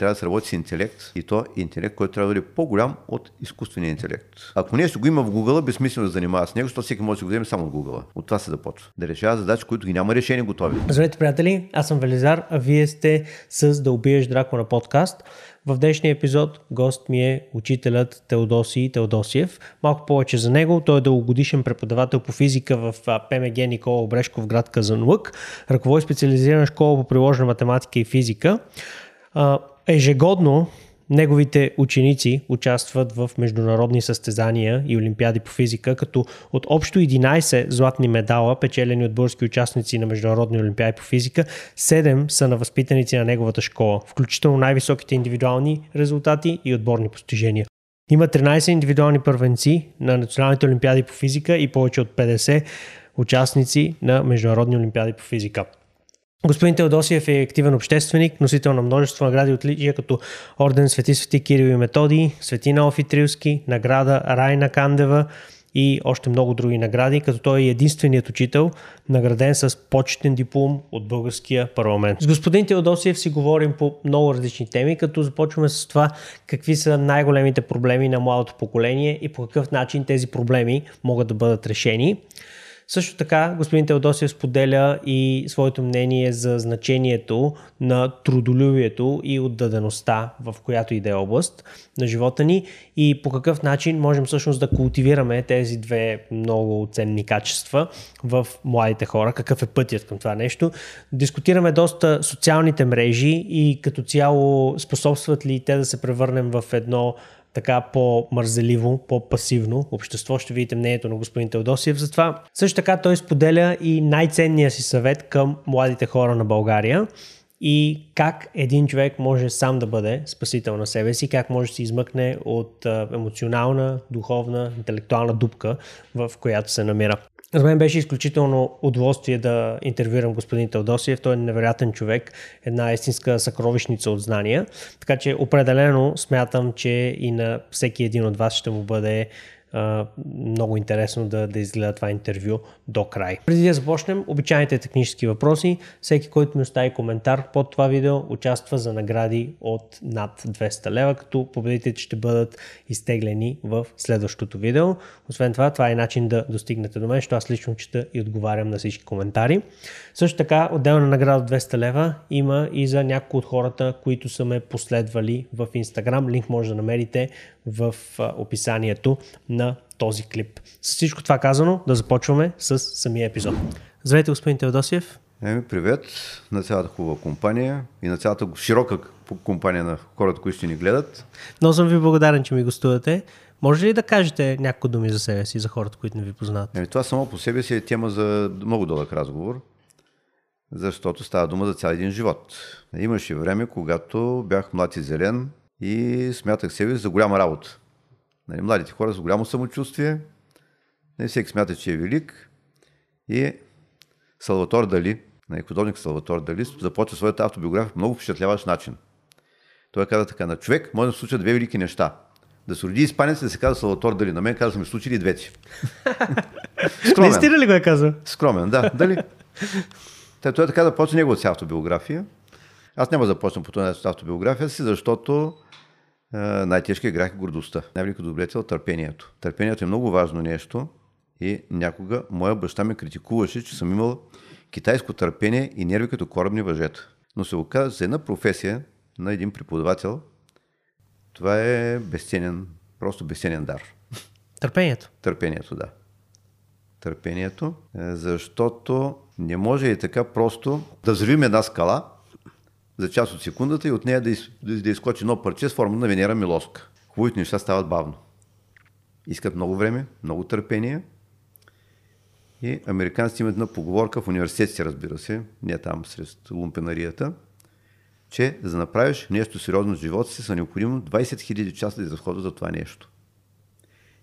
трябва да се работи с интелект и то интелект, който трябва да бъде по-голям от изкуствения интелект. Ако нещо го има в Google, безсмислено да занимава с него, защото всеки може да го вземе само от Google. От това се започва. Да решава задачи, които ги няма решение готови. Здравейте, приятели! Аз съм Велизар, а вие сте с Да убиеш Дракона подкаст. В днешния епизод гост ми е учителят Теодоси Теодосиев. Малко повече за него. Той е дългогодишен преподавател по физика в ПМГ Никола Обрешко в град Казанлък. Ръководи специализирана школа по приложена математика и физика. Ежегодно Неговите ученици участват в международни състезания и олимпиади по физика, като от общо 11 златни медала, печелени от български участници на международни олимпиади по физика, 7 са на възпитаници на неговата школа, включително най-високите индивидуални резултати и отборни постижения. Има 13 индивидуални първенци на националните олимпиади по физика и повече от 50 участници на международни олимпиади по физика. Господин Теодосиев е активен общественик, носител на множество награди от отличия, като Орден Свети Свети Кирил и Методий, Свети Наофи Трилски, награда Райна Кандева и още много други награди, като той е единственият учител, награден с почетен диплом от българския парламент. С господин Теодосиев си говорим по много различни теми, като започваме с това какви са най-големите проблеми на младото поколение и по какъв начин тези проблеми могат да бъдат решени. Също така, господин Теодосиев споделя и своето мнение за значението на трудолюбието и отдадеността в която и да е област на живота ни и по какъв начин можем всъщност да култивираме тези две много ценни качества в младите хора, какъв е пътят към това нещо. Дискутираме доста социалните мрежи и като цяло способстват ли те да се превърнем в едно така по-мързеливо, по-пасивно общество. Ще видите мнението на господин Теодосиев за това. Също така той споделя и най-ценния си съвет към младите хора на България и как един човек може сам да бъде спасител на себе си, как може да се измъкне от емоционална, духовна, интелектуална дупка, в която се намира. За мен беше изключително удоволствие да интервюирам господин Теодосиев. Той е невероятен човек, една истинска съкровищница от знания. Така че определено смятам, че и на всеки един от вас ще му бъде много интересно да, да изгледа това интервю до край. Преди да започнем, обичайните технически въпроси. Всеки, който ми остави коментар под това видео, участва за награди от над 200 лева, като победителите ще бъдат изтеглени в следващото видео. Освен това, това е начин да достигнете до мен, защото аз лично чета и отговарям на всички коментари. Също така, отделна награда от 200 лева има и за някои от хората, които са ме последвали в Instagram. Линк може да намерите в описанието на този клип. С всичко това казано, да започваме с самия епизод. Здравейте, господин Теодосиев. Еми, привет на цялата хубава компания и на цялата широка компания на хората, които ще ни гледат. Много съм ви благодарен, че ми гостувате. Може ли да кажете няколко думи за себе си, за хората, които не ви познават? Еми, това само по себе си е тема за много дълъг разговор, защото става дума за цял един живот. Имаше време, когато бях млад и зелен и смятах себе за голяма работа. Нали, младите хора с голямо самочувствие, нали, всеки смята, че е велик и Салватор Дали, нали, художник Салватор Дали, започва своята автобиография по много впечатляващ начин. Той каза така, на човек може да се случат две велики неща. Да се роди испанец и да се казва Салватор Дали. На мен каза, ми случили двете. Скромен. Наистина ли го е казал? Скромен, да. Дали? Той, той е така да почне неговата си автобиография. Аз няма да започна по този автобиография си, защото най-тежкият грях е гордостта. Най-великото добродетел е търпението. Търпението е много важно нещо и някога моя баща ме критикуваше, че съм имал китайско търпение и нерви като корабни въжета. Но се оказа за една професия на един преподавател, това е безценен, просто безценен дар. Търпението. Търпението, да. Търпението, е, защото не може и така просто да взривим една скала, за част от секундата и от нея да, из, да, изкочи едно парче с форма на Венера Милоска. Хубавите неща стават бавно. Искат много време, много търпение. И американците имат една поговорка в университетите, разбира се, не там сред лумпенарията, че за да направиш нещо сериозно в живота си са необходимо 20 000 часа да изразходват за това нещо.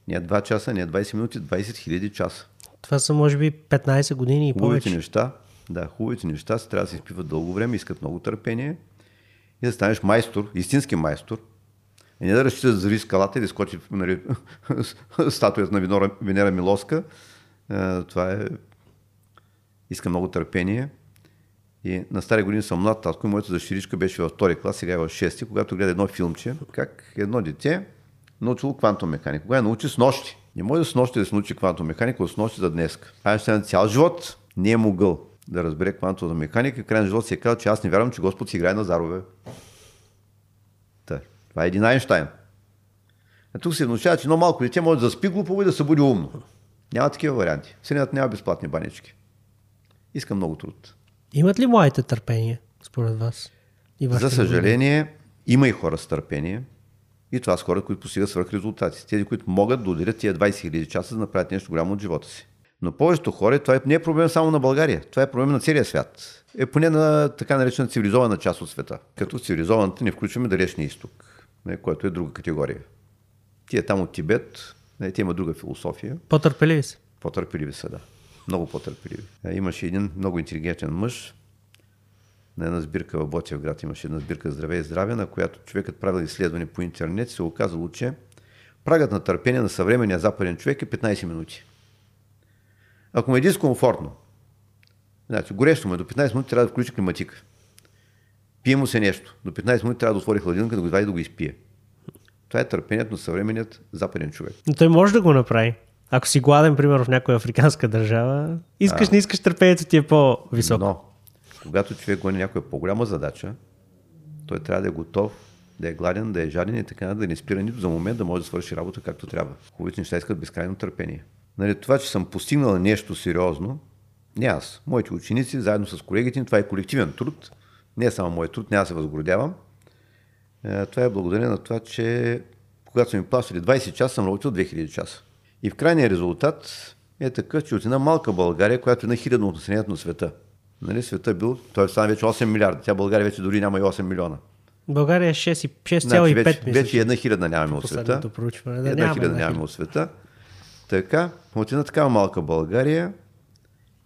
Не 2 часа, не 20 минути, 20 000 часа. Това са може би 15 години и повече. Хубавите неща да, хубавите неща се трябва да се изпиват дълго време, искат много търпение и да станеш майстор, истински майстор. И не да разчиташ да скалата и да скочи нали, статуята на Венера, Венера Милоска. Това е... Иска много търпение И на стари години съм млад татко и моята дъщеричка беше във втори клас, сега е в шести, когато гледа едно филмче, как едно дете научило квантова механика. Кога я научи с нощи. Не може да с нощи да се научи квантова механика, с нощи за днес. Айнщайн цял живот не е могъл да разбере квантовата механика. Край на живота си е казал, че аз не вярвам, че Господ си играе на зарове. Та, това е един Айнштайн. А тук се внушава, че едно малко дете може да спи глупаво и да се буди умно. Няма такива варианти. Вселената няма безплатни банички. Иска много труд. Имат ли младите търпение, според вас? И За съжаление, има и хора с търпение. И това са хора, които постигат свърх резултати. Тези, които могат да отделят тия 20 000 часа да направят нещо голямо от живота си. Но повечето хора, това не е проблем само на България, това е проблем на целия свят. Е поне на така наречена цивилизована част от света. Като цивилизованата не включваме далечния изток, което е друга категория. Тия там от Тибет, те има друга философия. По-търпеливи са. По-търпеливи са, да. Много по-търпеливи. Е, имаше един много интелигентен мъж, на една сбирка в Ботев имаше една сбирка Здраве и здраве, на която човекът правил изследване по интернет, се оказало, че прагът на търпение на съвременния западен човек е 15 минути. Ако му е дискомфортно, значи горещо му е до 15 минути, трябва да включи климатика. Пие му се нещо. До 15 минути трябва да отвори хладилника, да го извади да го изпие. Това е търпението на съвременният западен човек. Но той може да го направи. Ако си гладен, примерно, в някоя африканска държава, искаш, а, не искаш, търпението ти е по-високо. Но, когато човек гони някоя по-голяма задача, той трябва да е готов, да е гладен, да е жаден и така, да не спира нито за момент да може да свърши работа както трябва. Хубавите неща искат безкрайно търпение. Нали, това, че съм постигнал нещо сериозно, не аз, моите ученици, заедно с колегите, това е колективен труд, не е само мой труд, няма да се възгордявам. Е, това е благодарение на това, че когато са ми плащали 20 часа, съм работил 2000 часа. И в крайния резултат е такъв, че от една малка България, която е на хилядно от населението на света, нали, света е бил, той стана вече 8 милиарда, тя България вече дори няма и 8 милиона. България е 6,5 значи, вече, вече една хилядна нямаме от света. Да, една хилядна нямаме от света. Така, от една такава малка България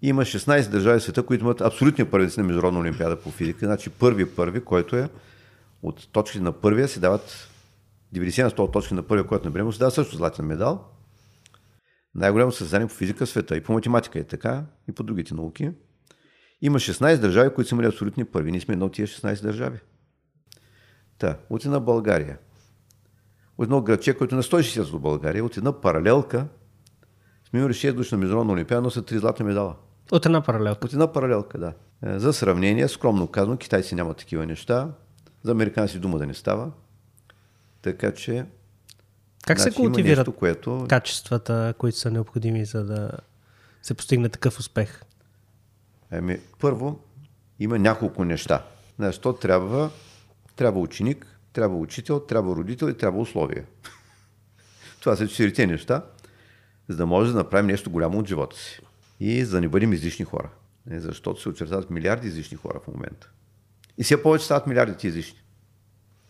има 16 държави в света, които имат абсолютни първенци на Международна олимпиада по физика. Значи първи първи, който е от точки на първия се дават 90 на 100 точки на първия, който наберем, се дава също златен медал. Най-голямо състезание по физика в света и по математика е така, и по другите науки. Има 16 държави, които са имали абсолютни първи. Ние сме едно от тия 16 държави. Та, от една България. От едно градче, който е на 160 от България, от една паралелка, сме имали 6 души на Международна олимпиада, носят 3 златни медала. От една паралелка. От една паралелка, да. Е, за сравнение, скромно казвам, китайци нямат такива неща. За американци дума да не става. Така че. Как значи, се култивират нещо, което... качествата, които са необходими, за да се постигне такъв успех? Еми, първо, има няколко неща. Нещо трябва, трябва ученик, трябва учител, трябва родител и трябва условия. Това са четирите неща, за да може да направим нещо голямо от живота си. И за да не бъдем излишни хора. Не, защото се очертават милиарди излишни хора в момента. И все повече стават милиардите излишни.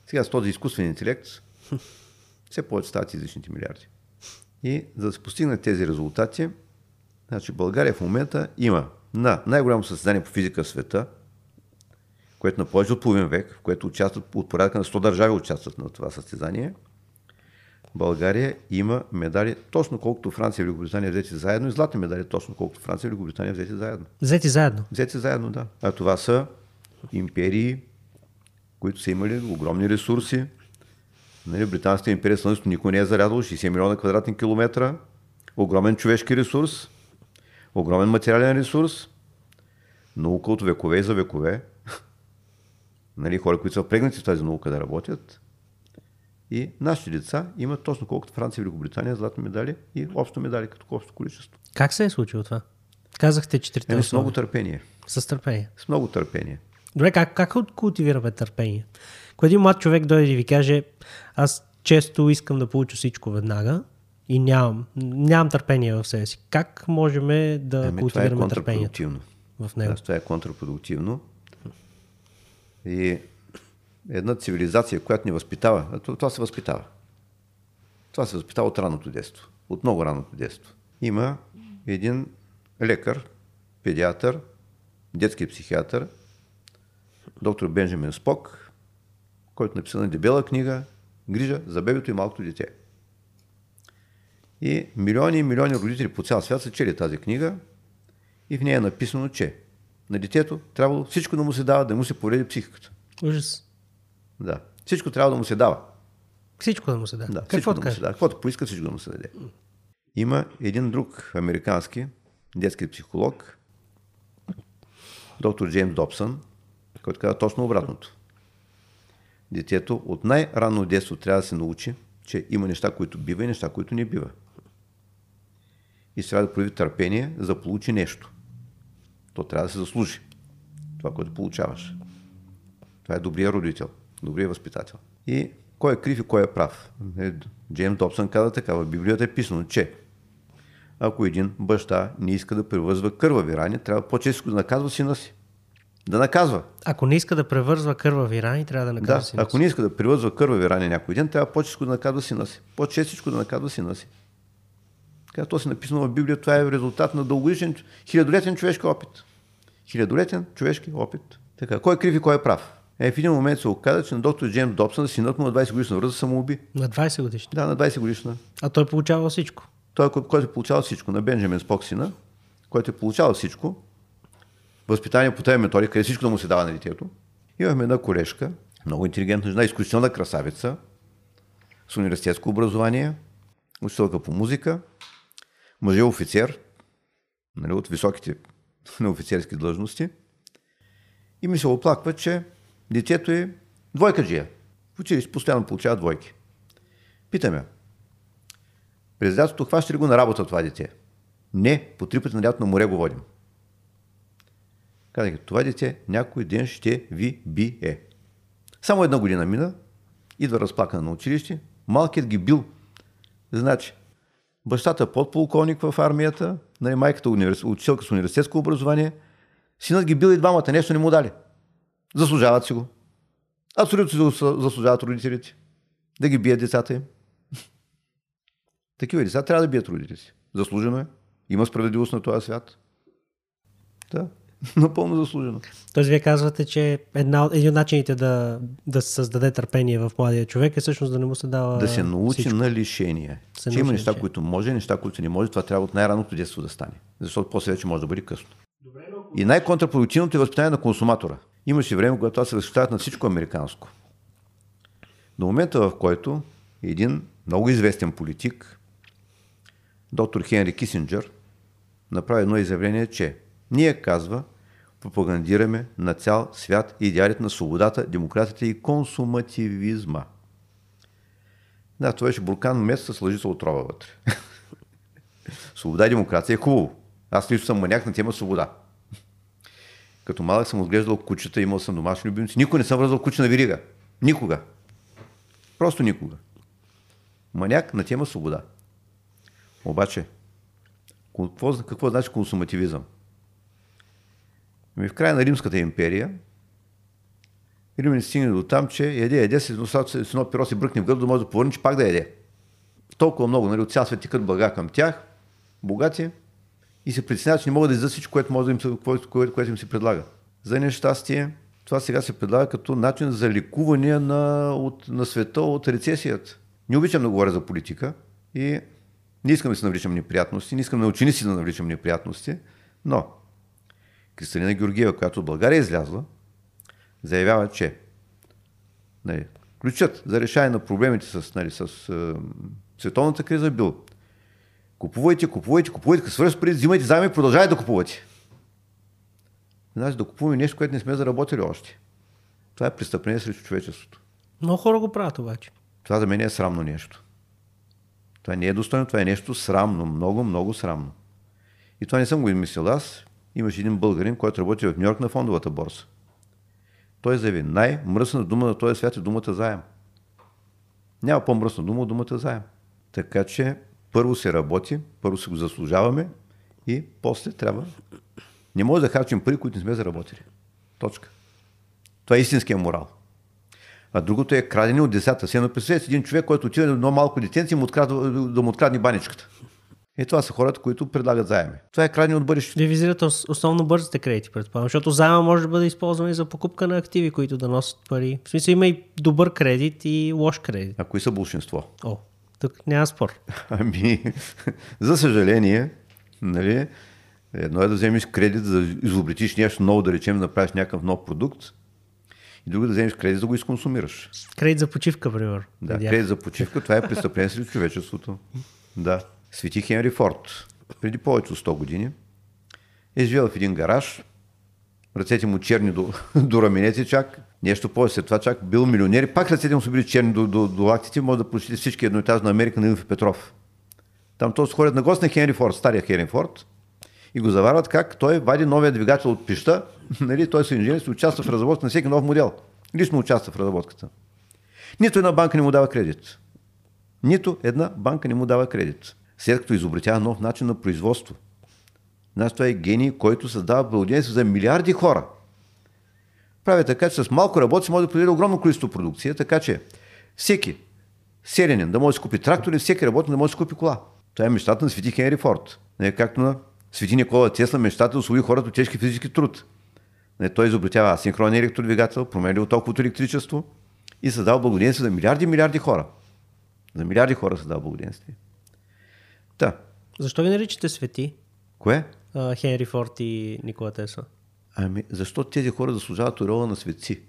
Сега с този изкуствен интелект все повече стават излишните милиарди. И за да се постигнат тези резултати, значи България в момента има на най-голямо състезание по физика в света, което на повече от половин век, в което участват от порядка на 100 държави участват на това състезание, България има медали точно колкото Франция и Великобритания взети заедно и златни медали точно колкото Франция и Великобритания взети заедно. Взети заедно? Взети заедно, да. А това са империи, които са имали огромни ресурси. Нали, Британската империя Слънцето никой не е зарязал 60 милиона квадратни километра, огромен човешки ресурс, огромен материален ресурс, наука от векове и за векове. нали, хора, които са впрегнати в тази наука да работят. И нашите деца имат точно колкото Франция и Великобритания златни медали и общо медали като общо количество. Как се е случило това? Казахте четирите Еми, С много търпение. С търпение. С много търпение. Добре, как, как култивираме търпение? Ако един млад човек дойде и ви каже, аз често искам да получа всичко веднага и нямам, нямам търпение в себе си. Как можем да ами, това е търпението в него? Да, това е контрапродуктивно. И една цивилизация, която ни възпитава, това се възпитава. Това се възпитава от ранното детство. От много ранното детство. Има един лекар, педиатър, детски психиатър, доктор Бенджамин Спок, който написа на дебела книга Грижа за бебето и малкото дете. И милиони и милиони родители по цял свят са чели тази книга и в нея е написано, че На детето трябва всичко да му се дава, да му се повреди психиката. Ужас. Да. Всичко трябва да му се дава. Всичко да му се даде. Да, Какво да му се дава. Каквото поиска, всичко да му се даде. Има един друг американски детски психолог, доктор Джеймс Добсън, който казва точно обратното. Детето от най-ранно детство трябва да се научи, че има неща, които бива и неща, които не бива. И трябва да прояви търпение, за да получи нещо. То трябва да се заслужи. Това, което получаваш. Това е добрия родител, добрия възпитател. И кой е крив и кой е прав? Е, Джеймс Добсън каза така, в Библията е писано, че ако един баща не иска да превъзва кървави рани, трябва по-често да наказва сина си. Да наказва. Ако не иска да превързва кървави рани, трябва да наказва Да, сина ако не иска да превъзва кървави рани някой ден, трябва по-често да наказва сина си. По-честичко да наказва сина си. Така, то си написано в Библия, това е резултат на дългогодишен, хилядолетен човешки опит. Хилядолетен човешки опит. Така, кой е крив и кой е прав? Е, в един момент се оказа, че на доктор Джеймс Добсън, синът му на 20 годишна възраст, самоуби. На 20 годишни. Да, на 20 годишна. А той получава всичко. Той, кой- който е получавал всичко, на Бенджамин Спок сина, който е получавал всичко, възпитание по тази методика, къде всичко да му се дава на детето. Имахме една колежка, много интелигентна жена, изключителна красавица, с университетско образование, учителка по музика, мъже офицер, нали, от високите на офицерски длъжности. И ми се оплаква, че детето е двойкаджия. В училище постоянно получава двойки. Питаме, през лятото хваща ли го на работа това дете? Не, по три пъти на лято на море го водим. Казах, това дете някой ден ще ви бие. Само една година мина, идва разплакана на училище, малкият ги бил. Значи, бащата подполковник в армията, нали, майката универс... учителка с университетско образование, синът ги бил и двамата, нещо не му дали. Заслужават си го. Абсолютно си го заслужават родителите. Да ги бият децата им. Такива деца трябва да бият родителите си. Заслужено е. Има справедливост на този свят. Да, напълно заслужено. Тоест, вие казвате, че една, един от начините да, да се създаде търпение в младия човек е всъщност да не му се дава Да се научи всичко. на лишение. Се че има неща, лишение. които може, неща, които не може. Това трябва от най-раното детство да стане. Защото после вече може да бъде късно. И най-контрапродуктивното е възпитание на консуматора. Имаше време, когато това се възпитават на всичко американско. До момента, в който един много известен политик, доктор Хенри Кисинджер, направи едно изявление, че ние, казва, пропагандираме на цял свят идеалите на свободата, демократията и консумативизма. Да, това беше буркан мес с лъжица отрова вътре. Свобода и демокрация е хубаво. Аз лично съм маняк на тема свобода. Като малък съм отглеждал кучета, имал съм домашни любимци. Никой не съм връзвал куче на вирига. Никога. Просто никога. Маняк на тема свобода. Обаче, какво, какво значи консумативизъм? Ами в края на Римската империя Римляни стигне до там, че яде, яде, с едно, перо си бръкне в гърдо, може да повърне, че пак да яде. Толкова много, нали, от цял свет тикат блага към тях, богати, и се притесняват, че не могат да издадат всичко, което, може да им, се- което, което им се предлага. За нещастие, това сега се предлага като начин за лекуване на, от, на света от рецесията. Не обичам да говоря за политика и не искам да се навличам неприятности, не искам на ученици да навличам неприятности, но Кристалина Георгиева, която от България е излязла, заявява, че нали, ключът за решаване на проблемите с, нали, с е, световната криза е бил купувайте, купувайте, купувайте, свърши пари, взимайте заеми и продължавайте да купувате. Значи да купуваме нещо, което не сме заработили още. Това е престъпление срещу човечеството. Много хора го правят обаче. Това за мен е срамно нещо. Това не е достойно, това е нещо срамно, много, много срамно. И това не съм го измислил аз. Имаше един българин, който работи в Нью-Йорк на фондовата борса. Той заяви, най-мръсна дума на този свят е думата заем. Няма по-мръсна дума от думата заем. Така че първо се работи, първо се го заслужаваме и после трябва. Не може да харчим пари, които не сме заработили. Точка. Това е истинския морал. А другото е крадене от децата. Се представете един човек, който отива на едно малко детенце и да му открадне баничката. И това са хората, които предлагат заеми. Това е крадене от бъдещето. Вие визирате ос- основно бързите кредити, предполагам, защото заема може да бъде използван и за покупка на активи, които да носят пари. В смисъл има и добър кредит и лош кредит. А кои са большинство? О, тук няма спор. Ами, за съжаление, нали, Едно е да вземеш кредит, за да изобретиш нещо ново, да речем, да направиш някакъв нов продукт. И друго да вземеш кредит, да го изконсумираш. Кредит за почивка, пример. Да, кредит за почивка, това е престъпление срещу човечеството. Да. Свети Хенри Форд, преди повече от 100 години, е живел в един гараж, ръцете му черни до, до раменете чак, нещо повече след това чак бил милионер пак ръцете му са били черни до, до, до лактите, може да прочете всички едноетажна Америка на Илфи Петров. Там то ходят на гост на Хенри Форд, стария Хенри Форд, и го заварват как той вади новия двигател от пища, нали, той се инженер, участва в разработка на всеки нов модел. Лично участва в разработката. Нито една банка не му дава кредит. Нито една банка не му дава кредит. След като изобретява нов начин на производство. Нас това е гений, който създава благоденствие за милиарди хора. Прави така, че с малко работи може да произведе огромно количество продукция, така че всеки селянин да може да купи трактор и всеки работник да може да си купи кола. Това е мечтата на Свети Хенри Форд. Не както на Свети Никола Тесла мечтата да освои хората от тежки физически труд. Не, той изобретява асинхронен електродвигател, променил толкова електричество и създава благоденствие за милиарди и милиарди хора. За милиарди хора създава благоденствие. Та. Защо ви наричате свети? Кое? А, Хенри Форд и Никола Тесла. Ами, защо тези хора заслужават ореола на светци?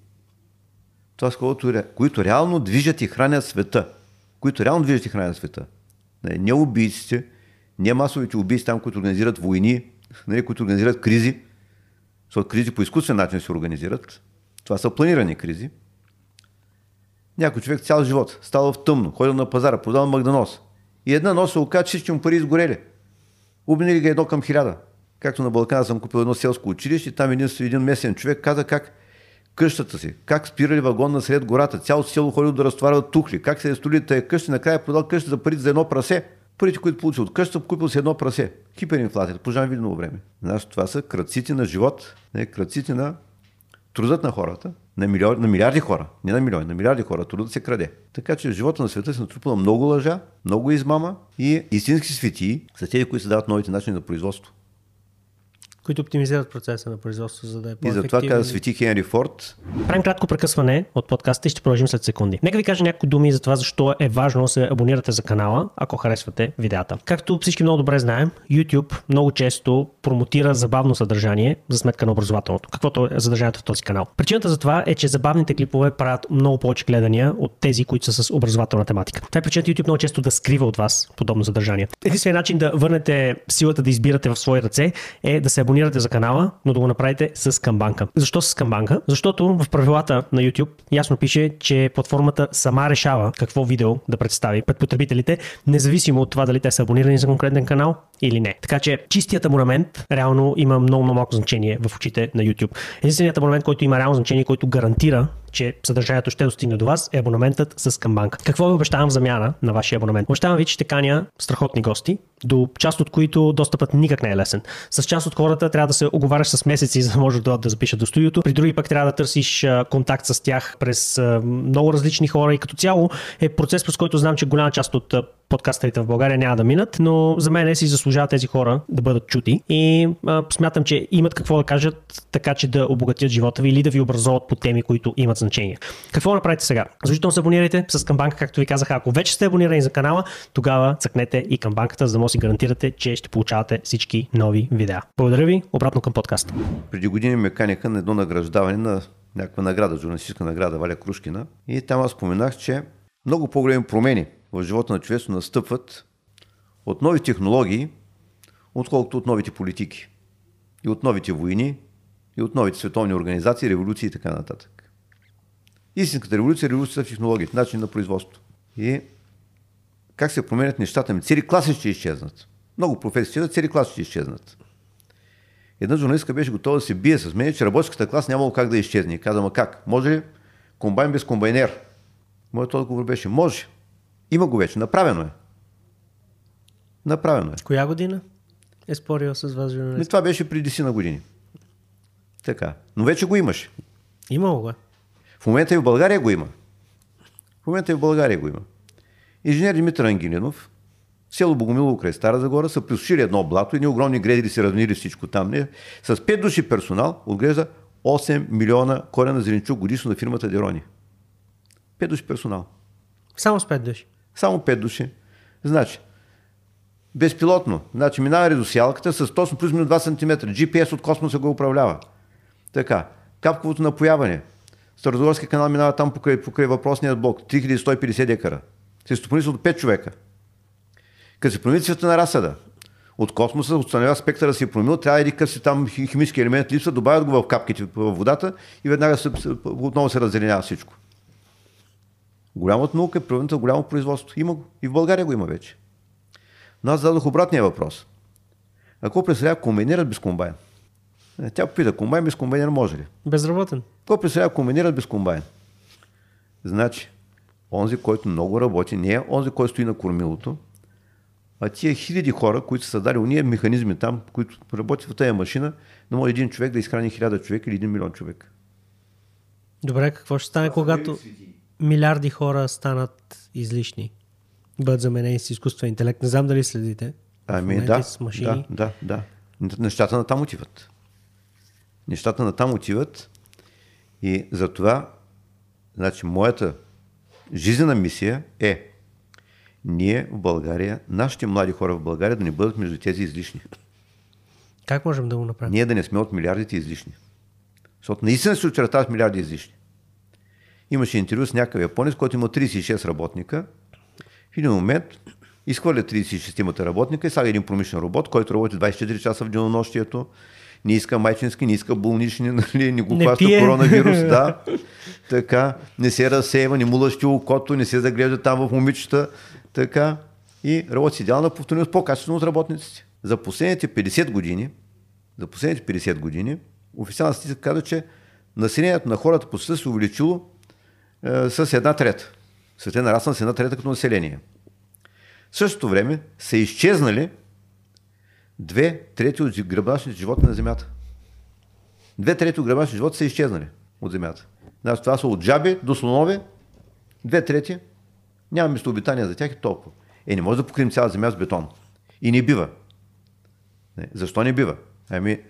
Това са хората, които реално движат и хранят света. Които реално движат и хранят света. Не, не убийците, не масовите убийци там, които организират войни, не, които организират кризи, защото кризи по изкуствен начин се организират. Това са планирани кризи. Някой човек цял живот става в тъмно, ходил на пазара, продава магданос. И една нощ се оказа, че всички му пари изгорели. Убили ги едно към хиляда. Както на Балкана съм купил едно селско училище, там един, един местен човек каза как къщата си, как спирали вагон на сред гората, цялото село ходило да разтоварват тухли, как се е строили тая къща, накрая продал къща за парите за едно прасе. Парите, които получи от къща, купил си едно прасе. Хиперинфлация, по Жан Видново време. Знаеш, това са кръците на живот, не, кръците на трудът на хората, на, милиарди, на милиарди хора, не на милиони, на милиарди хора, трудът се краде. Така че в живота на света се натрупала много лъжа, много измама и истински светии са тези, които се дават новите начини на производство които оптимизират процеса на производство, за да е по-ефективен. И затова каза Свети Хенри Форд. Правим кратко прекъсване от подкаста и ще продължим след секунди. Нека ви кажа някои думи за това, защо е важно да се абонирате за канала, ако харесвате видеята. Както всички много добре знаем, YouTube много често промотира забавно съдържание за сметка на образователното, каквото е съдържанието в този канал. Причината за това е, че забавните клипове правят много повече гледания от тези, които са с образователна тематика. Това е причината YouTube много често да скрива от вас подобно съдържание. Единственият начин да върнете силата да избирате в свои ръце е да се абонирате за канала, но да го направите с камбанка. Защо с камбанка? Защото в правилата на YouTube ясно пише, че платформата сама решава какво видео да представи пред потребителите, независимо от това дали те са абонирани за конкретен канал или не. Така че чистият абонамент реално има много, много малко значение в очите на YouTube. Единственият абонамент, който има реално значение, който гарантира че съдържанието ще достигне до вас, е абонаментът с камбанка. Какво ви обещавам в замяна на вашия абонамент? Обещавам ви, че ще каня страхотни гости, до част от които достъпът никак не е лесен. С част от хората трябва да се оговаряш с месеци, за да може да, да запишат до студиото. При други пък трябва да търсиш контакт с тях през много различни хора и като цяло е процес, през който знам, че голяма част от подкастерите в България няма да минат, но за мен си заслужават тези хора да бъдат чути и а, смятам, че имат какво да кажат, така че да обогатят живота ви или да ви образоват по теми, които имат значение. Какво направите сега? Задължително се абонирайте с камбанка, както ви казах. Ако вече сте абонирани за канала, тогава цъкнете и камбанката, за да може си гарантирате, че ще получавате всички нови видеа. Благодаря ви, обратно към подкаста. Преди години ме каняха на едно награждаване на някаква награда, журналистическа награда Валя Крушкина. И там аз споменах, че много по-големи промени в живота на човечеството настъпват от нови технологии, отколкото от новите политики. И от новите войни, и от новите световни организации, революции и така нататък. Истинската революция е революцията в технологията, начин на производство. И как се променят нещата ми. Цели класи ще изчезнат. Много професии, цели класи ще изчезнат. Една журналистка беше готова да се бие с мен, че работническата клас нямало как да изчезне. Каза, ма как? Може ли комбайн без комбайнер? Моят отговор беше, може. Има го вече, направено е. Направено е. Коя година е спорил с вас журналист? това беше преди си на години. Така. Но вече го имаш. Имало го. Е. В момента и в България го има. В момента и в България го има. Инженер Димитър Ангелинов, село Богомилово край Стара Загора, са присушили едно блато, и огромни гредили се равнили всичко там. Не? С 5 души персонал отглежда 8 милиона корена зеленчук годишно на фирмата Дерони. 5 души персонал. Само с 5 души? Само 5 души. Значи, Безпилотно. Значи минава редосялката с точно плюс минус 2 см. GPS от космоса го управлява. Така. Капковото напояване. Старозорски канал минава там покрай, покрай въпросният блок. 3150 декара. Се стопани от 5 човека. Като се промени на разсада, от космоса, установява спектъра си е променил, трябва един къси там химически елемент липсва, добавят го в капките в водата и веднага се, отново се раззеленява всичко. Голямата наука е превърната голямо производство. Има го. И в България го има вече. Но аз зададох обратния въпрос. Ако представлява комбинират без комбайн? Е, тя попита, комбайн без комбайнер може ли? Безработен. Какво представлява комбинират без комбайн? Значи, онзи, който много работи, не е онзи, който стои на кормилото, а тия хиляди хора, които са създали уния механизми там, които работят в тази машина, не може един човек да изхрани хиляда човека или един милион човек. Добре, какво ще стане, когато милиарди хора станат излишни? Бъдат заменени с изкуствен интелект. Не знам дали следите. Ами да, с машини. да, да, да. Нещата на там отиват. Нещата на там отиват и затова, значи, моята жизнена мисия е ние в България, нашите млади хора в България да не бъдат между тези излишни. Как можем да го направим? Ние да не сме от милиардите излишни. Защото наистина се очертават милиарди излишни. Имаше интервю с някакъв японец, който има 36 работника. В един момент изхвърля 36-мата работника и слага един промишлен робот, който работи 24 часа в денонощието. Не иска майчински, не иска болнични, нали, не го хваща коронавирус, да. Така, не се разсеява, не му лъщи окото, не се заглежда там в момичета. Така, и работи с идеална повторимост по-качествено от работниците. За последните 50 години, за последните 50 години, официална статистика казва, че населението на хората по света се увеличило е, с една трета. Света е нарасна с една трета като население. В същото време са изчезнали две трети от гръбначните животни на Земята. Две трети от гръбначните животи са изчезнали от Земята. Значи това са от жаби до слонове, две трети няма местообитания за тях и толкова. Е, не може да покрием цяла земя с бетон. И не бива. Не. Защо не бива? Ами,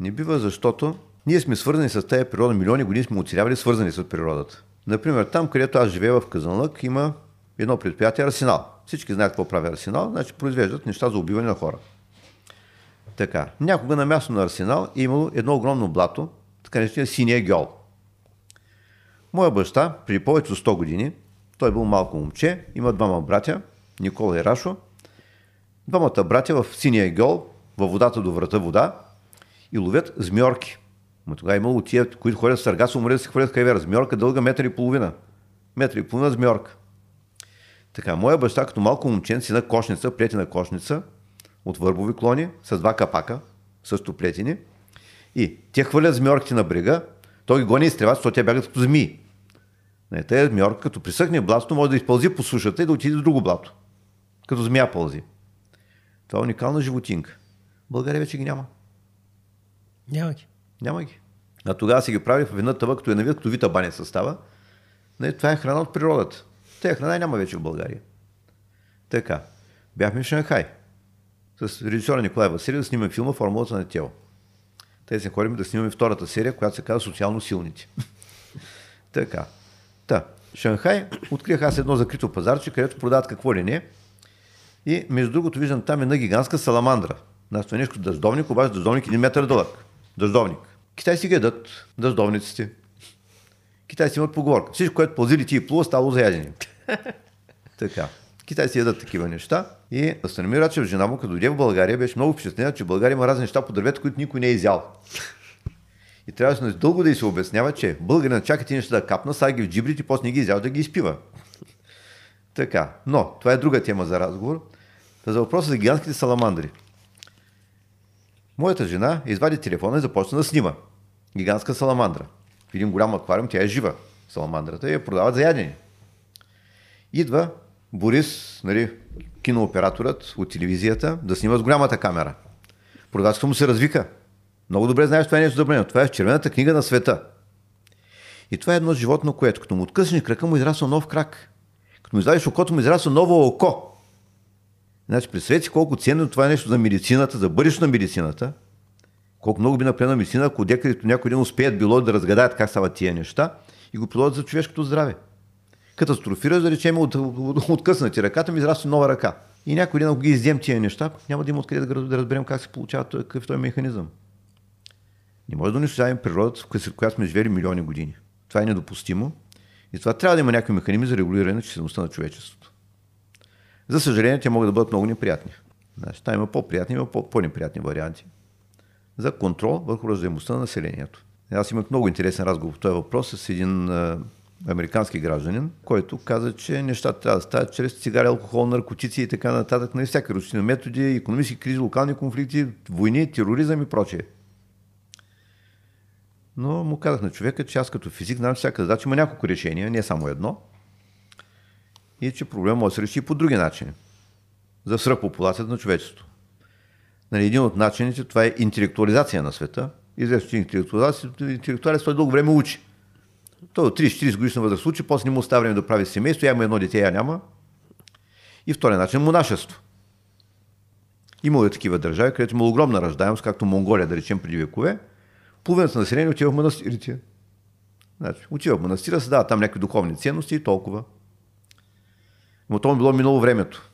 не бива, защото ние сме свързани с тази природа. Милиони години сме оцелявали свързани с природата. Например, там, където аз живея в Казанлък, има едно предприятие Арсенал. Всички знаят какво прави Арсенал, значи произвеждат неща за убиване на хора. Така. Някога на място на Арсенал е имало едно огромно блато, така наречения синия гьол. Моя баща, при повече от 100 години, той бил малко момче, има двама братя, Никола и Рашо. Двамата братя в синия гол, във водата до врата вода и ловят змьорки. Но тогава е имало тия, които ходят в сърга, са умрели да се хвърлят хайвера. Змьорка дълга метър и половина. Метър и половина змьорка. Така, моя баща като малко момчен си на кошница, плетена кошница, от върбови клони, с два капака, също плетени. И те хвърлят змьорките на брега, той ги гони и изтреват, защото те бягат като змии. Не, тези змиорка, като присъхне блато, може да изпълзи по сушата и да отиде в друго блато. Като змия пълзи. Това е уникална животинка. България вече ги няма. Няма ги. Няма ги. А тогава си ги прави в една тъва, като е навид, като вита баня състава. Не, това е храна от природата. Тея храна няма вече в България. Така. Бяхме в Шанхай. С режисьора Николай Василев да снимаме филма Формулата на тяло. Те се ходим да снимаме втората серия, която се казва Социално силните. така. Та, Шанхай открих аз едно закрито пазарче, където продават какво ли не. И между другото виждам там една гигантска саламандра. Нас е нещо дъждовник, обаче дъждовник един метър дълъг. Дъждовник. Китай си гледат дъждовниците. Китай си имат поговорка. Всичко, което пълзи ти и плува, стало за ядене. така. Китай си ядат такива неща. И Станимир Рачев, жена му, като дойде в България, беше много впечатлена, че в България има разни неща по дървета, които никой не е изял. И трябваше дълго да й се обяснява, че българина чака ти неща да капна, сега ги в джибрите, после не ги изява да ги изпива. Така, но това е друга тема за разговор. За въпроса за гигантските саламандри. Моята жена извади телефона и започна да снима. Гигантска саламандра. В един голям аквариум тя е жива. Саламандрата я продават за ядене. Идва Борис, нали, кинооператорът от телевизията, да снима с голямата камера. Продавачката му се развика. Много добре знаеш това е нещо забранено. Това е в червената книга на света. И това е едно животно, което като му откъснеш крака му израсва нов крак. Като му извадиш окото му израсва ново око. Значи, представете си колко ценно това е нещо за медицината, за бъдещето на медицината. Колко много би напредна медицина, ако декъдето някой ден успеят било да разгадаят как стават тия неща и го приложат за човешкото здраве. Катастрофира, да речем, от, от, откъснати ръката ми израства нова ръка. И някой ден, ако ги издем тия неща, няма да има откъде да, разберем как се получава какъв е този механизъм. Не може да унищожаваме природата, в която сме живели милиони години. Това е недопустимо. И това трябва да има някакви механизми за регулиране на числеността на човечеството. За съжаление, те могат да бъдат много неприятни. Значи, там има по-приятни, има по-неприятни варианти. За контрол върху ръждаемостта на населението. Аз имах много интересен разговор по този въпрос с един а, американски гражданин, който каза, че нещата трябва да стават чрез цигари, алкохол, наркотици и така нататък, на всяка ручина методи, економически кризи, локални конфликти, войни, тероризъм и прочее. Но му казах на човека, че аз като физик знам, всяка задача има няколко решения, не само едно. И че проблема може да се реши по други начини. За свръхпопулацията на човечеството. Нали, един от начините това е интелектуализация на света. Известно, че интелектуализацията, той дълго време учи. Той от 30-40 годишна възраст учи, после не му оставя време да прави семейство, я има едно дете, я няма. И втори начин монашество. Имало е такива държави, където има огромна ръждаемост, както Монголия, да речем, преди векове. Половината население отива в манастирите. Значи, отива в манастира, се дават там някакви духовни ценности и толкова. Но то било минало времето.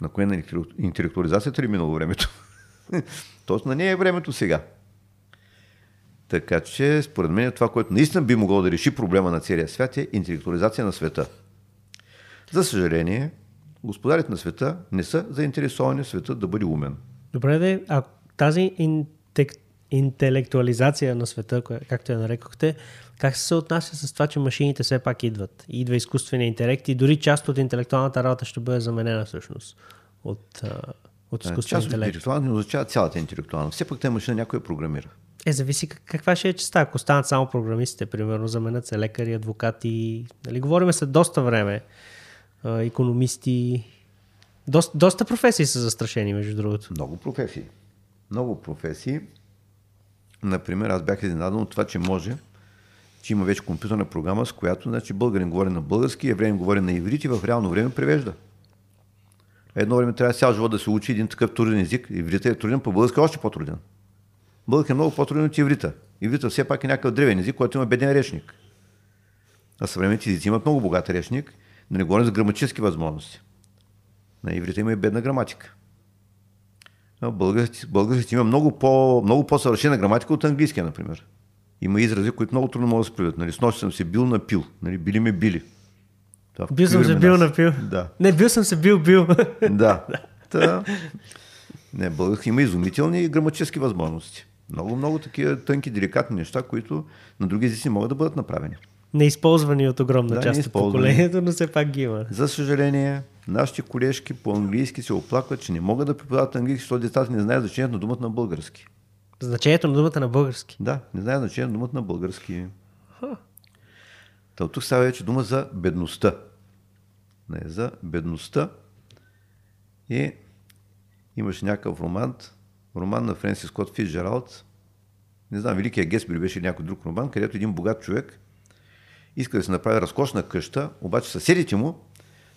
На кое на интелектуализацията ли минало времето? Тоест на нея е времето сега. Така че, според мен, това, което наистина би могло да реши проблема на целия свят е интелектуализация на света. За съжаление, господарите на света не са заинтересовани света да бъде умен. Добре, де, а тази интек... интелектуализация на света, както я нарекохте, как се отнася с това, че машините все пак идват? Идва изкуствения интелект и дори част от интелектуалната работа ще бъде заменена всъщност от, от изкуствения интелект. Част от интелектуалната не означава цялата интелектуална. Все пак тази машина някой програмира. Е, зависи каква ще е частта. Ако станат само програмистите, примерно, заменят се лекари, адвокати. Нали, говориме се доста време. економисти. Доста, доста професии са застрашени, между другото. Много професии. Много професии. Например, аз бях изненадан от това, че може, че има вече компютърна програма, с която значи, българин говори на български, евреин говори на иврит и в реално време превежда. Едно време трябва цял живот да се учи един такъв труден език. Иврита е труден, по български е още по-труден. Български е много по-труден от иврита. Иврита все пак е някакъв древен език, който има беден речник. А съвременните езици имат много богат речник, но не говорим за граматически възможности. На иврита има и бедна граматика. Български, български има много, по, много по-съвършена граматика от английския, например. Има изрази, които много трудно могат да се приведат. Нали, с нощ съм се бил напил. Нали, били ме били. Това бил съм се бил напил. Да. Не, бил съм се бил бил. Да. Та, не, български има изумителни граматически възможности. Много, много такива тънки, деликатни неща, които на други езици могат да бъдат направени. Неизползвани от огромна да, част от поколението, но все пак ги има. За съжаление, нашите колежки по английски се оплакват, че не могат да преподават английски, защото децата не знаят значението на думата на български. Значението на думата на български? Да, не знаят значението на думата на български. Та, тук става вече дума за бедността. Не, за бедността. И имаше някакъв роман, роман на Френсис Скот Фитджералд, не знам, Великия Гесбери беше някой друг роман, където един богат човек иска да се направи разкошна къща, обаче съседите му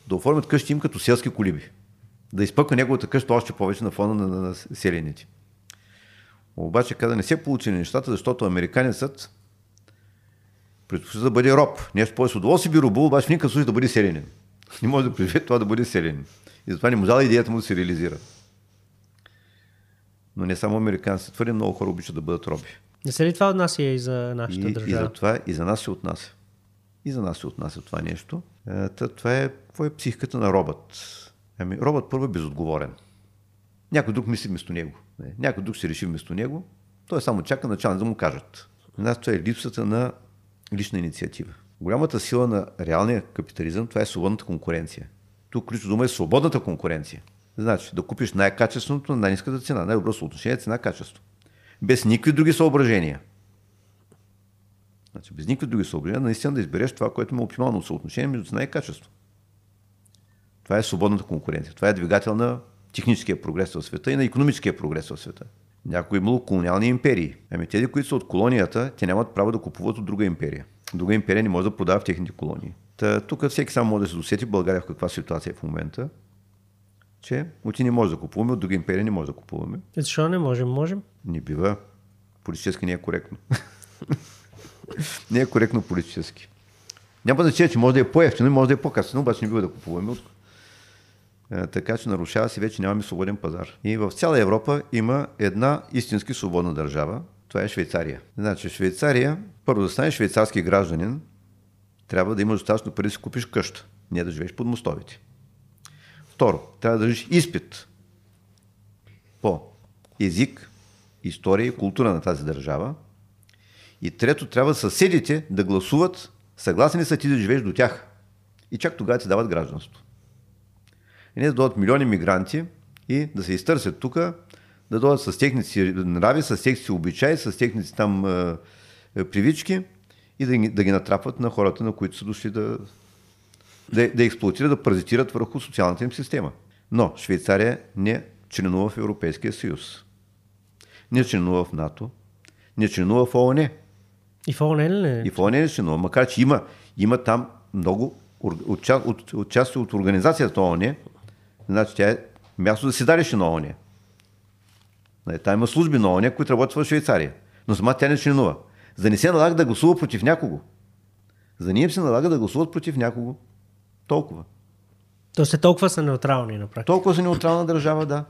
да оформят къщи им като селски колиби. Да изпъква неговата къща още повече на фона на, на, на селените. Обаче каза, не се получи нещата, защото американецът предпочита да бъде роб. Нещо повече удоволствие би робул, обаче в никакъв случай да бъде селенин. Не може да преживее това да бъде селенин. И затова не можа идеята му да се реализира. Но не само американците, твърде много хора обичат да бъдат роби. Не се ли това отнася и за нашата и, държава? И за това и за нас се отнася. И за нас се отнася това нещо. Е, това е, това е психиката на робът. Ами, робът първо е безотговорен. Някой друг мисли вместо него. Не, някой друг се реши вместо него. Той само чака началник да му кажат. Нас това е липсата на лична инициатива. Голямата сила на реалния капитализъм това е свободната конкуренция. Тук ключов дума е свободната конкуренция. Значи да купиш най-качественото на най-низката цена, най-добро съотношение цена-качество. Без никакви други съображения. Значи, без никакви други съображения, наистина да избереш това, което има оптимално съотношение между цена и качество. Това е свободната конкуренция. Това е двигател на техническия прогрес в света и на економическия прогрес в света. Някои имало колониални империи. Ами тези, които са от колонията, те нямат право да купуват от друга империя. Друга империя не може да продава в техните колонии. Та, тук всеки само може да се досети България в каква ситуация е в момента че от не може да купуваме, от друга империя не може да купуваме. И защо не можем? Можем. Не бива. Политически не е коректно. не е коректно политически. Няма значение, че може да е по-ефтино и може да е по-касено, обаче не бива да купуваме от, Е, така че нарушава се, вече нямаме свободен пазар. И в цяла Европа има една истински свободна държава. Това е Швейцария. Значи Швейцария, първо да станеш швейцарски гражданин, трябва да имаш достатъчно пари да си купиш къща, не да живееш под мостовите. Второ, трябва да държиш изпит по език, история и култура на тази държава. И трето, трябва съседите да гласуват съгласни са ти да живееш до тях. И чак тогава ти дават гражданство. И не да дойдат милиони мигранти и да се изтърсят тук, да дойдат с техните си нрави, с техните си обичаи, с техните там е, е, привички и да ги, да ги натрапват на хората, на които са дошли да, да, да експлуатират, да паразитират върху социалната им система. Но Швейцария не членува в Европейския съюз. Не членува в НАТО. Не членува в ООН. И в ООН ли? И в ООН не членува. Макар, че има, има там много от, от, от части от организацията ООН, значи тя е място за седалище на ООН. Нали, там има служби на ООН, които работят в Швейцария. Но сама тя не членува. За да не се налага да гласува против някого. За им се налага да гласуват против някого. Толкова. То се толкова са неутрални на практика. Толкова са неутрална държава, да.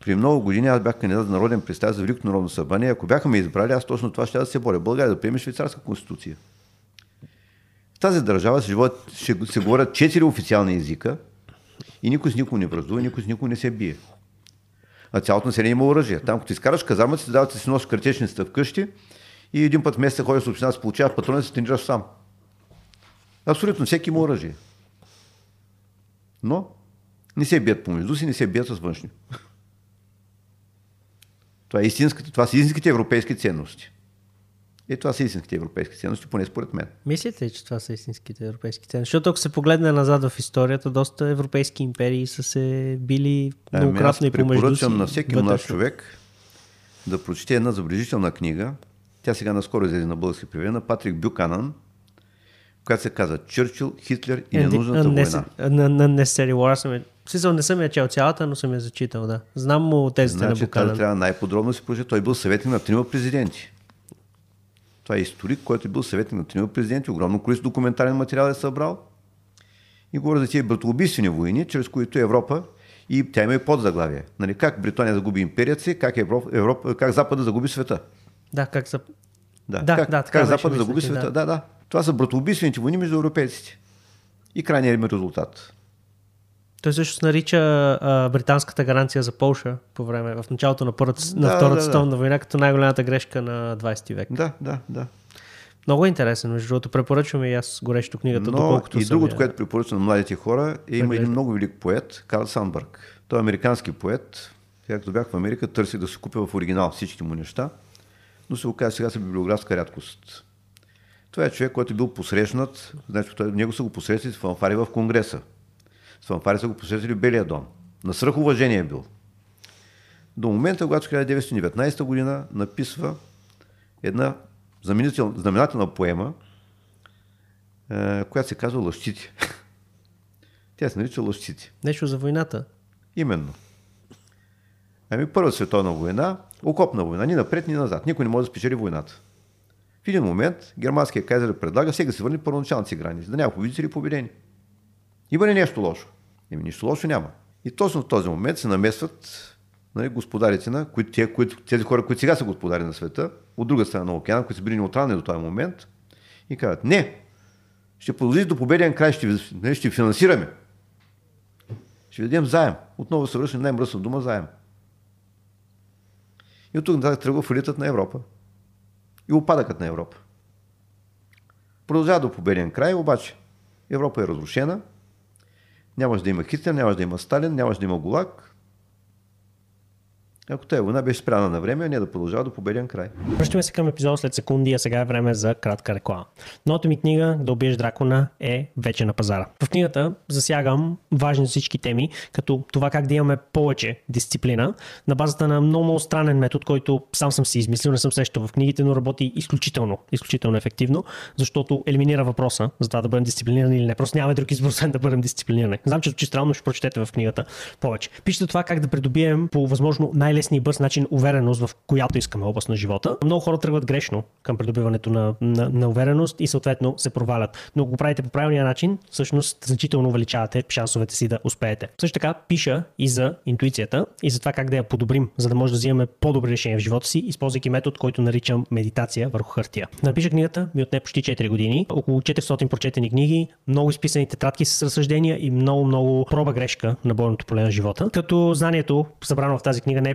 При много години аз бях кандидат за народен представител за Велико народно събрание. Ако бяха ме избрали, аз точно това ще да се боря. България да приеме швейцарска конституция. В тази държава се, живоят, ще се говорят четири официални езика и никой с никой не връздува, никой с никой не се бие. А цялото население има оръжие. Там, като изкараш казармата, си дават си нос картечницата вкъщи и един път в месеца ходиш с община, се получава патрони, се тренираш сам. Абсолютно всеки има оръжие. Но не се бият помежду си, не се бият с външни. Това, е истинските, това са истинските европейски ценности. И това са истинските европейски ценности, поне според мен. Мислите ли, че това са истинските европейски ценности? Защото ако се погледне назад в историята, доста европейски империи са се били ами, многократно и помежду си. На всеки млад човек да прочете една забележителна книга. Тя сега наскоро излезе на български превед на Патрик Бюканан, която се казва Чърчил, Хитлер и ненужната война. На Necessary War съм Смисъл, не съм я чел цялата, но съм я зачитал, да. Знам му тезите значи, на Буканан. трябва най-подробно си прочете. Той бил съветник на трима президенти. Това е историк, който е бил съветник на трима президенти. Огромно количество документален материал е събрал. И говоря за тези братоубийствени войни, чрез които Европа и тя има и подзаглавие. Нали, как Британия загуби империята си, как, Европа, Европа, как Запада загуби света. Да, как, за... да, да, как, да, как Запада загуби света. Да. да, да. Това са братоубийствените войни между европейците. И крайният им резултат. Той също нарича а, британската гаранция за Полша по време, в началото на, първата, да, на Втората да, световна да. война, като най-голямата грешка на 20 век. Да, да, да. Много е интересен, между другото. Препоръчваме и аз горещо книгата, Но доколкото и другото, което препоръчвам на младите хора, е има един много велик поет, Карл Сандбърг. Той е американски поет. Сега като бях в Америка, търсих да се купя в оригинал всичките му неща, но се оказа сега са библиографска рядкост. Това е човек, който е бил посрещнат, значи той, него са го посрещали в фанфари в Конгреса. С фанфари са го посрещали Белия дом. На свръхуважение е бил. До момента, когато в 1919 година написва една знаменателна поема, е, която се казва Лъщите. Тя се нарича Лъщите. Нещо за войната. Именно. Ами Първа световна война, окопна война, ни напред, ни назад. Никой не може да спечели войната. В един момент германският кайзер предлага сега да се върне първоначалните си граници, да няма победители победени. Има ли нещо лошо? Еми нищо лошо няма. И точно в този момент се намесват нали, господарите на които, тези, които, тези хора, които сега са господари на света, от друга страна на океана, които са били неутрални до този момент, и казват, не, ще продължи до победен край, ще, нали, ще финансираме. Ще дадем заем. Отново се връщаме най-мръсна дума заем. И от тук нататък тръгва фалитът на Европа. И опадъкът на Европа. Продължава до победен край, обаче Европа е разрушена, Нямаше да има Хитлер, нямаше да има Сталин, нямаше да има Голак, ако тази война беше спряна на време, не да продължава до победен край. Връщаме се към епизода след секунди, а сега е време за кратка реклама. Новата ми книга Да убиеш дракона е вече на пазара. В книгата засягам важни всички теми, като това как да имаме повече дисциплина на базата на много, много странен метод, който сам съм си измислил, не съм срещал в книгите, но работи изключително, изключително ефективно, защото елиминира въпроса за това да бъдем дисциплинирани или не. Просто няма друг избор, да бъдем дисциплинирани. Знам, че звучи странно, ще прочетете в книгата повече. Пишете това как да придобием по възможно най най-лесния и бърз начин увереност в която искаме област на живота. Много хора тръгват грешно към придобиването на, на, на увереност и съответно се провалят. Но ако го правите по правилния начин, всъщност значително увеличавате шансовете си да успеете. Също така пиша и за интуицията и за това как да я подобрим, за да може да взимаме по-добри решения в живота си, използвайки метод, който наричам медитация върху хартия. напиша книгата ми отне почти 4 години, около 400 прочетени книги, много изписани тетрадки с разсъждения и много, много проба грешка на бойното поле на живота. Като знанието, събрано в тази книга, не е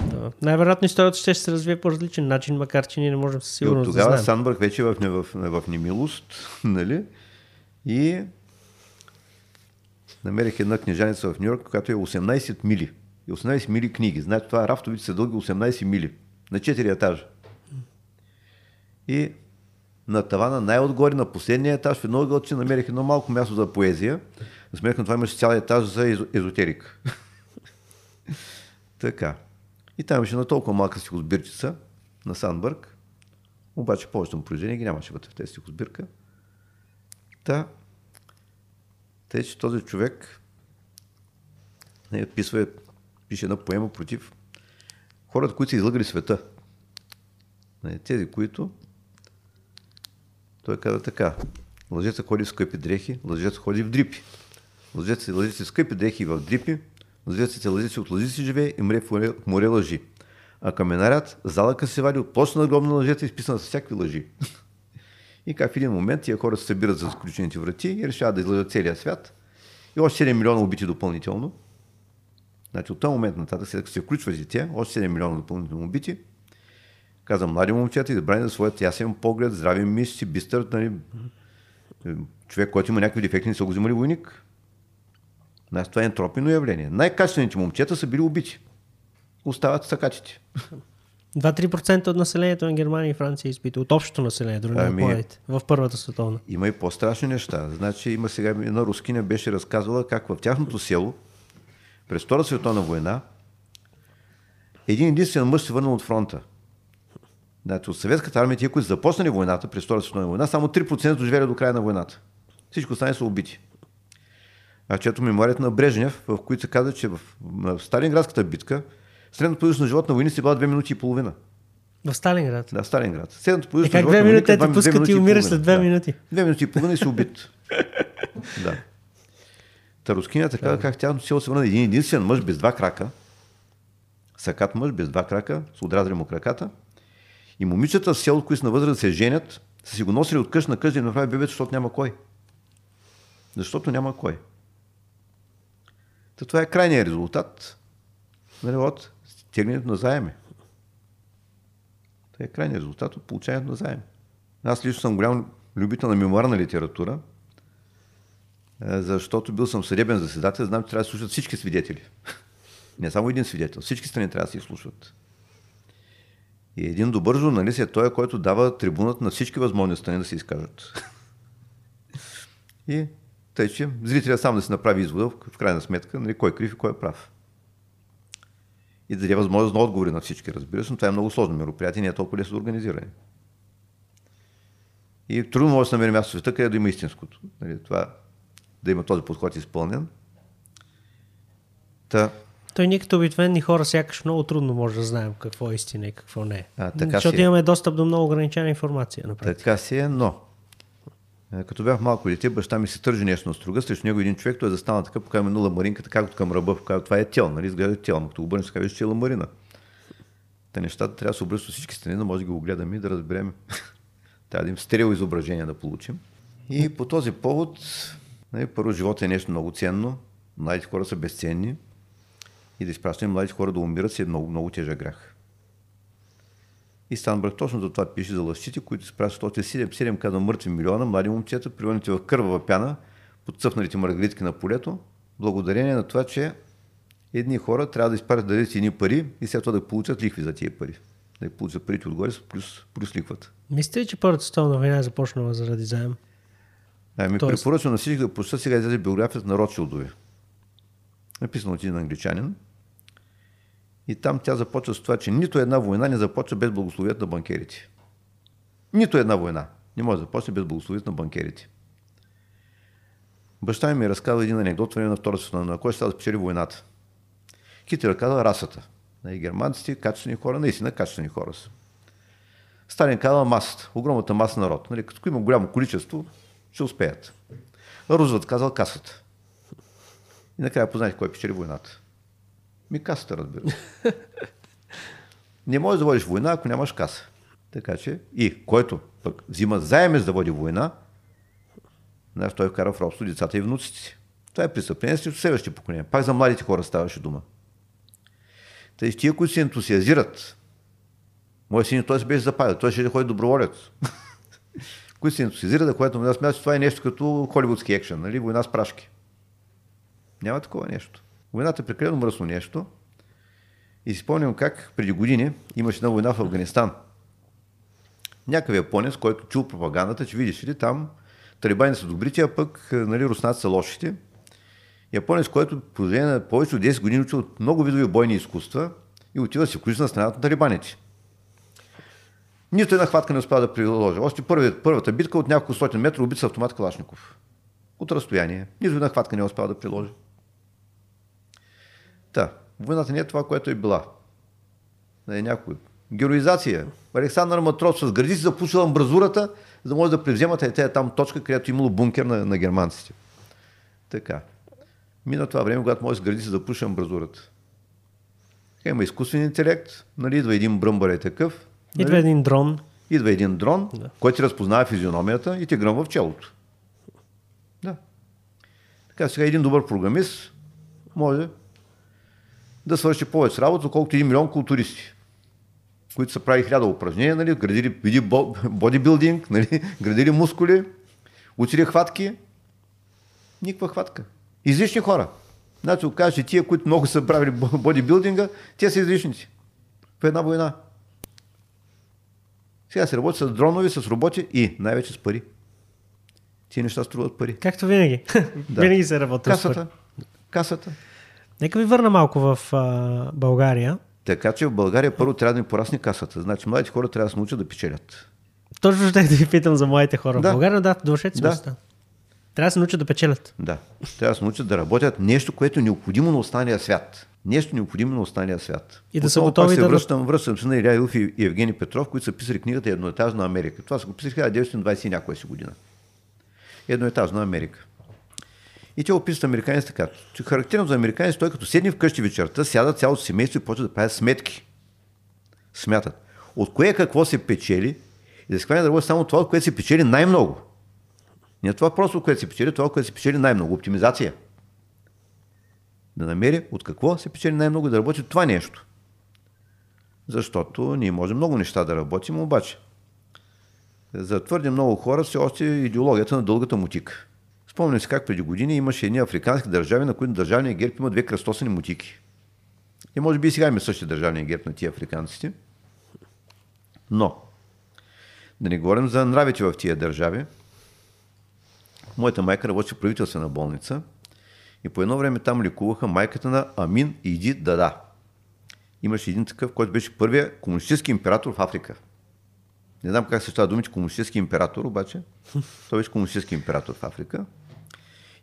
Най-вероятно историята ще се развие по различен начин, макар че ние не можем със сигурност тогава да знаем. Санбърг вече е в, в, в, в немилост, нали? И намерих една книжаница в Нью Йорк, която е 18 мили. И 18 мили книги. Знаете, това рафтовите са дълги 18 мили. На 4 етажа. И на тавана, най-отгоре, на последния етаж, в едно ъгълче намерих едно малко място за поезия. За сметка на това имаше цял етаж за езотерика. така. И там имаше на толкова малка стихосбирчица на Санбърг. Обаче повечето му произведения ги нямаше вътре в тези стихосбирка. Та, тъй, че този човек не, писва, пише една поема против хората, които са излъгали света. Не, тези, които той казва така. Лъжеца ходи в скъпи дрехи, лъжец ходи в дрипи. Лъжец се лъжи в скъпи дрехи и в дрипи, лъжец се лъжи си от лъжи си живее и мре в море, в море лъжи. А каменарят залъка се вади от площа на гробна лъжеца, изписана с всякакви лъжи. и как в един момент тия хора се събират за сключените врати и решават да излъжат целия свят. И още 7 милиона убити допълнително. Значи от този момент нататък, след като се включват и те, още 7 милиона допълнително убити, каза млади момчета, избрани за своят ясен поглед, здрави мисли, бистър, нали, човек, който има някакви дефекти, не са го взимали войник. Значи това е ентропино явление. Най-качествените момчета са били убити. Остават сакачите. 2-3% от населението на Германия и Франция е изпита. От общото население, дори ами, не в Първата световна. Има и по-страшни неща. Значи има сега една рускиня беше разказвала как в тяхното село през Втората световна война един единствен мъж се върнал от фронта. Значи, от съветската армия, тия, които започнали войната през Втората световна война, само 3% доживели до края на войната. Всичко останали са убити. А чето меморията на Брежнев, в които се казва, че в, в Сталинградската битка средната продължителност на живот на войници била 2 минути и половина. В Сталинград? Да, в Сталинград. Средната е, как две минути те те пускат и умираш след две да. минути? Две минути и половина и си убит. да. Та рускинята каза как тяхното село се върна един единствен мъж без два крака, сакат мъж без два крака, с отрязали му краката. И момичета в селото, които са на възраст да се женят, са си го носили от къща на къща и направи бебето, защото няма кой. Защото няма кой. Та това е крайният резултат нали, от тегнението на заеми. Това е крайният резултат от получаването на заеми. Аз лично съм голям любител на мемуарна литература, е, защото бил съм съдебен заседател, знам, че трябва да слушат всички свидетели. Не само един свидетел. Всички страни трябва да се изслушват. И един добър журналист е той, който дава трибунат на всички възможни страни да се изкажат. И тъй, че зрителя сам да си направи извода, в крайна сметка, нали, кой е крив и кой е прав. И да даде възможност на отговори на всички, разбира се, но това е много сложно мероприятие, не е толкова лесно организиране. И трудно може да се намери място в света, където да има истинското. Нали, това, да има този подход изпълнен. Та, той ние като обикновени хора сякаш много трудно може да знаем какво е истина и какво не е. А, така Защото си е. имаме достъп до много ограничена информация. Напред. Така си е, но като бях малко дете, баща ми се тържи нещо на струга, срещу него един човек, той е застанал така, покава минула маринка, така от към ръба, показва, това е тел, нали, изглежда тел, но като обърнеш, така че е ламарина. Те нещата трябва да се обръщат всички страни, да може да ги огледаме и да разберем. трябва да им стерео изображение да получим. И по този повод, нали, първо, живота е нещо много ценно, младите хора са безценни и да изпращаме младите хора да умират си е много, много тежък грях. И Станбърг точно за това пише за лъщите, които се правят 7, 7 каза мъртви милиона, млади момчета, привърнати в кървава пяна, подцъфналите маргаритки на полето, благодарение на това, че едни хора трябва да изпарят да дадат едни пари и след това да получат лихви за тия пари. Да получат парите отгоре плюс, плюс лихвата. Мислите ли, че Първата световна война е започнала заради заем? Ами Тоест- препоръчвам на всички да прочитат сега излезе биографията на Ротшилдови. Написано от един англичанин. И там тя започва с това, че нито една война не започва без благословието на банкерите. Нито една война не може да започне без благословието на банкерите. Баща ми разказва един анекдот време на Втората световна, на кой ще да спечели войната. Хитлер казва расата. Нали, Германците, качествени хора, наистина качествени хора са. Сталин казва масата, огромната маса народ. Нали, като има голямо количество, ще успеят. Рузвелт казал касата. И накрая познайте кой печели войната. Ми касата, разбира се. Не можеш да водиш война, ако нямаш каса. Така че и който пък взима заеме за да води война, знаеш, той вкара в робство децата и внуците си. Това е престъпление срещу следващите поколения. Пак за младите хора ставаше дума. Тъй, тия, които се ентусиазират, Моят син той се беше запалил, той ще ходи доброволец. които се ентусиазират да ходят на война, смятат, че това е нещо като холивудски екшен, нали? война с прашки. Няма такова нещо. Войната е прекалено мръсно нещо. И си спомням как преди години имаше една война в Афганистан. Някакъв японец, който чул пропагандата, че видиш ли там талибани са добрите, а пък нали, руснаци са лошите. Японец, който продължение на повече от 10 години учил много видови бойни изкуства и отива да се включи на страната на талибаните. Нито една хватка не успя да приложи. Още първи, първата битка от няколко стотин метра убит с автомат Калашников. От разстояние. Нито една хватка не успя да приложи. Та, войната не е това, което е била. Да е някой. Героизация. Александър Матрос с гради си запушил амбразурата, за да може да превземат е там точка, където имало бункер на, на германците. Така. Мина това време, когато може с гради си запуши амбразурата. Има изкуствен интелект, нали, идва един бръмбър е такъв, Идва един дрон. Идва един дрон, да. който ти разпознава физиономията и ти гръмва в челото. Да. Така, сега един добър програмист може да свърши повече работа, отколкото един милион културисти, които са правили хиляда упражнения, нали, градили види бо- бодибилдинг, нали, градили мускули, учили хватки. Никаква хватка. Излишни хора. Значи, окаже, че тия, които много са правили бо- бодибилдинга, те са излишници. В една война. Сега се работи с дронове, с роботи и най-вече с пари. Тия неща струват пари. Както винаги. Да. винаги се работи с Касата. Касата. Нека ви върна малко в а, България. Така че в България първо трябва да ни порасне касата. Значи младите хора трябва да се научат да печелят. Точно ще да ви питам за младите хора в Да. България. Да, довършете си Да. Трябва да се научат да печелят. Да. Трябва да се научат да работят нещо, което е необходимо на останалия свят. Нещо необходимо на останалия свят. И да са готови се да- връщам, връщам се на Иля Илф и Евгений Петров, които са писали книгата Едноетажна Америка. Това са го писали 1920 и някоя си година. Едноетажна Америка. И те описват американците така, че характерно за американците, той като седне вкъщи вечерта, сядат цялото семейство и почват да правят сметки. Смятат. От кое какво се печели и да се хване работи само това, от което се печели най-много. Не това просто, което се печели, това, което се печели най-много. Оптимизация. Да намери от какво се печели най-много и да работи това нещо. Защото ние можем много неща да работим, обаче за твърде много хора все още е идеологията на дългата мутика. Спомням си как преди години имаше едни африкански държави, на които държавният герб има две кръстосани мутики. И може би и сега има същия държавния герб на тия африканците. Но, да не говорим за нравите в тия държави. Моята майка работи в правителствена болница и по едно време там лекуваха майката на Амин Иди Дада. Имаше един такъв, който беше първия комунистически император в Африка. Не знам как се става думите комунистически император, обаче той беше комунистически император в Африка.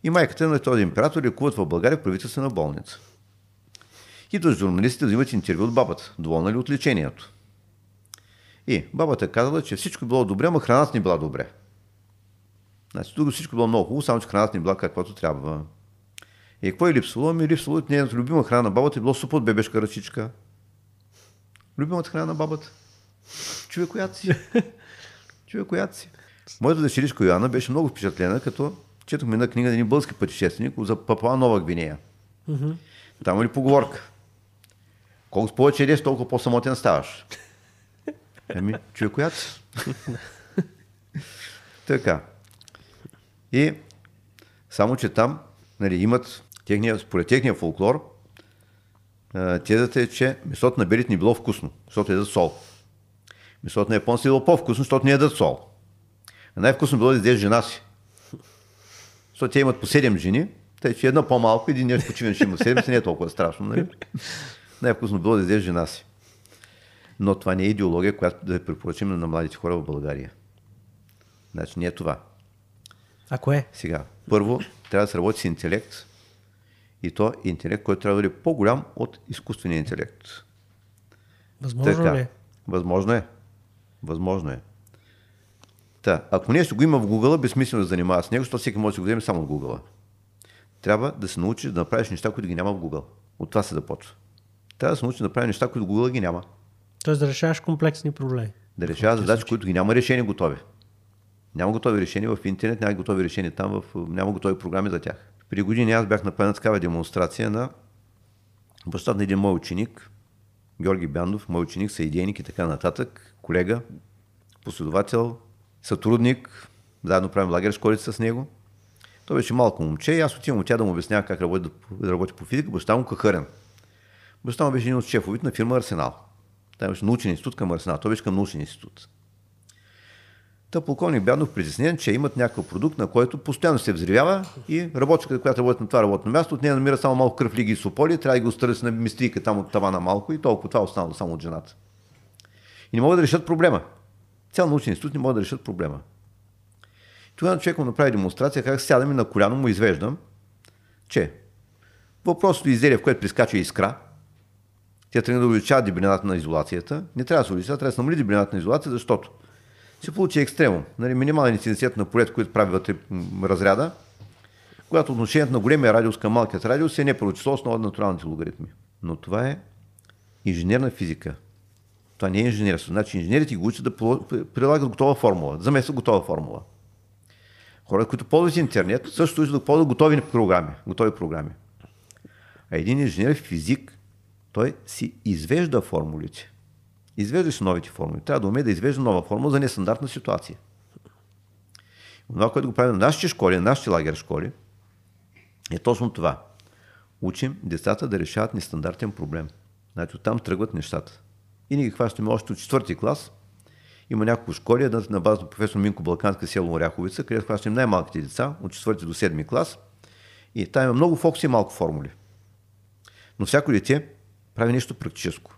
И майката на този император лекуват в България в правителствена болница. Идват журналистите да взимат интервю от бабата. Доволна ли от лечението? И бабата казала, че всичко било добре, ама храната не била добре. Значи, тук всичко било много хубаво, само че храната не била каквото трябва. И какво е липсвало? Ами липсвало от нейната любима храна на бабата е било супа от бебешка ръчичка. Любимата храна на бабата. Чуя коя си. Чуя коя си. Моята дъщеричка Йоанна беше много впечатлена, като четохме една книга на един български пътешественик за Папуа Нова Гвинея. Там е ли поговорка? Колкото повече едеш, толкова по-самотен ставаш. Еми, чуя коя си. така. И само, че там нали, имат техния, според техния фолклор, тезата е, че месото на белите не било вкусно, защото ядат сол. Месото на японците е било по-вкусно, защото не ядат сол. А най-вкусно било да изядеш жена си. Защото те имат по 7 жени, тъй че една по-малко, един нещо почивен ще има 7, не е толкова страшно. Нали? Най-вкусно било да изядеш жена си. Но това не е идеология, която да препоръчим на младите хора в България. Значи не е това. А кое? Сега, първо, трябва да се работи с интелект. И то е интелект, който трябва да бъде по-голям от изкуствения интелект. Възможно така, ли? Е? Възможно е. Възможно е. Та, ако нещо го има в Google, безсмислено да занимава с него, защото всеки може да го вземе само от Google. Трябва да се научиш да направиш неща, които ги няма в Google. От това се започва. Трябва да се научиш да направиш неща, които в Google ги няма. Тоест да решаваш комплексни проблеми. Да решаваш задачи, които ги няма решение готови. Няма готови решения в интернет, няма готови решения там, в, няма готови програми за тях. При години аз бях направен такава демонстрация на бащата на един мой ученик, Георги Бяндов, мой ученик, съединник и така нататък, колега, последовател, сътрудник, заедно правим лагер школица с него. Той беше малко момче и аз отивам от тя да му обяснява как работи, да работи по физика. Баща му кахарен. Баща му беше един от шефовите на фирма Арсенал. Той беше научен институт към Арсенал. Той беше към научен институт. Та полковник Бяднов притеснен, че имат някакъв продукт, на който постоянно се взривява и работчика, която работи на това работно място, от нея намира само малко кръв лиги и сополи, трябва да го стърси на мистрийка там от тавана малко и толкова това е останало само от жената. И не могат да решат проблема. Цял научен институт не могат да решат проблема. Тогава човек му направи демонстрация как сядам и на коляно му извеждам, че въпросното изделие, в което прискача искра, тя трябва да увеличава дебелината на изолацията. Не трябва да се увеличава, трябва да се намали дебелината на изолацията, защото се получи екстремум. Нали, минимален интензитет на полето, който прави вътре разряда, когато отношението на големия радиус към малкият радиус е не първо число, основа на натуралните логаритми. Но това е инженерна физика. Това не е инженерство. Значи инженерите го учат да прилагат готова формула, заместват готова формула. Хората, които ползват интернет, също учат да ползват готови програми. Готови програми. А един инженер физик, той си извежда формулите. Извеждаш новите формули. Трябва да умее да извежда нова формула за нестандартна ситуация. Това, което го правим на нашите школи, на нашите лагер школи, е точно това. Учим децата да решават нестандартен проблем. Значи оттам тръгват нещата. И ние ги хващаме още от четвърти клас. Има няколко школи, една на база на професор Минко Балканска село Оряховица, където хващаме най-малките деца от четвърти до седми клас. И там има много фокуси и малко формули. Но всяко дете прави нещо практическо.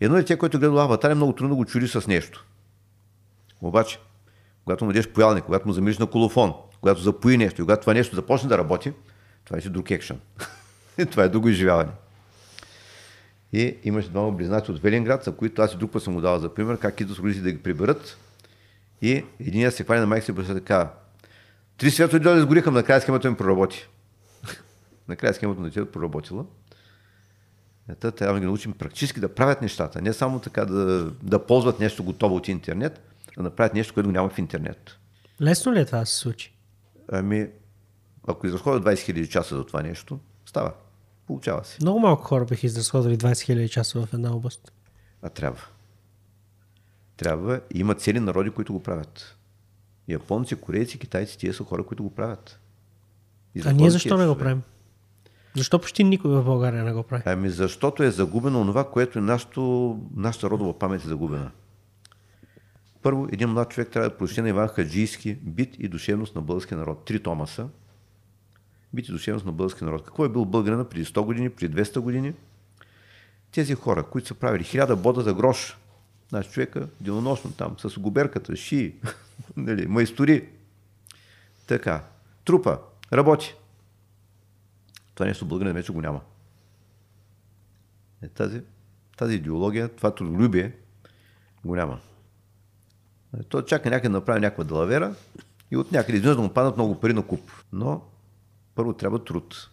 Едно дете, което гледа аватар, е много трудно да го чури с нещо. Обаче, когато му дадеш поялник, когато му замириш на колофон, когато запои нещо и когато това нещо започне да работи, това е друг екшен. това е друго изживяване. И имаше двама близнаци от Велинград, за които аз и друг път съм му дал за пример, как идват родители да ги приберат. И един се хвани на майка си и така. Три светло да сгориха, накрая схемата им проработи. накрая схемата на детето проработила. Ето, трябва да ги научим практически да правят нещата, не само така да, да ползват нещо готово от интернет, а да направят нещо, което го няма в интернет. Лесно ли е това да се случи? Ами, ако изразходят 20 000 часа за това нещо, става. Получава се. Много малко хора бих изразходили 20 000 часа в една област. А трябва. Трябва. Има цели народи, които го правят. Японци, корейци, китайци, тия са хора, които го правят. А ние защо не го правим? Защо почти никой в България не го прави? Ами защото е загубено това, което е нашото, нашата родова памет е загубена. Първо, един млад човек трябва да прочете на Иван Хаджийски бит и душевност на българския народ. Три тома са. Бит и душевност на българския народ. Какво е бил българина преди 100 години, преди 200 години? Тези хора, които са правили хиляда бода за грош, значи човека денонощно там, с губерката, ши, нали, майстори. Така, трупа, работи. Това нещо българин вече го няма. Е, тази, тази идеология, това трудолюбие го няма. Е, то чака някъде да направи някаква далавера и от някъде изведнъж да му падат много пари на куп. Но първо трябва труд.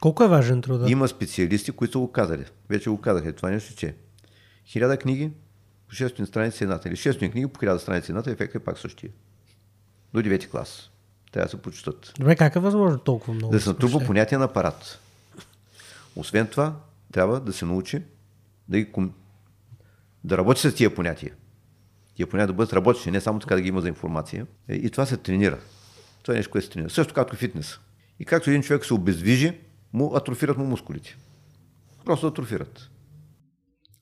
Колко е важен труда? Има специалисти, които са го казали. Вече го казаха. Това нещо, че хиляда книги по 600 страници едната или 600 книги по 1000 страници едната, ефектът е пак същия. До 9 клас. Трябва да се почитат. Добре, как е възможно толкова много? Да се натрупа понятие на апарат. Освен това, трябва да се научи да, ги, да работи с тия понятия. Тия понятия да бъдат работещи, не само така да ги има за информация. Е, и това се тренира. Това е нещо, което се тренира. Също както фитнес. И както един човек се обездвижи, му атрофират му мускулите. Просто атрофират.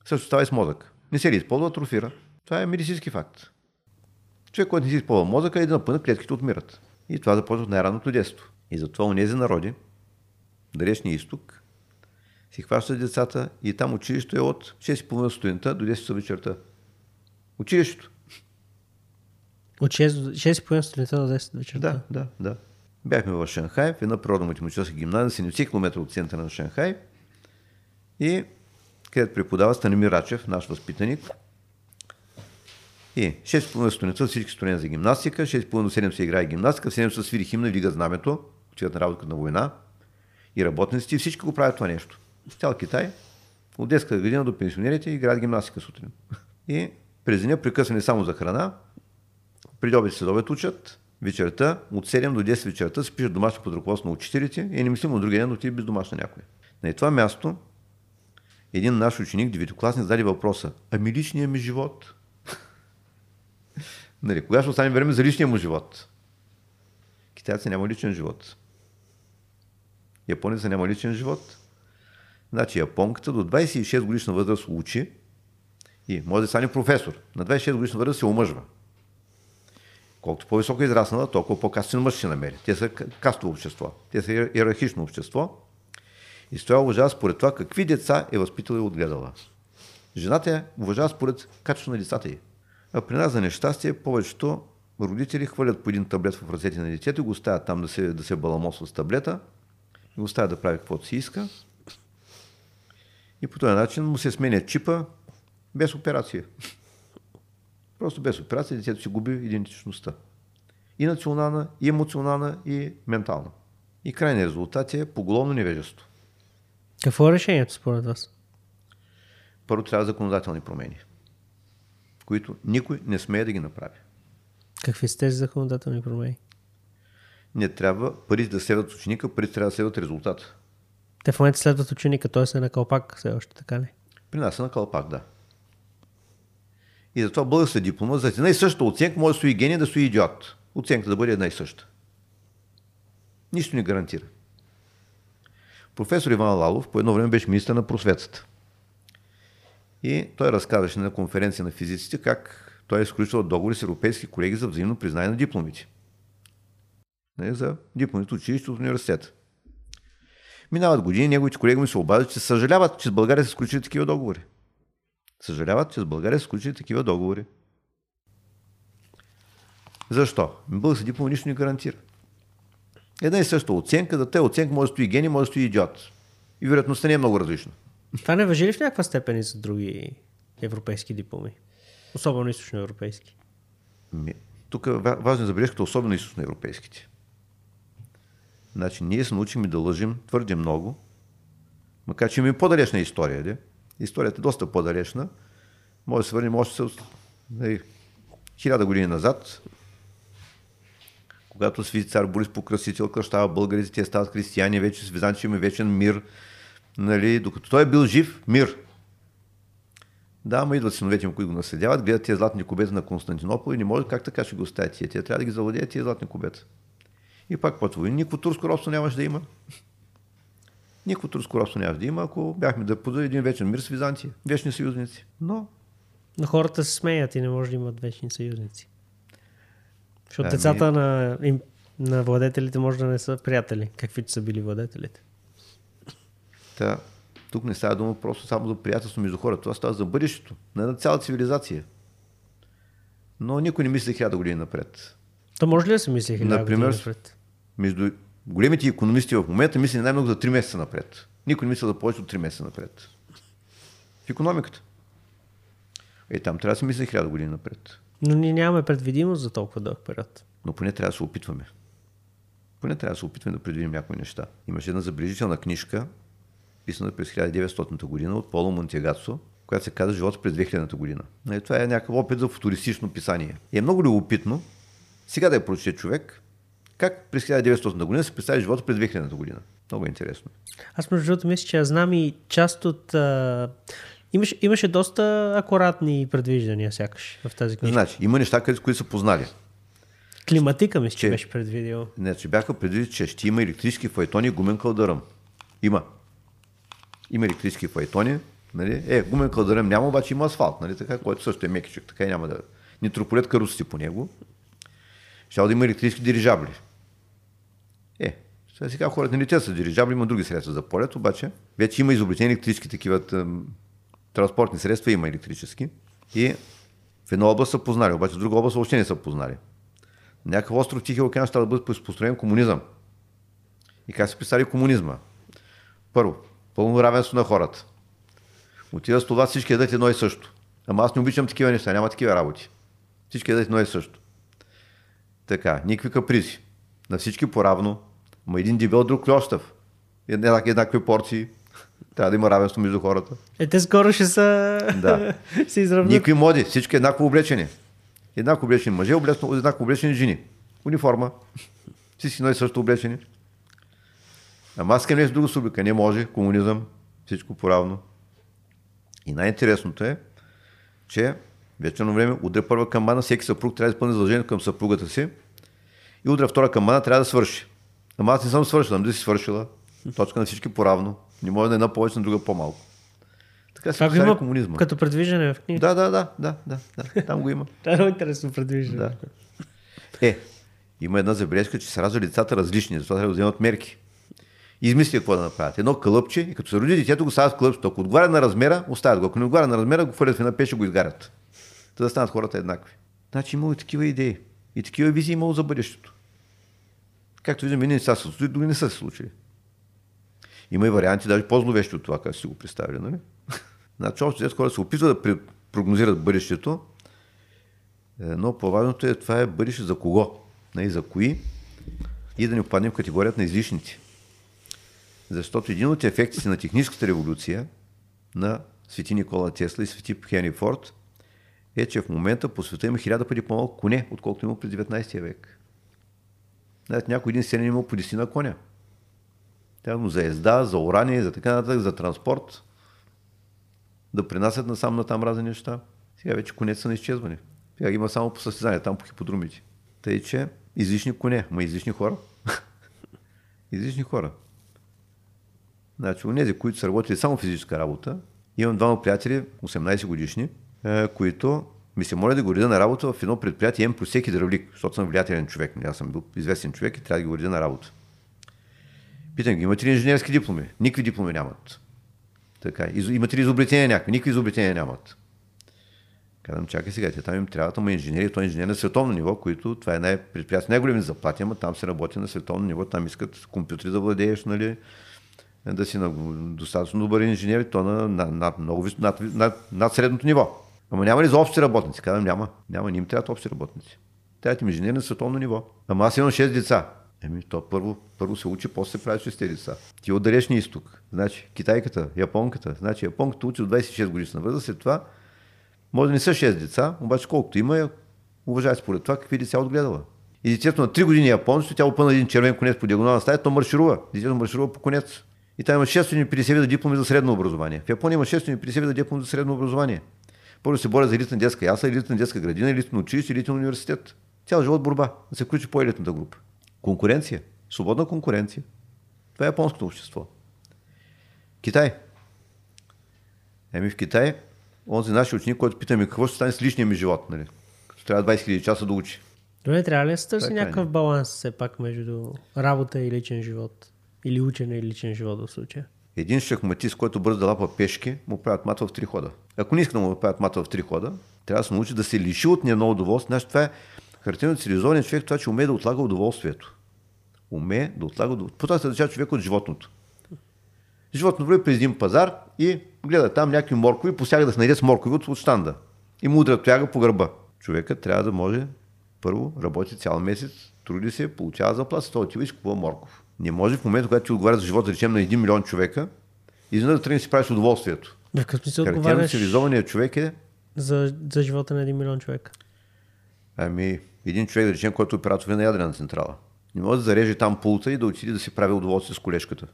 Също става и с мозък. Не се ли използва, атрофира. Това е медицински факт. Човек, който не си използва мозъка, един напънат, клетките отмират. И това започва от най-ранното детство. И затова у нези народи, далечния изток, си хващат децата и там училището е от 6.30 сутринта до 10 часа вечерта. Училището. От 6.30 сутринта до 10 вечерта? Да, да, да. Бяхме в Шанхай, в една природно-математическа гимназия, 70 км от центъра на Шанхай и където преподава Станимир Рачев, наш възпитаник. И 6.30 сутринта всички студенти за гимнастика, 6.30 до 7 се играе гимнастика, в 7 се свири химна, вдига знамето, отиват на работа на война и работниците и всички го правят това нещо. Цял Китай, от детска година до пенсионерите играят гимнастика сутрин. И през деня прекъсване само за храна, преди обед се обед учат, вечерта, от 7 до 10 вечерта се пишат домашни под ръководство на учителите и не мислим от другия ден да отиде без домашна някой. На това място един наш ученик, деветокласник, зададе въпроса, ами личния ми живот? нали, кога ще остане време за личния му живот? Китайца няма личен живот. Японеца няма личен живот. Значи японката до 26 годишна възраст учи и може да стане професор. На 26 годишна възраст се омъжва. Колкото по-високо е израснала, толкова по-кастен мъж ще намери. Те са кастово общество. Те са иерархично общество. И с това уважава според това какви деца е възпитала и отгледала. Жената уважава според качеството на децата й. А при нас за нещастие повечето родители хвърлят по един таблет в ръцете на детето и го оставят там да се, да се баламосва с таблета и го оставят да прави каквото си иска. И по този начин му се сменя чипа без операция. Просто без операция детето си губи идентичността. И национална, и емоционална, и ментална. И крайният резултат е поголовно невежество. Какво е решението според вас? Първо трябва законодателни промени, които никой не смее да ги направи. Какви са тези законодателни промени? Не трябва пари да следват ученика, пари трябва да следват резултата. Те в момента следват ученика, т.е. е на кълпак все още, така ли? При нас е на кълпак, да. И затова българска диплома за една и съща оценка може да стои гений, да стои идиот. Оценката да бъде една и съща. Нищо не гарантира. Професор Иван Лалов по едно време беше министър на просветата. И той разказваше на конференция на физиците как той е изключвал договори с европейски колеги за взаимно признание на дипломите. Не, за дипломите училище от университета. Минават години, неговите колеги ми се обаждат, че съжаляват, че с България са сключили такива договори. Съжаляват, че с България са сключили такива договори. Защо? Българска диплома нищо не гарантира. Една и съща оценка, да те оценка може да стои гений, може да стои идиот. И вероятността не е много различна. Това не въжи ли в някаква степен и за други европейски дипломи? Особено източноевропейски. Тук е важна забележката, особено източноевропейските. Значи, ние се научим да лъжим твърде много, макар че имаме по-далечна история. Де? Историята е доста по-далечна. Може да се върнем още с нали, хиляда години назад, когато сви цар Борис Покрасител кръщава българите, те стават християни, вече с Византи има вечен мир. Нали, докато той е бил жив, мир. Да, ама идват синовете му, които го наследяват, гледат тия златни кубета на Константинопол и не може как така ще го оставят тия. Тия трябва да ги завладеят тия златни кубета. И пак по войни, никакво турско робство нямаше да има. Никакво турско робство нямаше да има, ако бяхме да подали един вечен мир с Византия. Вечни съюзници. Но... Но хората се смеят и не може да имат вечни съюзници. Защото ами... децата на, им, на владетелите може да не са приятели, каквито са били владетелите. Та, тук не става дума просто само за приятелство между хората. Това става за бъдещето на една цяла цивилизация. Но никой не мисли хиляда години напред. То може ли да се мисли хиляда години напред? Между големите економисти в момента мисли най-много за 3 месеца напред. Никой не мисли за повече от 3 месеца напред. В економиката. Е, там трябва да се мисли хиляда години напред. Но ние нямаме предвидимост за толкова дълъг период. Но поне трябва да се опитваме. Поне трябва да се опитваме да предвидим някои неща. Имаше една забележителна книжка, писана през 1900 година от Поло Монтегацо, която се казва Живот през 2000 година. И нали, това е някакъв опит за футуристично писание. И е много любопитно сега да я прочете човек, как през 1900 година се представи живота през 2000 година. Много е интересно. Аз между другото мисля, че я знам и част от а, Имаше, имаше доста акуратни предвиждания, сякаш, в тази книга. Значи, има неща, които са познали. Климатика, мисля, че беше предвидил. Не, че бяха предвидили, че ще има електрически файтони и гумен кълдъръм. Има. Има електрически файтони, нали? Е, гумен кълдарем няма, обаче има асфалт, нали? Така, който също е мекичък, така и няма да... Нитрополет карусите по него. Ще да има електрически дирижабли. Сега хората не те са дирижабли, има други средства за полет, обаче вече има изобретени електрически такива транспортни средства, има електрически. И в една област са познали, обаче в друга област въобще не са познали. Някакъв остров Тихия океан ще да бъде построен комунизъм. И как се представи комунизма? Първо, пълно равенство на хората. Отива с това всички ядат едно и също. Ама аз не обичам такива неща, няма такива работи. Всички ядат едно и също. Така, никакви капризи. На всички поравно. Ма един дебел, друг клющав. Еднакви порции. Трябва да има равенство между хората. Е, те скоро ще са... Да. се изравнят. Никакви моди, всички еднакво облечени. Еднакво облечени мъже, еднакво облечени жени. Униформа. Всички едно и също облечени. А маска не е с друга субика. Не може. Комунизъм. Всичко поравно. И най-интересното е, че вечерно време удря първа камбана, всеки съпруг трябва да изпълни задължение към съпругата си и удря втора камбана трябва да свърши. Ама аз не съм свършила, да си свършила. Точка на всички поравно. Не може да е една повече, на друга по-малко. Така се има комунизма. Като предвиждане в книга. Да, да, да, да, да, да. Там го има. Това е много интересно предвиждане. Да. Е, има една забележка, че се ражда лицата различни, затова трябва да вземат мерки. Измисли какво да направят. Едно кълъпче и като се роди детето го ставят в кълъпчето. Ако отговаря на размера, оставят го. Ако не отговаря на размера, го фърлят в една пеш и го изгарят. За да станат хората еднакви. Значи имало и такива идеи. И такива визии имало за бъдещето. Както виждаме, не са се случили, дори не са се случили. Има и варианти, даже по-зловещи от това, как си го представили. Нали? значи, още хора се опитват да прогнозират бъдещето, е, но по-важното е това е бъдеще за кого, не нали, за кои и да не попаднем в категорията на излишните. Защото един от ефектите на техническата революция на свети Никола Тесла и свети Хенри Форд е, че в момента по света има хиляда пъти по-малко коне, отколкото има през 19 век. Някой един селен има по десина коня. Тя за езда, за орание, за така нататък, за транспорт. Да принасят насам на там разни неща. Сега вече конете са на изчезване. Сега има само по състезание, там по хиподрумите. Тъй, че излишни коне, ма излишни хора. излишни хора. Значи, нези, които са работили само физическа работа, имам двама приятели, 18 годишни, е, които ми се моля да го реда на работа в едно предприятие, имам по всеки дравлик, защото съм влиятелен човек. Аз съм бил известен човек и трябва да го реда на работа. Питам ги, имате ли инженерски дипломи? Никакви дипломи нямат. Така, имате ли изобретения някакви? Никакви изобретения нямат. Казвам, чакай сега, те там им трябват, ама инженери, то инженер на световно ниво, които това е най-предприятие, най-големи заплати, ама там се работи на световно ниво, там искат компютри да владееш, нали, да си на достатъчно добър инженер, то на, на, на много над, над, над, средното ниво. Ама няма ли за общи работници? Казвам, няма. Няма, не им трябват общи работници. Трябва им инженер на световно ниво. Ама аз имам 6 деца. Еми, то първо, първо се учи, после се прави с тези деца. Ти от далечния изток. Значи, китайката, японката. Значи, японката учи от 26 годишна възраст, след това може да не са 6 деца, обаче колкото има, уважай според това какви деца отгледала. И детето на 3 години японци, тя опъна един червен конец по диагонална стая, то марширува. Детето марширува по конец. И там има 650 вида дипломи за средно образование. В Япония има 650 вида дипломи за средно образование. Първо се борят за елитна детска яса, елитна детска градина, елитно училище, елитен университет. Цял живот борба да се включи по елитната група. Конкуренция. Свободна конкуренция. Това е японското общество. Китай. Еми в Китай, онзи нашия ученик, който питаме какво ще стане с личния ми живот, нали? Трябва 20 000 часа да учи. Добре, трябва ли да се търси някакъв не. баланс все пак между работа и личен живот? Или учене и личен живот в случая? Един шахматист, който бързо да лапа пешки, му правят мата в три хода. Ако не иска да му правят мата в три хода, трябва да се научи да се лиши от едно удоволствие. Значи това е характерно цивилизования човек, това, че умее да отлага удоволствието. Уме да отлага удоволствието. По това се различава човек от животното. Животно върви през един пазар и гледа там някакви моркови, посяга да се найде с моркови от, от штанда. И му удра тояга по гърба. Човекът трябва да може първо работи цял месец, труди се, получава заплата, той отива и купува морков. Не може в момента, когато ти отговаря за живота, речем, на 1 милион човека, и да тръгне да си правиш удоволствието. В какъв смисъл отговаряш цивилизованият човек е... За, за живота на 1 милион човека? Ами, един човек, да речем, който е оператор на ядрена централа. Не може да зареже там пулта и да отиде да си прави удоволствие с колешката.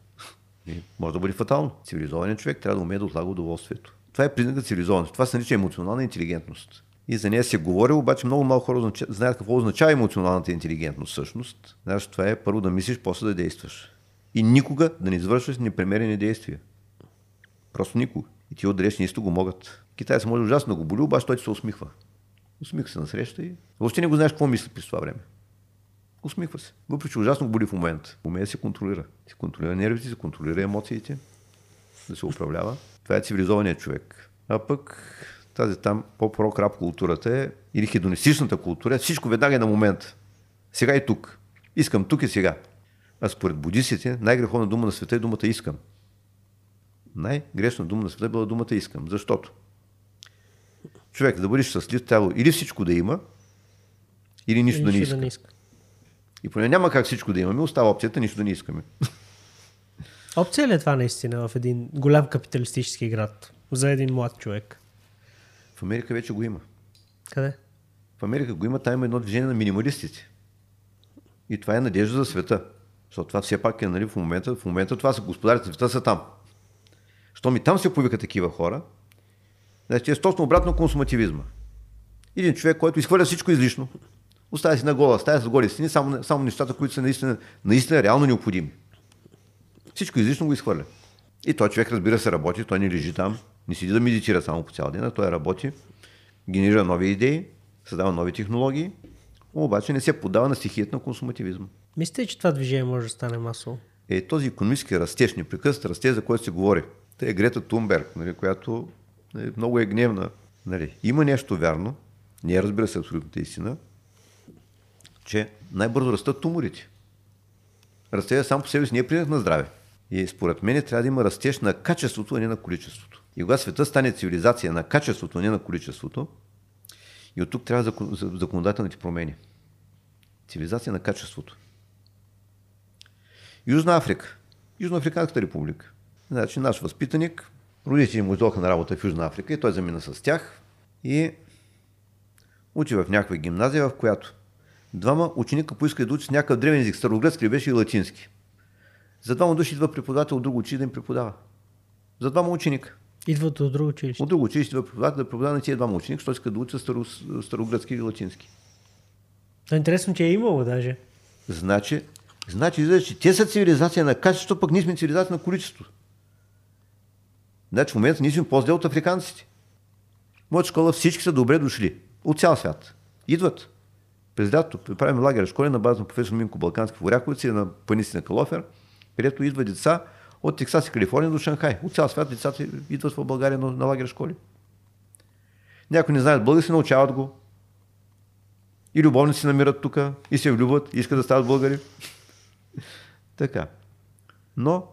И може да бъде фатално. Цивилизованият човек трябва да умее да отлага удоволствието. Това е признак на цивилизованост. Това се нарича емоционална интелигентност. И за нея се говори, обаче много малко хора знаят какво означава емоционалната интелигентност всъщност. Значи това е първо да мислиш, после да действаш. И никога да не извършваш непремерени действия. Просто никога. И ти отдреш нищо го могат. Китайци може ужасно да го боли, обаче той ти се усмихва. Усмихва се насреща и въобще не го знаеш какво мисли през това време. Усмихва се. Въпреки, че ужасно го боли в момента. Умее да се контролира. Се контролира нервите, се контролира емоциите, да се управлява. Това е цивилизованият човек. А пък тази там по-прок раб културата е, или хедонистичната култура, е всичко веднага е на момент. Сега и тук. Искам тук и сега. А според будистите, най-греховна дума на света е думата искам. Най-грешна дума на света е била думата искам. Защото човек да бъде щастлив, трябва или всичко да има, или нищо да не иска. Да не иска. И поне няма как всичко да имаме, остава опцията нищо да не искаме. Опция ли е това наистина в един голям капиталистически град за един млад човек? В Америка вече го има. Къде? В Америка го има, там има едно движение на минималистите. И това е надежда за света. Защото това все пак е нали, в момента, в момента това са господарите света са там. Що ми там се появиха такива хора, значи е точно обратно консумативизма. Един човек, който изхвърля всичко излишно, оставя си на гола, оставя с голи стени, само, само нещата, които са наистина, наистина реално необходими. Всичко излишно го изхвърля. И той човек, разбира се, работи, той не лежи там, не седи да медитира само по цял ден, а той работи, генерира нови идеи, създава нови технологии, обаче не се подава на стихията на консумативизма. Мислите, че това движение може да стане масово? Е, този економически растеж, непрекъснат растеж, за който се говори. Те е Грета Тунберг, нали, която е, много е гневна. Нали. Има нещо вярно, не разбира се абсолютната истина, че най-бързо растат туморите. Растежът сам по себе си не е признак на здраве. И според мен трябва да има растеж на качеството, а не на количеството. И когато света стане цивилизация на качеството, не на количеството, и от тук трябва законодателните промени. Цивилизация на качеството. Южна Африка. Южноафриканската република. Значи наш възпитаник, родители му идоха на работа в Южна Африка и той замина с тях и учи в някаква гимназия, в която двама ученика поискали да учат някакъв древен език, старогръцки беше и латински. За двама души идва преподавател друго училище да им преподава. За двама ученика. Идват от друго училище. От друго училище идва преподавател да преподава на тия двама ученика, защото искат да учат старо, старогръцки или латински. То е интересно, че е имало даже. Значи, значи, че те са цивилизация на качество, пък ние сме цивилизация на количество. Значи в момента ние сме по-зле от африканците. Моята школа всички са добре дошли. От цял свят. Идват. През лятото правим лагер школи на база на професор Минко Балкански в Оряковици на паниси на Калофер, където идва деца от Тексас и Калифорния до Шанхай. От цял свят децата идват в България на, на лагер школи. Някои не знаят български, научават го. И любовници намират тук, и се влюбват, и искат да стават българи. така. Но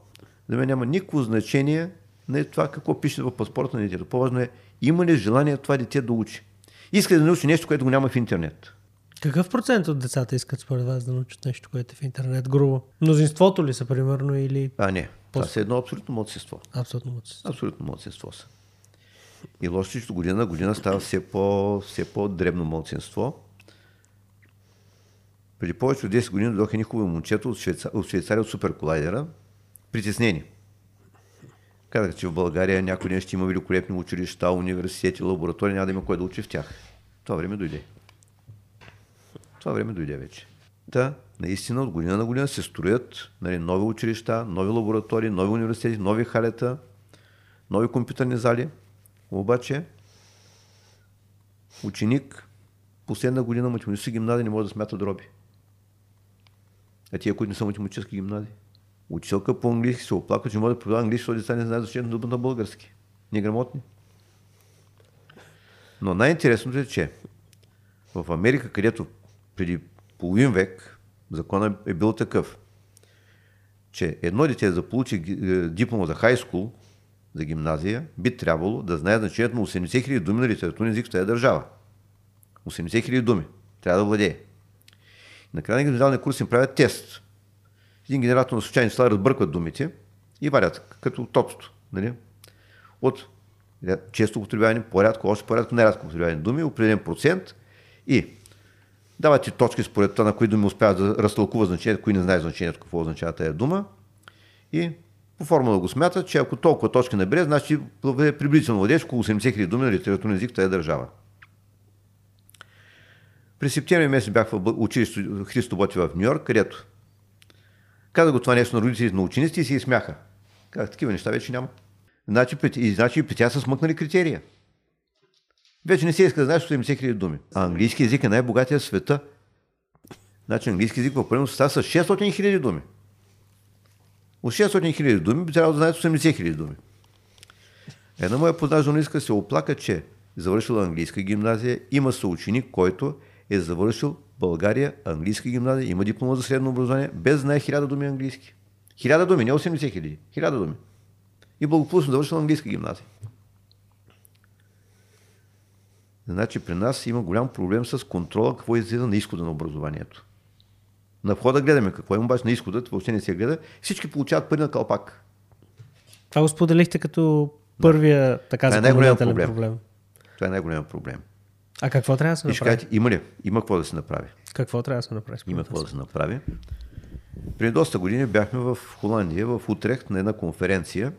за мен няма никакво значение на това какво пише в паспорта на детето. По-важно е, има ли желание това дете да учи. Иска да научи нещо, което го няма в интернет. Какъв процент от децата искат според вас да научат нещо, което е в интернет? Грубо. Мнозинството ли са, примерно, или... А, не. Това е едно абсолютно младсинство. Абсолютно младсинство. Абсолютно младсинство са. И лошото година на година става все, по, все по-дребно младсинство. Преди повече от 10 години дойдоха ни хубави момчета от, Швейца, от Швейцария от суперколайдера, притеснени. Казах, че в България някои ден ще има великолепни училища, университети, лаборатории, няма да има кой да учи в тях. Това време дойде. Това време дойде вече. Да, наистина от година на година се строят нали, нови училища, нови лаборатории, нови университети, нови халета, нови компютърни зали. Обаче ученик последна година математическа гимназия не може да смята дроби. А тия, които не са математически гимназии. Учителка по английски се оплаква, че може да преподава английски, защото деца не знаят защитна дума на български. Неграмотни. Но най-интересното е, че в Америка, където преди половин век законът е бил такъв, че едно дете да получи е, диплома за хай скул, за гимназия, би трябвало да знае значението на 80 000 думи на литературен език в тази държава. 80 000 думи. Трябва да владее. Накрая на гимназиалния курс им правят тест. Един генератор на случайни числа разбъркват думите и варят като тотото. Нали? От често употребявани, по-рядко, още по-рядко, нерядко употребявани думи, определен процент и дават ти точки според това, на кои думи успяват да разтълкува значението, кои не знаят значението, какво означава тази дума. И по формула го смятат, че ако толкова точки набере, значи е приблизително владееш около 80 000 думи на литературен език в тази държава. През септември месец бях в училището Христо Боти в Нью Йорк, където каза го това нещо на родителите на учениците и се изсмяха. Как такива неща вече няма. Значи, и, значи при тях са смъкнали критерия. Вече не се иска да знаеш 70 хиляди думи. А английски език е най-богатия в света. Значи английски език в пълно състав с 600 хиляди думи. От 600 хиляди думи би трябвало да знаят 80 хиляди думи. Една моя позна журналистка се оплака, че завършила английска гимназия, има съученик, който е завършил България английска гимназия, има диплома за средно образование, без знае хиляда думи английски. Хиляда думи, не 80 хиляди, хиляда думи. И благополучно завършил английска гимназия. Значи при нас има голям проблем с контрола какво излиза на изхода на образованието. На входа гледаме какво има, обаче на изходът въобще не се гледа. Всички получават пари на калпак. Това го споделихте като първия така Това е законодателен проблем. проблем. Това е най-голям проблем. А какво трябва да се направи? кажете, има ли? Има какво да се направи. Какво трябва да се направи? Има какво да се направи. Преди доста години бяхме в Холандия, в Утрехт, на една конференция,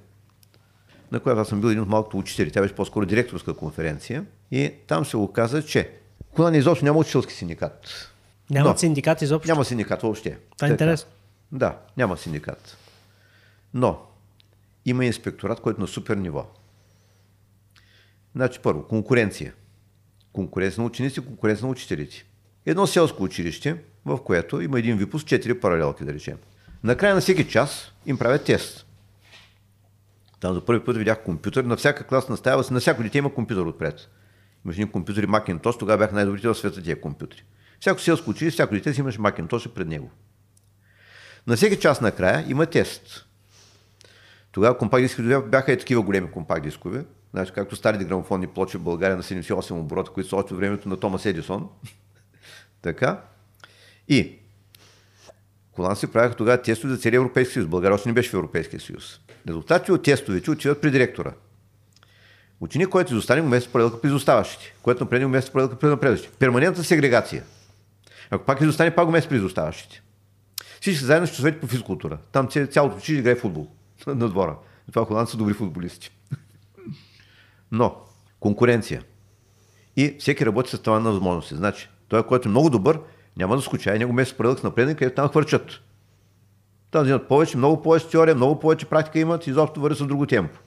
на която аз съм бил един от малкото учители. Тя беше по-скоро директорска конференция. И там се оказа, че Холандия изобщо няма учителски синдикат. Нямат Но синдикат изобщо. Няма синдикат въобще. Това е интересно. Да, няма синдикат. Но има инспекторат, който е на супер ниво. Значи първо, конкуренция. Конкуренция на ученици, конкуренция на учителите. Едно селско училище, в което има един випуск, четири паралелки, да речем. Накрая на всеки час им правят тест. Там за първи път видях компютър. На всяка класна стая, на всяко дете има компютър отпред. Имаше един компютър и Macintosh, тогава бяха най-добрите в света тия компютри. Всяко селско училище, всяко дете си имаше Macintosh пред него. На всеки час накрая има тест. Тогава компакт дискове бяха и такива големи компакт дискове. Значи, както старите грамофонни плочи в България на 78 оборота, които са още времето на Томас Едисон. така. И Холандци правиха тогава тестове за целия Европейски съюз. България още не беше в Европейския съюз. Резултатите от тестовете отиват при директора. Ученик, който изостане, го место паралелка при изоставащите, което напредне го место паралелка при напредващите. Перманентна сегрегация. Ако пак изостане, пак го место при изоставащите. Всички заедно ще часовете по физкултура. Там ця- цялото училище играе футбол на двора. И това холандци са добри футболисти. Но, конкуренция. И всеки работи с това на възможности. Значи, той, който е много добър, няма да скучае, него место паралелък с напредник, където там хвърчат. Там взимат повече, много повече теория, много повече практика имат и изобщо върви с друго темпо.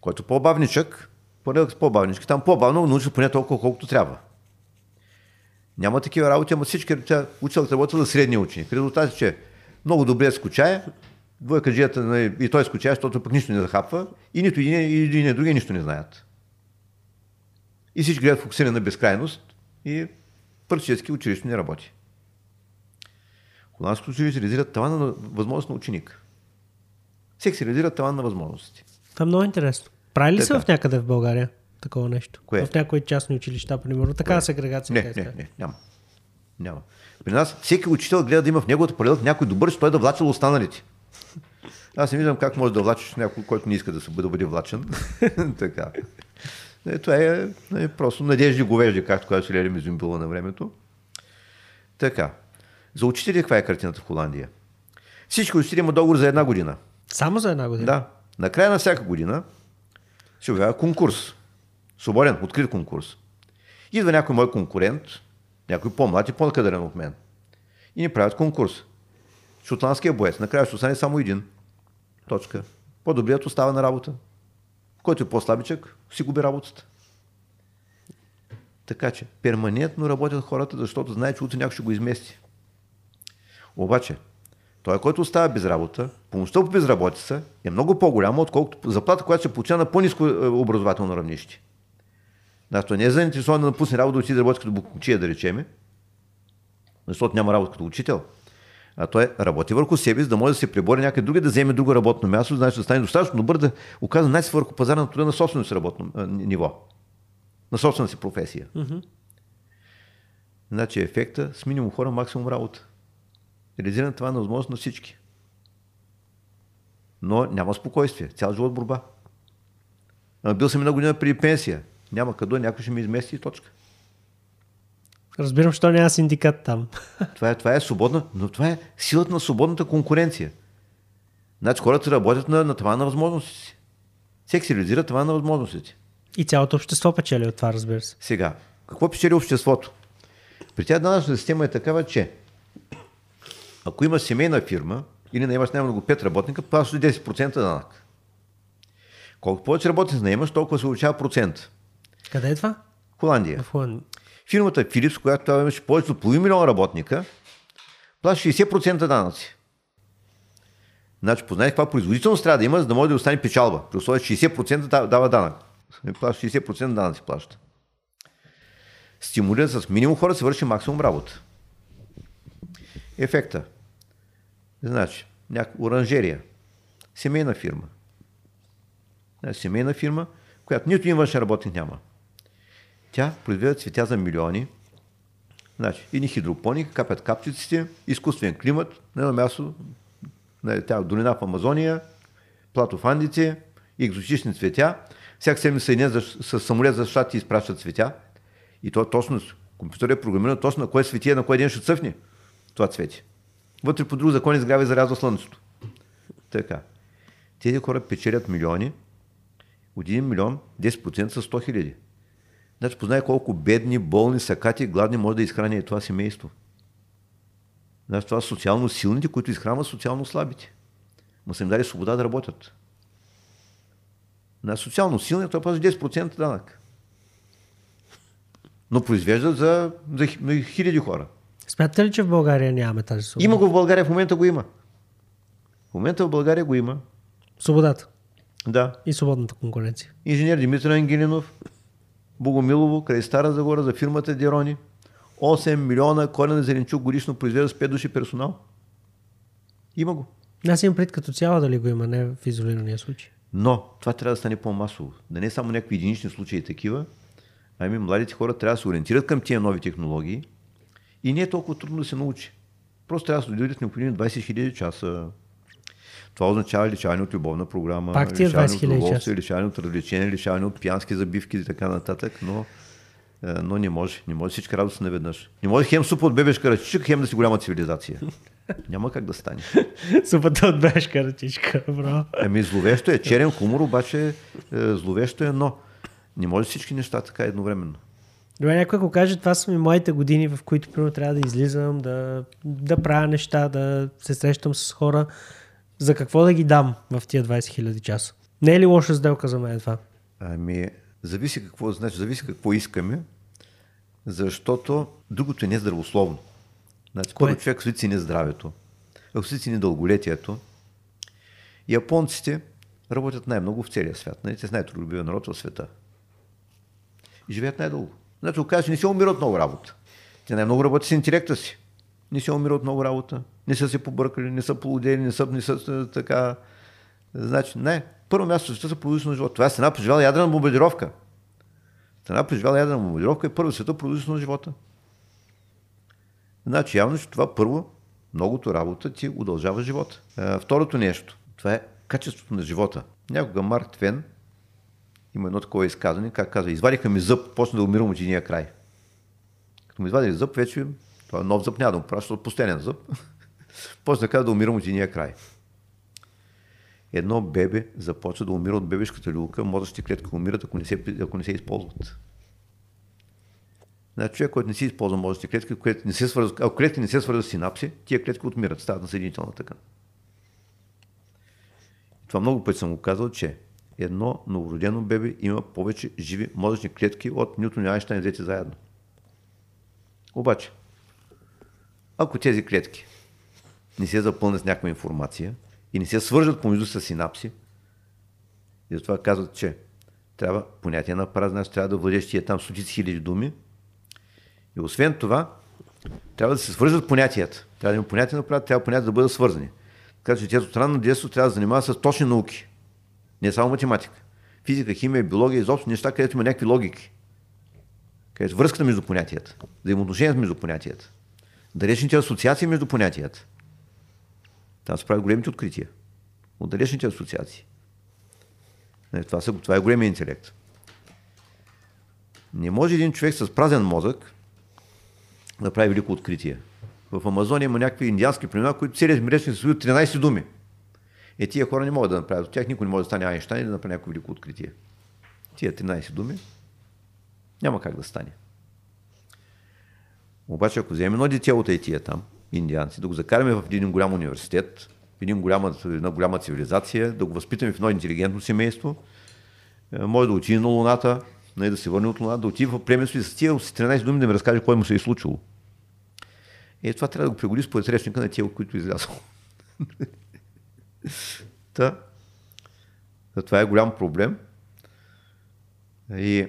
Който по-бавничък, паралелък с по-бавничък, там по-бавно научи поне толкова, колкото трябва. Няма такива работи, ама всички тя, учителът работи за средния ученик. Резултат е, че много добре скучае, двойкаджията нали, и той скучае, защото пък нищо не захапва и нито един, и един и другия нищо не знаят. И всички гледат фокусиране на безкрайност и практически училище не работи. Холандското училище реализира тавана на възможност на ученик. Всеки се реализира таван на възможности. Това е много интересно. Прави ли се в някъде в България такова нещо? Кое? В някои частни училища, примерно. Такава сегрегация. Не, не, се не, няма. Няма. При нас всеки учител гледа да има в неговата паралелка някой добър, че той да влача останалите. Аз не виждам как може да влачиш някой, който не иска да, се, да бъде влачен. така. Е, това е, е просто надежди говежди, както казваше Лели Мизумбила на времето. Така. За учители каква е картината в Холандия? Всички учители имат договор за една година. Само за една година? Да. Накрая на всяка година се обявява конкурс. Свободен, открит конкурс. Идва някой мой конкурент, някой по-млад и по-накадърен от мен. И ни правят конкурс. Шотландския боец. Накрая ще остане само един. Точка. По-добрият остава на работа. Който е по-слабичък, си губи работата. Така че, перманентно работят хората, защото знае, че утре някой ще го измести. Обаче, той, който остава без работа, помощта по безработица е много по-голяма, отколкото заплата, която се получава на по-низко е, образователно равнище. Значи, той не е заинтересован да напусне работа да отиде да работи като букчия, да речеме, защото няма работа като учител. А той работи върху себе си, да може да се пребори някъде друга, да вземе друго работно място, значи да стане достатъчно добър да оказва най върху пазара на труда на собственото си работно а, ниво. На собствената си професия. Мгм. Значи ефекта с минимум хора, максимум работа. Реализиране това е на възможност на всички. Но няма спокойствие. Цял живот борба. Бил съм една година преди пенсия. Няма къде, някой ще ми измести и точка. Разбирам, що няма синдикат там. Това е, това е свободна, но това е силата на свободната конкуренция. Значи хората работят на, на това на възможностите си. Всеки се реализира това на възможностите. И цялото общество печели от това, разбира се. Сега, какво печели обществото? При тя данъчната система е такава, че ако имаш семейна фирма или не имаш най-много 5 работника, плащаш 10% данък. Колкото повече работници наемаш, толкова се увеличава процент. Къде е това? Холандия. В Холандия. Фирмата Philips, която тогава имаше повече от половин милион работника, плаща 60% данъци. Значи, познай каква производителност трябва да има, за да може да остане печалба. При условие, че 60% дава данък. Плаща 60% данъци плаща. Стимулира с минимум хора се върши максимум работа. Ефекта. Значи, някаква оранжерия. Семейна фирма. Значи, семейна фирма, която нито един външен работник няма. Тя произвежда цветя за милиони. Значи, едни хидропони, капят капчиците, изкуствен климат, на едно място, тя долина в Амазония, плато в екзотични цветя. Всяка седмица съединят с самолет за щати изпращат цветя. И то точно, компютър е програмиран точно на кое светие, на кой ден ще цъфне това цвете. Вътре по друг закон изгрява и зарязва слънцето. Така. Тези хора печелят милиони, от 1 милион 10% са 100 хиляди. Значи познай колко бедни, болни, сакати, гладни може да изхрани това семейство. Значи това са социално силните, които изхранват социално слабите. Ма са им дали свобода да работят. На социално силния това пази 10% данък. Но произвеждат за, за, за хиляди хора. Смятате ли, че в България нямаме тази свобода? Има го в България, в момента го има. В момента в България го има. Свободата Да. и свободната конкуренция. Инженер Димитър Ангелинов, Богомилово, край Стара Загора, за фирмата Дерони. 8 милиона корена зеленчук годишно произвежда с 5 души персонал. Има го. Аз имам пред като цяло дали го има, не в изолирания случай. Но това трябва да стане по-масово. Да не е само някакви единични случаи такива, ами младите хора трябва да се ориентират към тия нови технологии и не е толкова трудно да се научи. Просто трябва да се дойдат необходими 20 000 часа. Това означава лишаване от любовна програма, Пак тия лишаване 20 от 000 удоволствие, лишаване от развлечения, лишаване от пиянски забивки и така нататък, но, е, но не може. Не може всички радост наведнъж. Не може хем супа от бебешка ръчичка, хем да си голяма цивилизация. Няма как да стане. Супата от бешка ръчичка, бро. Ами зловещо е, черен хумор, обаче е, зловещо е, но не може всички неща така едновременно. Добре, някой ако каже, това са ми моите години, в които примерно трябва да излизам, да, да правя неща, да се срещам с хора. За какво да ги дам в тия 20 000 часа? Не е ли лоша сделка за мен това? Ами, зависи какво, значи, зависи какво искаме, защото другото е нездравословно. Значи, първо човек си цени здравето, ако си цени дълголетието, японците работят най-много в целия свят. Нали? Те са най-трудолюбивия народ в света. И живеят най-дълго. Значи, оказва, не се умират много работа. Те най-много работят с интелекта си. Не се умират много работа. Не са се побъркали, не са полудели, не са, не са е, така. Значи, не. Първо място света са продължително живота. Това е страна преживяла ядрена бомбардировка. Страна преживяла ядрена бомбардировка е първа в света продължително живота. Значи явно, че това първо, многото работа ти удължава живота. А, второто нещо, това е качеството на живота. Някога Марк Твен има едно такова изказване, как казва, извадиха ми зъб, почна да умирам от единия край. Като му извадили зъб, вече това е нов зъб, няма да му праща от постоянен зъб. почна да да умирам от единия край. Едно бебе започва да умира от бебешката люлка, мозъчните клетки умират, ако не се, ако не се използват. Значи човек, който не си използва мозъчните клетки, не се свързва, ако клетки не се свързват с синапси, тия клетки отмират, стават на съединителна тъкан. Това много пъти съм го казал, че едно новородено бебе има повече живи мозъчни клетки от Нютон и Айнщайн взети заедно. Обаче, ако тези клетки не се запълнят с някаква информация и не се свържат помежду с синапси, и затова казват, че трябва понятие на празна, трябва да владеш тия там стотици хиляди думи. И освен това, трябва да се свържат понятията. Трябва да има понятия на трябва понятия да бъдат свързани. Така че детето от детство трябва да занимава с точни науки. Не само математика. Физика, химия, биология, изобщо неща, където има някакви логики. Където връзката между понятията, взаимоотношенията между понятията, далечните асоциации между понятията. Там се правят големите открития. От далечните асоциации. Не, това, са, това е големия интелект. Не може един човек с празен мозък да прави велико откритие. В Амазония има някакви индиански племена, които целият мрежни се състои от 13 думи. Е, тия хора не могат да направят от тях, никой не може да стане Айнщайн и да направи някакво велико откритие. Тия 13 думи няма как да стане. Обаче, ако вземем едно дете от тия там, индианци, да го закараме в един голям университет, в един голяма, една голяма цивилизация, да го възпитаме в едно интелигентно семейство, е, може да отиде на Луната, не да се върне от Луната, да отиде в племенство и с тия с 13 думи да ми разкаже кой му се е случило. Е, това трябва да го пригоди според речника на тия, които е излязъл. Та, това е голям проблем. И,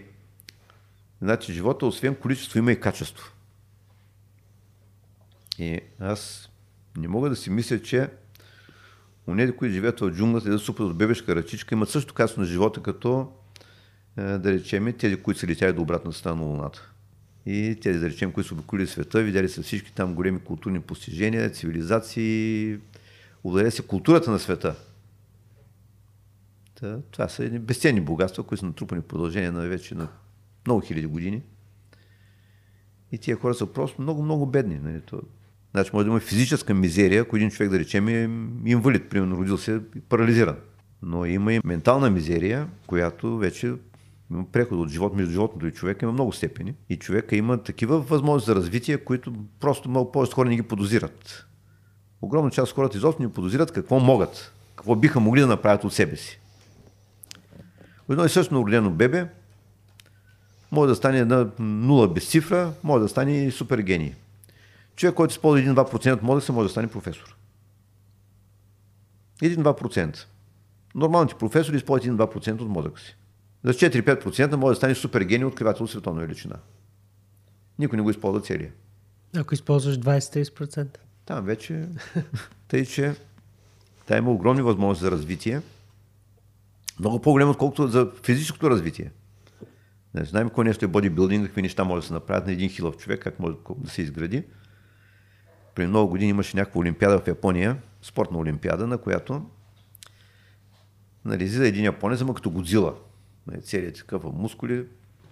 значи, живота, освен количество, има и качество. И аз не мога да си мисля, че Онези, които живеят в джунглата и да супат от бебешка ръчичка, имат също качество на живота, като е, да речем тези, които са летяли до обратната страна на Луната. И тези, да речем, които са обиколили света, видяли са всички там големи културни постижения, цивилизации, ударя се културата на света. Та, това са едни безценни богатства, които са натрупани в продължение на вече на много хиляди години. И тия хора са просто много, много бедни. Нали? Значи може да има физическа мизерия, ако един човек, да речем, е инвалид, примерно родил се парализиран. Но има и ментална мизерия, която вече има преход от живот между животното и човека, има много степени. И човека има такива възможности за развитие, които просто много повече хора не ги подозират. Огромна част от хората изобщо не подозират какво могат, какво биха могли да направят от себе си. Едно и също родено бебе може да стане една нула без цифра, може да стане и супер гений човек, който използва 1-2% от мозъка, може да стане професор. 1-2%. Нормалните професори използват 1-2% от мозъка си. За 4-5% може да стане супер гений откривател от световна величина. Никой не го използва целия. Ако използваш 20-30%. Там вече, тъй че та има огромни възможности за развитие. Много по-големо, отколкото за физическото развитие. Не знаем кое нещо е бодибилдинг, какви неща може да се направят на един хилов човек, как може да се изгради преди много години имаше някаква олимпиада в Япония, спортна олимпиада, на която нали, излиза един японец, ама като Годзила. Нали, целият такъв мускули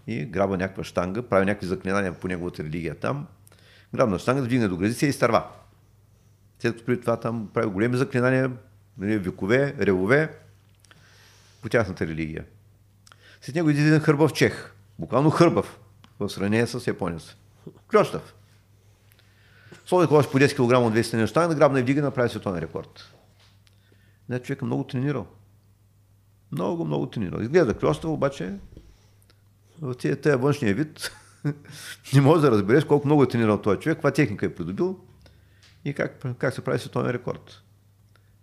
и граба някаква штанга, прави някакви заклинания по неговата религия там. Грабна штанга, вдигне до гради се и изтърва. След преди това там прави големи заклинания, нали, векове, ревове по тяхната религия. След него един хърбав чех. Буквално хърбав в сравнение с японец. Клющав. Сложи колаш по 10 кг от 200 неща, да грабна и вдига направи световен рекорд. Не, човек е много тренирал. Много, много тренирал. Изглежда клёстъл, обаче в тия, външния вид не можеш да разбереш колко много е тренирал този човек, каква техника е придобил и как, как се прави световен рекорд.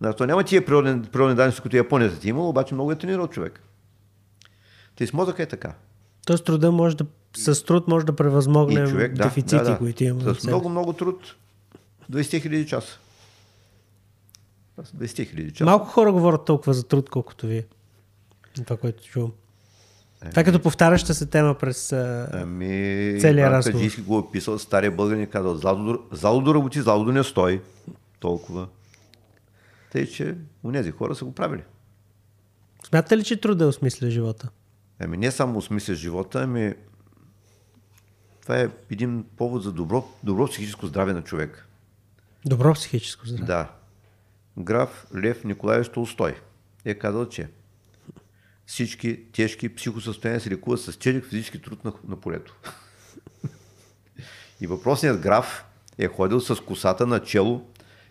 Да, то няма тия природни, природни данни, които японецът е имал, обаче много е тренирал човек. Те с мозъка е така. Тоест труда може да, с труд може да превъзмогнем човек, да, дефицити, да, да. които имаме. С много, много труд. 20 хиляди часа. 20 хиляди часа. Малко хора говорят толкова за труд, колкото вие. Това, което чувам. Ами, Това е като повтаряща се тема през ами, целия разговор. Каджийски го е писал, стария българин е казал, зало до работи, зало до не стои. Толкова. Тъй, че унези хора са го правили. Смятате ли, че труда осмисля живота? Ами не само осмисля живота, ами това е един повод за добро, добро психическо здраве на човек. Добро психическо здраве. Да. Граф Лев Николаевич Толстой е казал, че всички тежки психосъстояния се лекуват с тежък физически труд на, на полето. И въпросният граф е ходил с косата на чело,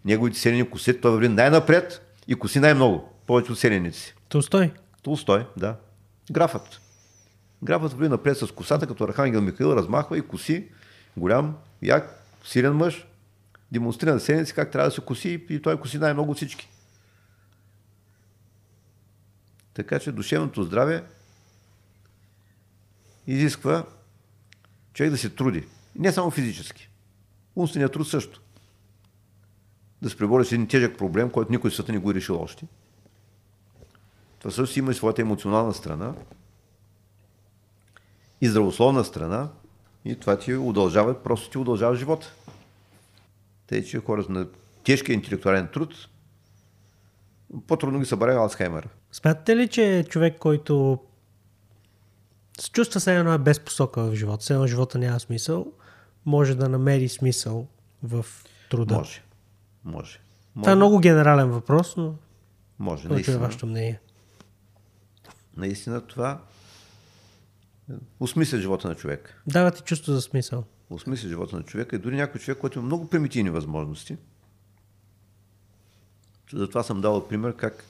неговите селени коси, той върви най-напред и коси най-много, повече от селените си. Толстой? Толстой, да. Графът. Графът върви напред с косата, като Архангел Михаил размахва и коси, голям, як, силен мъж, демонстрира на седмици как трябва да се коси и той коси най-много от всички. Така че душевното здраве изисква човек да се труди. Не само физически. Умственият труд също. Да се пребори с един тежък проблем, който никой в света не го е решил още. Това също има и своята емоционална страна и здравословна страна и това ти удължава, просто ти удължава живота. Тъй, че хората на тежкия интелектуален труд по-трудно ги събаря Алцхаймер. Смятате ли, че човек, който се чувства се едно е без посока в живота, се едно живота няма смисъл, може да намери смисъл в труда? Може. Може. Това е много генерален въпрос, но може. Това е вашето мнение. Наистина това осмисля живота на човек. Дава ти чувство за смисъл. Осмисля живота на човека и дори някой човек, който има много примитивни възможности. Затова съм дал пример как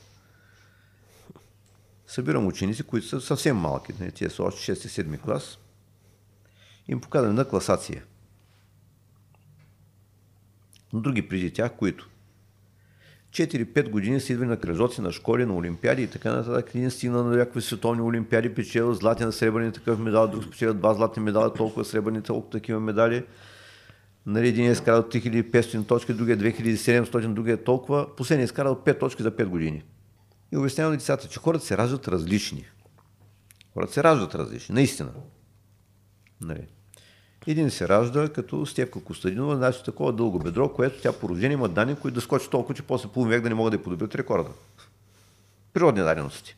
събирам ученици, които са съвсем малки, не, тия са още 6-7 клас, им показвам на класация. Но други преди тях, които 4-5 години са идвали на кръжоци, на школи, на олимпиади и така нататък. Един стигна на някакви световни олимпиади, печел златен, сребърни такъв медал, друг спечеля два златни медала, толкова сребърни, толкова такива медали. Нали, един е изкарал 3500 точки, другия 2700, другия е толкова. Последният е изкарал 5 точки за 5 години. И обяснявам на децата, че хората се раждат различни. Хората се раждат различни, наистина. Нали. Един се ражда като Стевка Костадинова, значи такова дълго бедро, което тя по рождение има данни, които да скочи толкова, че после половин век да не могат да я подобрят рекорда. Природни дадености.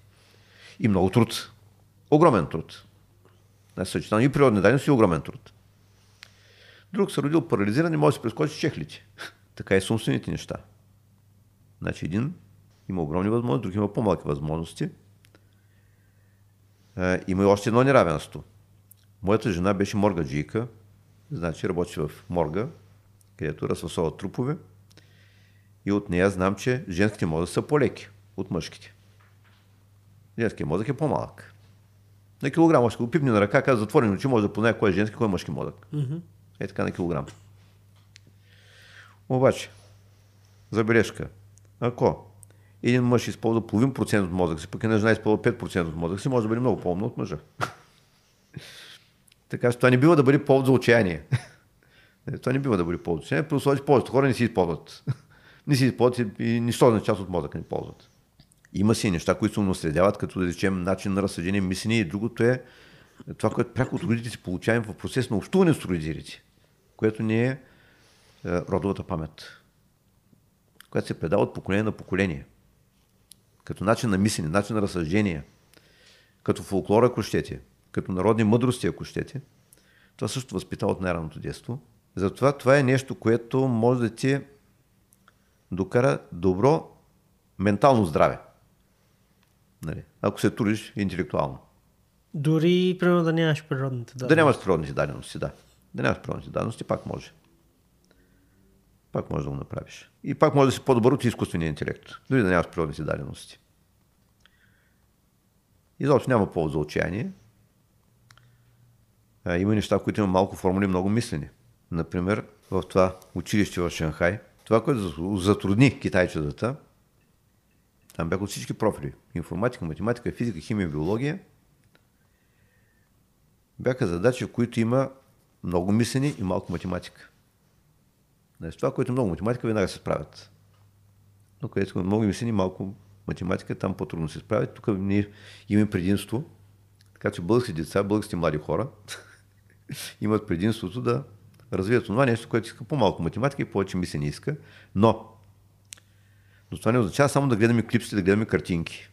И много труд. Огромен труд. Значи съчетано и природни дадености и огромен труд. Друг се родил парализиран и може да се прескочи чехлите. така и с умствените неща. Значи един има огромни възможности, друг има по-малки възможности. Има и още едно неравенство. Моята жена беше моргаджийка, значи работи в морга, където разфасоват трупове. И от нея знам, че женските мозъци са по-леки от мъжките. Женският мозък е по-малък. На килограм, ще го пипне на ръка, каза затворени очи, може да познае кой е женски, кой е мъжки мозък. Mm-hmm. Е така на килограм. Обаче, забележка, ако един мъж използва половин процент от мозъка си, пък една жена използва 5% от мозъка си, може да бъде много по-умно от мъжа. така че това не бива да бъде повод за отчаяние. това не бива да бъде повод за отчаяние, при условие, че повечето хора не си използват. не си използват и нищо на част от мозъка не ползват. Има си неща, които се наследяват, като да речем начин на разсъждение, мислене и другото е това, което пряко от родителите си получаваме в процес на общуване с родителите, което не е, е родовата памет, която се предава от поколение на поколение като начин на мислене, начин на разсъждение, като фолклора, ако щете, като народни мъдрости, ако щете, това също възпитава от най-раното детство. Затова това е нещо, което може да ти докара добро ментално здраве. Нали? Ако се трудиш интелектуално. Дори, примерно, да нямаш природните дадености. Да нямаш природните дадености, да. Да нямаш природните дадености, пак може. Пак може да го направиш. И пак може да си по-добър от изкуствения интелект, дори да нямаш природните дадености. Изобщо няма повод за отчаяние. А, има неща, които има малко формули, много мислени. Например, в това училище в Шанхай, това, което затрудни китайчетата, там бяха от всички профили. Информатика, математика, физика, химия, биология. Бяха задачи, в които има много мислени и малко математика. Значи, това, което много математика, веднага се справят. Но където много мислени, малко математика, там по-трудно се справят. Тук ние имаме предимство, така че български деца, български млади хора имат предимството да развият това нещо, което иска по-малко математика и повече мислене иска. Но, но това не означава само да гледаме клипсите, да гледаме картинки.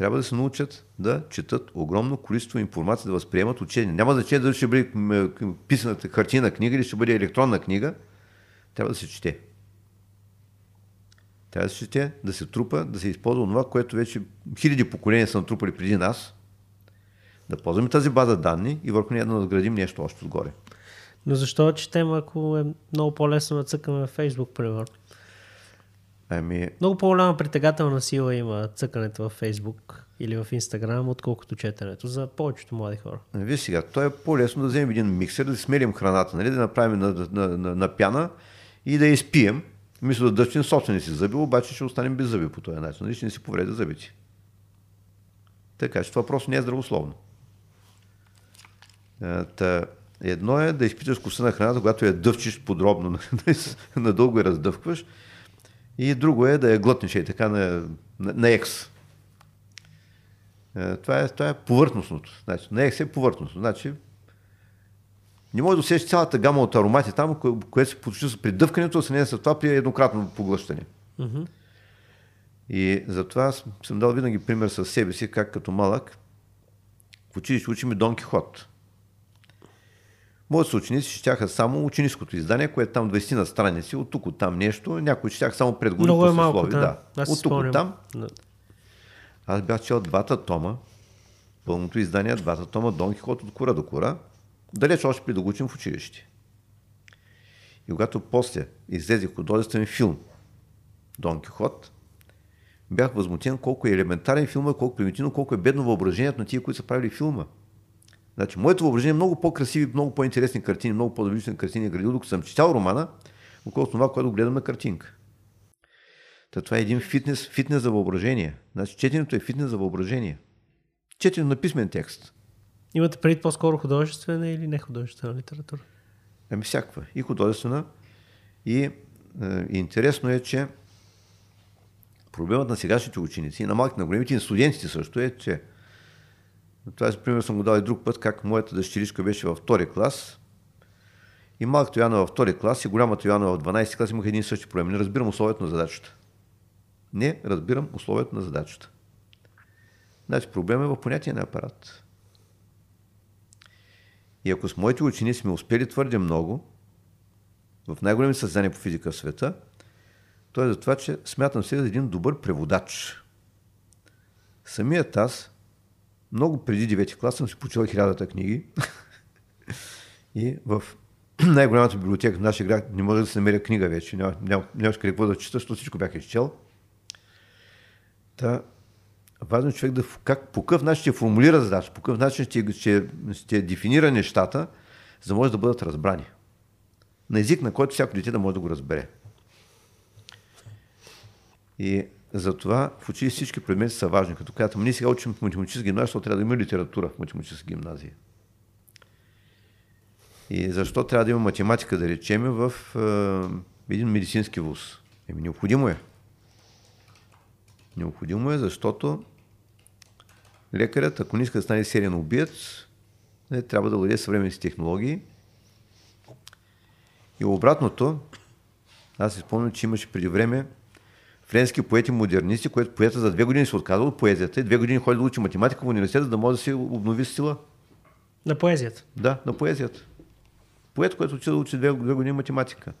Трябва да се научат да четат огромно количество информация, да възприемат учение. Няма значение дали ще бъде писаната хартина книга или ще бъде електронна книга. Трябва да се чете. Трябва да се чете, да се трупа, да се използва това, което вече хиляди поколения са натрупали преди нас, да ползваме тази база данни и върху нея да надградим нещо още отгоре. Но защо четем, ако е много по-лесно да цъкаме в Фейсбук, примерно? Ами... Много по-голяма притегателна сила има цъкането в Фейсбук или в Инстаграм, отколкото четенето за повечето млади хора. Виж сега, то е по-лесно да вземем един миксер, да смелим храната, нали, да направим на, на, на, на пяна и да изпием, мисля да дъвчим собствени си зъби, обаче ще останем без зъби по този начин. Нали? Ще не си повреди зъбите. Така че това просто не е здравословно. Та, едно е да изпиташ вкуса на храната, когато я дъвчиш подробно, надълго я раздъвкваш. И друго е да я глътнеш и така на, на, на екс. Това е, това е повърхностното. Значи, на екс е повърхностно. Значи, не може да усещаш цялата гама от аромати там, кое, което се получи с придъвкането, а не с това при еднократно поглъщане. Mm-hmm. И затова съм дал винаги пример с себе си, как като малък в училище учим Дон Кихот. Моите ученици четяха само ученическото издание, което е там 20 на страници, от тук от там нещо, някои четяха само предгони Много е малко, да. да. От тук от там. Да. Аз бях чел двата тома, пълното издание, двата тома Дон Кихот от кора до кора далеч още при да го учим в училище. И когато после излезе художествен филм Дон Кихот, бях възмутен колко е елементарен филма, колко примитивно, колко е бедно въображението на тия, които са правили филма. Значи, моето въображение е много по-красиви, много по-интересни картини, много по-добрични картини е градил, докато съм читал романа, около това, което гледам на картинка. Та това е един фитнес, фитнес за въображение. Значи, четенето е фитнес за въображение. Четенето на писмен текст. Имате преди по-скоро художествена или не художествена литература? Ами всякаква. И художествена. И е, интересно е, че проблемът на сегашните ученици, на малките, на големите, и на студентите също е, че това, пример, съм го дал и друг път, как моята дъщеричка беше във втори клас и малката Йоанна във втори клас и голямата Йоанна в 12 клас имах един същи проблем. Не разбирам условието на задачата. Не разбирам условието на задачата. Значи проблема е в понятие на апарат. И ако с моите учени сме успели твърде много, в най-големи съзнания по физика в света, то е за това, че смятам се за един добър преводач. Самият аз, много преди 9 клас, съм си почил хилядата книги. и в най-голямата библиотека в нашия град не може да се намеря книга вече. Нямаше няма, няма какво да чета, защото всичко бях изчел. Та, важно е човек да как, по какъв начин ще формулира задача, по какъв начин ще, ще, ще дефинира нещата, за да може да бъдат разбрани. На език, на който всяко дете да може да го разбере. И затова в училище всички предмети са важни. Като казвам, ние сега учим в математическа гимназия, защото трябва да има литература в математическа гимназия. И защо трябва да има математика, да речеме, в е, един медицински вуз? Еми, необходимо е. Необходимо е, защото лекарят, ако не иска да стане сериен убиец, не, трябва да владее съвременните технологии. И обратното, аз си спомням, че имаше преди време френски поети модернисти, което поета за две години се отказва от поезията и две години ходи да учи математика в университета, за да може да се обнови стила. На поезията? Да, на поезията. Поет, който учи да учи две, две години математика.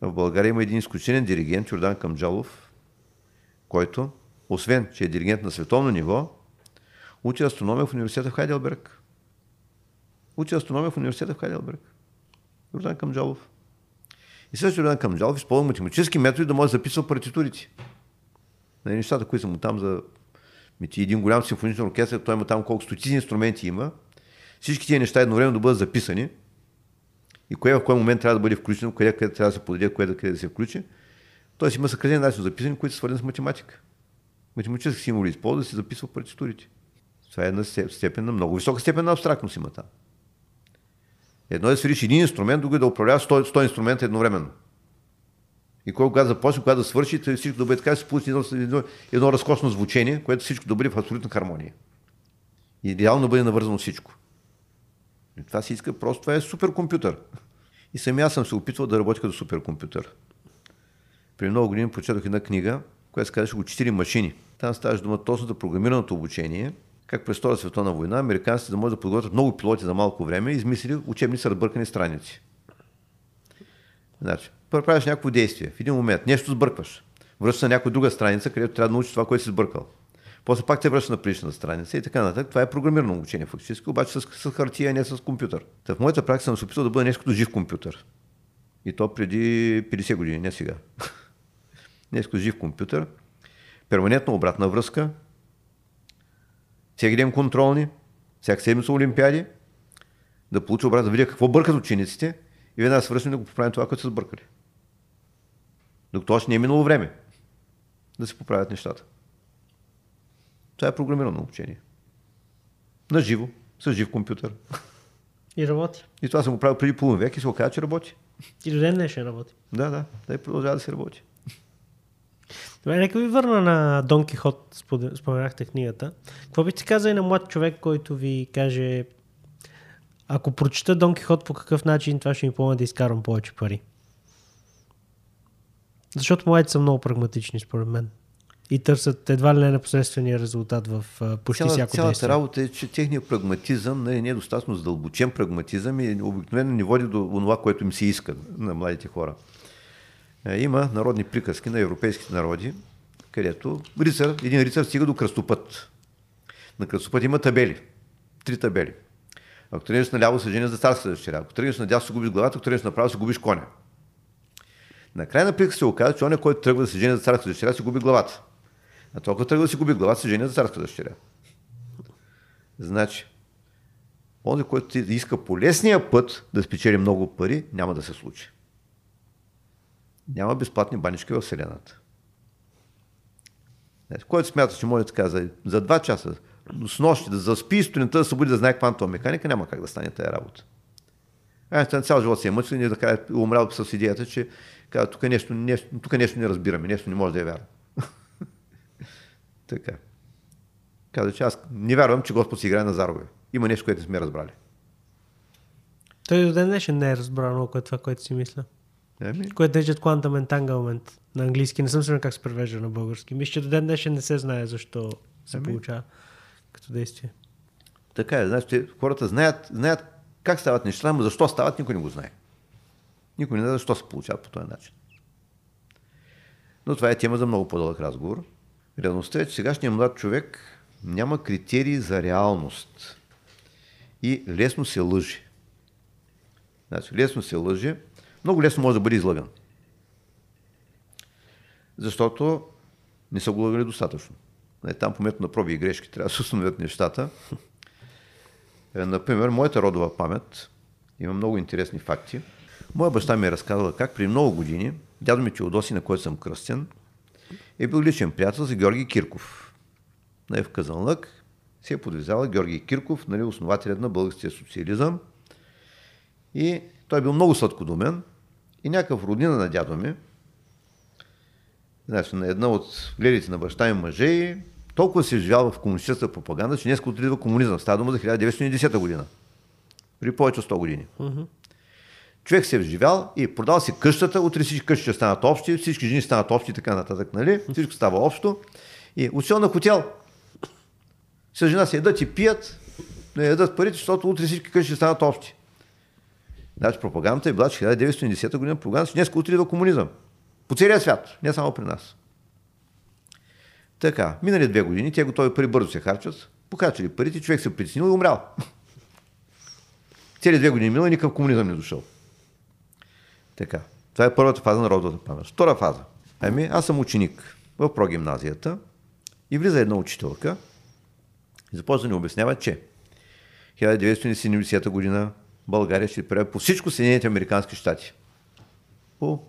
В България има един изключителен диригент, Йордан Камджалов, който, освен, че е диригент на световно ниво, учи астрономия в университета в Хайделберг. Учи астрономия в университета в Хайделберг. Йордан Камджалов. И също Йордан Камджалов използва математически методи да може да записва партитурите. На нещата, които са му там за един голям симфоничен оркестър, той има там колко стотици инструменти има. Всички тези неща едновременно да бъдат записани и кое в кой момент трябва да бъде включено, къде, къде трябва да се подаде, къде, къде да се включи. Тоест има съкратени начин записани, които са свързани с математика. Математически символи използва да се записва партитурите. Това е една степен на много висока степен на абстрактност има там. Едно е да свириш един инструмент, друго е да управляваш 100, 100 инструмента едновременно. И кой когато започне, когато да свърши, всичко да бъде така, се получи едно, едно, едно разкосно звучение, което всичко да бъде в абсолютна хармония. Идеално бъде навързано всичко. И това си иска просто, това е суперкомпютър. И самия съм се опитвал да работя като суперкомпютър. При много години прочетох една книга, която се казваше Учители машини. Там ставаше дума точно за програмираното обучение, как през Втората световна война американците да могат да подготвят много пилоти за малко време измислили учебни са разбъркани страници. Значи, правиш някакво действие. В един момент нещо сбъркваш. Връщаш на някоя друга страница, където трябва да научиш това, което си сбъркал. После пак те връща на предишната страница и така нататък. Това е програмирано обучение фактически, обаче с, с хартия, не с компютър. Та в моята практика съм се опитал да бъда нещо като жив компютър. И то преди 50 години, не сега. като жив компютър. Перманентна обратна връзка. Всеки ден контролни. Всяка седмица олимпиади. Да получа обратно, да видя какво бъркат учениците и веднага свършим да го поправим това, което са сбъркали. Докато още не е минало време да се поправят нещата. Това е програмирано обучение. На живо, с жив компютър. И работи. И това съм го правил преди половин век и се оказа, че работи. И до ден днешен работи. Да, да. Да и продължава да се работи. Добре, нека ви върна на Дон Кихот, споменахте книгата. Какво бихте казали на млад човек, който ви каже, ако прочета Дон Кихот по какъв начин, това ще ми помогне да изкарвам повече пари? Защото младите са много прагматични, според мен и търсят едва ли не непосредствения резултат в почти Цяла, всяко цялата действие. работа е, че техният прагматизъм не е достатъчно задълбочен прагматизъм и обикновено не води до това, което им се иска на младите хора. Е, Има народни приказки на европейските народи, където рицар, един рицар стига до кръстопът. На кръстопът има табели. Три табели. Ако тръгнеш наляво, се жени за царска дъщеря. Ако тръгнеш надясно, се губиш главата, ако тръгнеш направо, се губиш коня. Накрая на приказка се оказа, че он който тръгва да се жени за царска дъщеря, си губи главата. А толкова тръгва да си губи главата, се жени за царска дъщеря. Значи, онзи, който иска по лесния път да спечели много пари, няма да се случи. Няма безплатни банички в Вселената. Който смята, че може така за, за два часа, с нощи, да заспи студента, да събуди, да знае квантова механика, няма как да стане тази работа. Ай, цял живот се е мъчил и да кажа, умрял с идеята, че каза, тук нещо, нещо, тук нещо не разбираме, нещо не може да е вярно. така. Каза, че аз не вярвам, че Господ си играе на зарове. Има нещо, което не сме разбрали. Той до ден днешен не е разбрал много това, което си мисля. Еми? Което наричат Quantum Entanglement на английски. Не съм сигурен как се превежда на български. Мисля, че до ден днешен не се знае защо се ами? получава като действие. Така е. Значи, хората знаят, знаят как стават нещата, но защо стават, никой не го знае. Никой не знае защо се получават по този начин. Но това е тема за много по-дълъг разговор. Реалността е, че сегашният млад човек няма критерии за реалност. И лесно се лъжи. Значи, лесно се лъжи, много лесно може да бъде излъган. Защото не са го лъгали достатъчно. Нали, там по метод на проби и грешки трябва да се установят нещата. Е, например, моята родова памет има много интересни факти. Моя баща ми е разказала как при много години дядо ми Теодоси, на който съм кръстен, е бил личен приятел за Георги Кирков. Нали, в Казанлък се е подвизала Георги Кирков, нали, основателят на българския социализъм. И той е бил много сладкодумен и някакъв роднина на дядо ми, значи на една от гледите на баща ми мъже толкова се изживял в комунистическата пропаганда, че днес отиде комунизъм. Става дума за 1910 година. При повече от 100 години. Човек се е вживял и продал си къщата, утре всички къщи ще станат общи, всички жени станат общи и така нататък, нали? Всичко става общо. И отишъл на хотел. С жена си едат и пият, не ядат парите, защото утре всички къщи ще станат общи. Значи пропагандата е била, че 1910 година пропаганда, че днес утре идва комунизъм. По целия свят, не само при нас. Така, минали две години, те готови пари бързо се харчат, покачали парите, човек се притеснил и умрял. Цели две години минало и никакъв комунизъм не дошъл. Така. Това е първата фаза на родовата памет. Втора фаза. Ами, аз съм ученик в прогимназията и влиза една учителка и започва да ни обяснява, че 1970 година България ще прави по всичко Съединените Американски щати. По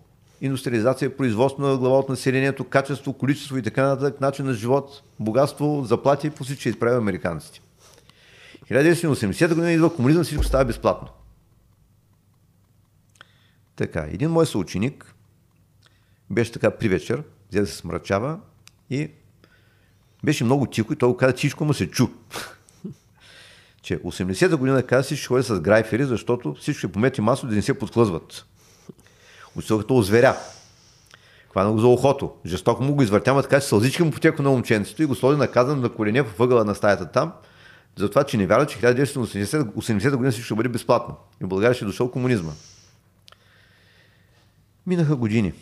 индустриализация, производство на глава от населението, качество, количество и така нататък, начин на живот, богатство, заплати, по всички изправя американците. 1980 година идва комунизъм, всичко става безплатно. Така, един мой съученик беше така при вечер, взе да се смрачава и беше много тихо и той каза, всичко му се чу. Че 80-та година каза, всички ходи с грайфери, защото всички помети масо да не се подхлъзват. Учителката озверя. Хвана го за ухото. Жестоко му го извъртяма, така че сълзички му потеко на момченцето и го сложи наказан на колене в въгъла на стаята там, за това, че не вярва, че 1980 година всичко ще бъде безплатно. И в България ще е дошъл комунизма. Минаха години.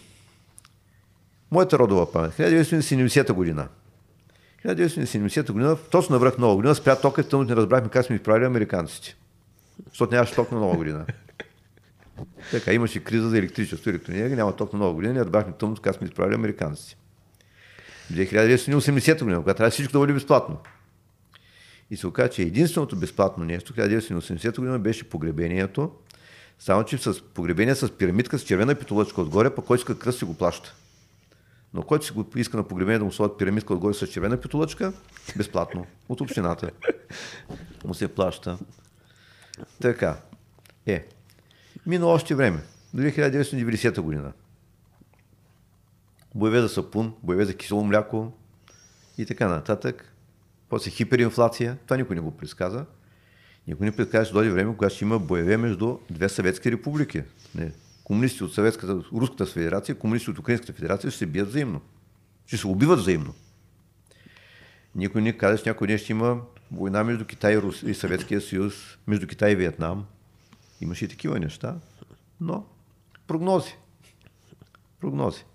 Моята родова памет. 1970 година. 1970 година, точно на връх нова година, спря тока, тъмно не разбрахме как сме изправили американците. Защото нямаше ток на нова година. Така, имаше криза за електричество електроенергия, няма ток на нова година, не разбрахме тъмно как сме изправили американците. 1980 година, когато трябва всичко да бъде безплатно. И се оказа, че единственото безплатно нещо 1980 година беше погребението, само че с погребение с пирамидка с червена питолъчка отгоре, по който иска кръст си го плаща. Но който си го иска на погребение да му слагат пирамидка отгоре с червена питолъчка, безплатно, от общината. Му се плаща. Така. Е, Мина още време, до 1990 година. Боеве за сапун, боеве за кисело мляко и така нататък. После хиперинфлация, това никой не го предсказа. Никой не предсказа, че дойде време, когато ще има боеве между две съветски републики. Не. Комунисти от Съветската, Руската федерация, комунисти от Украинската федерация ще се бият взаимно. Ще се убиват взаимно. Никой не каза, че някой ден ще има война между Китай и, Рус... и Съветския съюз, между Китай и Виетнам. Имаше и такива неща, но прогнози. Прогнози.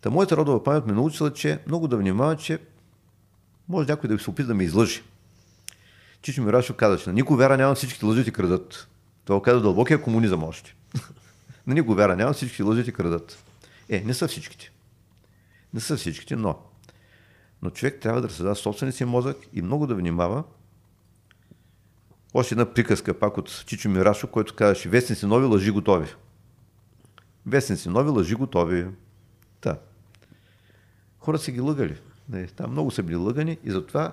Та моята родова памет ме научила, че много да внимава, че може някой да се опита да ме излъжи. Чичо Мирашо каза, че на никой вяра няма всичките лъжи ти крадат. Това каза дълбокия комунизъм още. На никого вяра няма, всички лъжат и крадат. Е, не са всичките. Не са всичките, но. Но човек трябва да разсъждава собствения си мозък и много да внимава. Още една приказка пак от Чичо Мирашо, който казваше вестници нови, лъжи готови. Вестници нови, лъжи готови. Та. Хората са ги лъгали. Там много са били лъгани и затова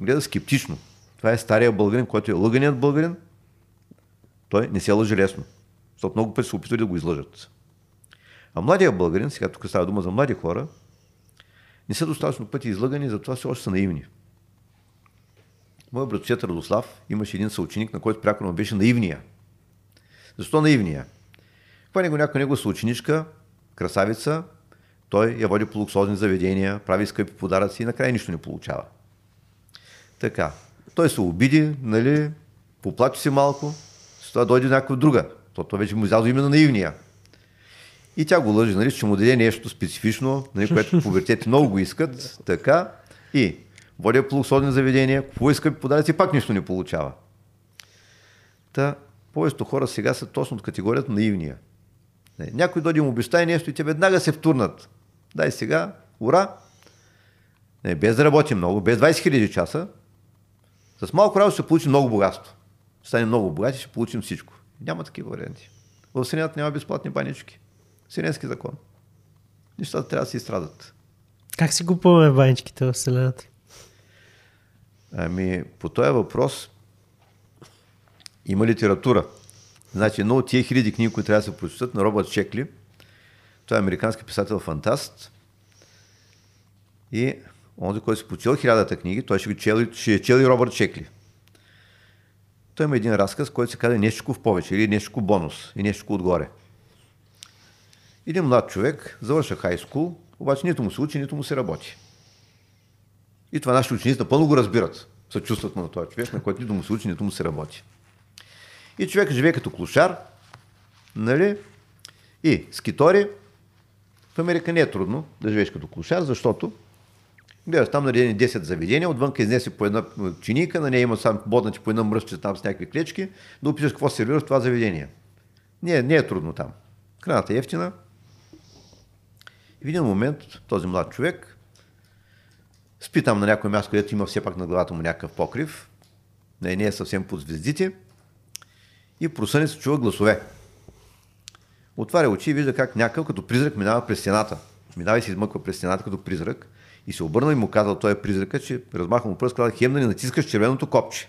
гледа скептично. Това е стария българин, който е лъганият българин. Той не се лъжи лесно. Защото много пъти се опитвали да го излъжат. А младия българин, сега тук става дума за млади хора, не са достатъчно пъти излъгани, затова все още са наивни. Моят братчет Радослав имаше един съученик, на който пряко беше наивния. Защо наивния? Хвани го някоя негова съученичка, красавица, той я води по луксозни заведения, прави скъпи подаръци и накрая нищо не получава. Така. Той се обиди, нали, поплаче си малко, с това дойде някаква друга, защото вече му излязо именно наивния. И тя го лъжи, нали, ще му даде нещо специфично, нали, което повертете много го искат, така, и водя по луксозни заведения, купува скъпи подаръци и пак нищо не получава. Та, повечето хора сега са точно от категорията наивния. Някой дойде му обещае нещо и те веднага се втурнат. Дай сега, ура! Не, без да работи много, без 20 000 часа, с малко работа ще получим много богатство. Ще стане много богати, ще получим всичко. Няма такива варианти. В Вселената няма безплатни банички. Вселенски закон. Нещата трябва да се изстрадат. Как си купуваме баничките в Вселената? Ами, по този въпрос има литература. Значи, едно от тия хиляди книги, които трябва да се прочитат на Робърт Чекли, той е американски писател-фантаст и онзи, който си почел хилядата книги, той ще, чел, ще е чел и Робърт Чекли. Той има един разказ, който се казва нещо в повече или нещо бонус и нещо отгоре. Един млад човек завърша хай скул, обаче нито му се учи, нито му се работи. И това нашите ученици напълно го разбират. Съчувстват му на този човек, на който нито му се учи, нито му се работи. И човек живее като клошар, нали? И скитори. В Америка не е трудно да живееш като клошар, защото гледаш там наредени 10 заведения, отвънка изнесе по една чиника, на нея има сам боднати по една мръсче там с някакви клечки, да опишеш какво сервираш в това заведение. Не, не е трудно там. Храната е ефтина. И в един момент този млад човек спи там на някое място, където има все пак на главата му някакъв покрив. Не, не е съвсем под звездите и просъне се чува гласове. Отваря очи и вижда как някакъв като призрак минава през стената. Минава и се измъква през стената като призрак. И се обърна и му казал той е призрака, че размаха му пръст, каза хем да не натискаш червеното копче.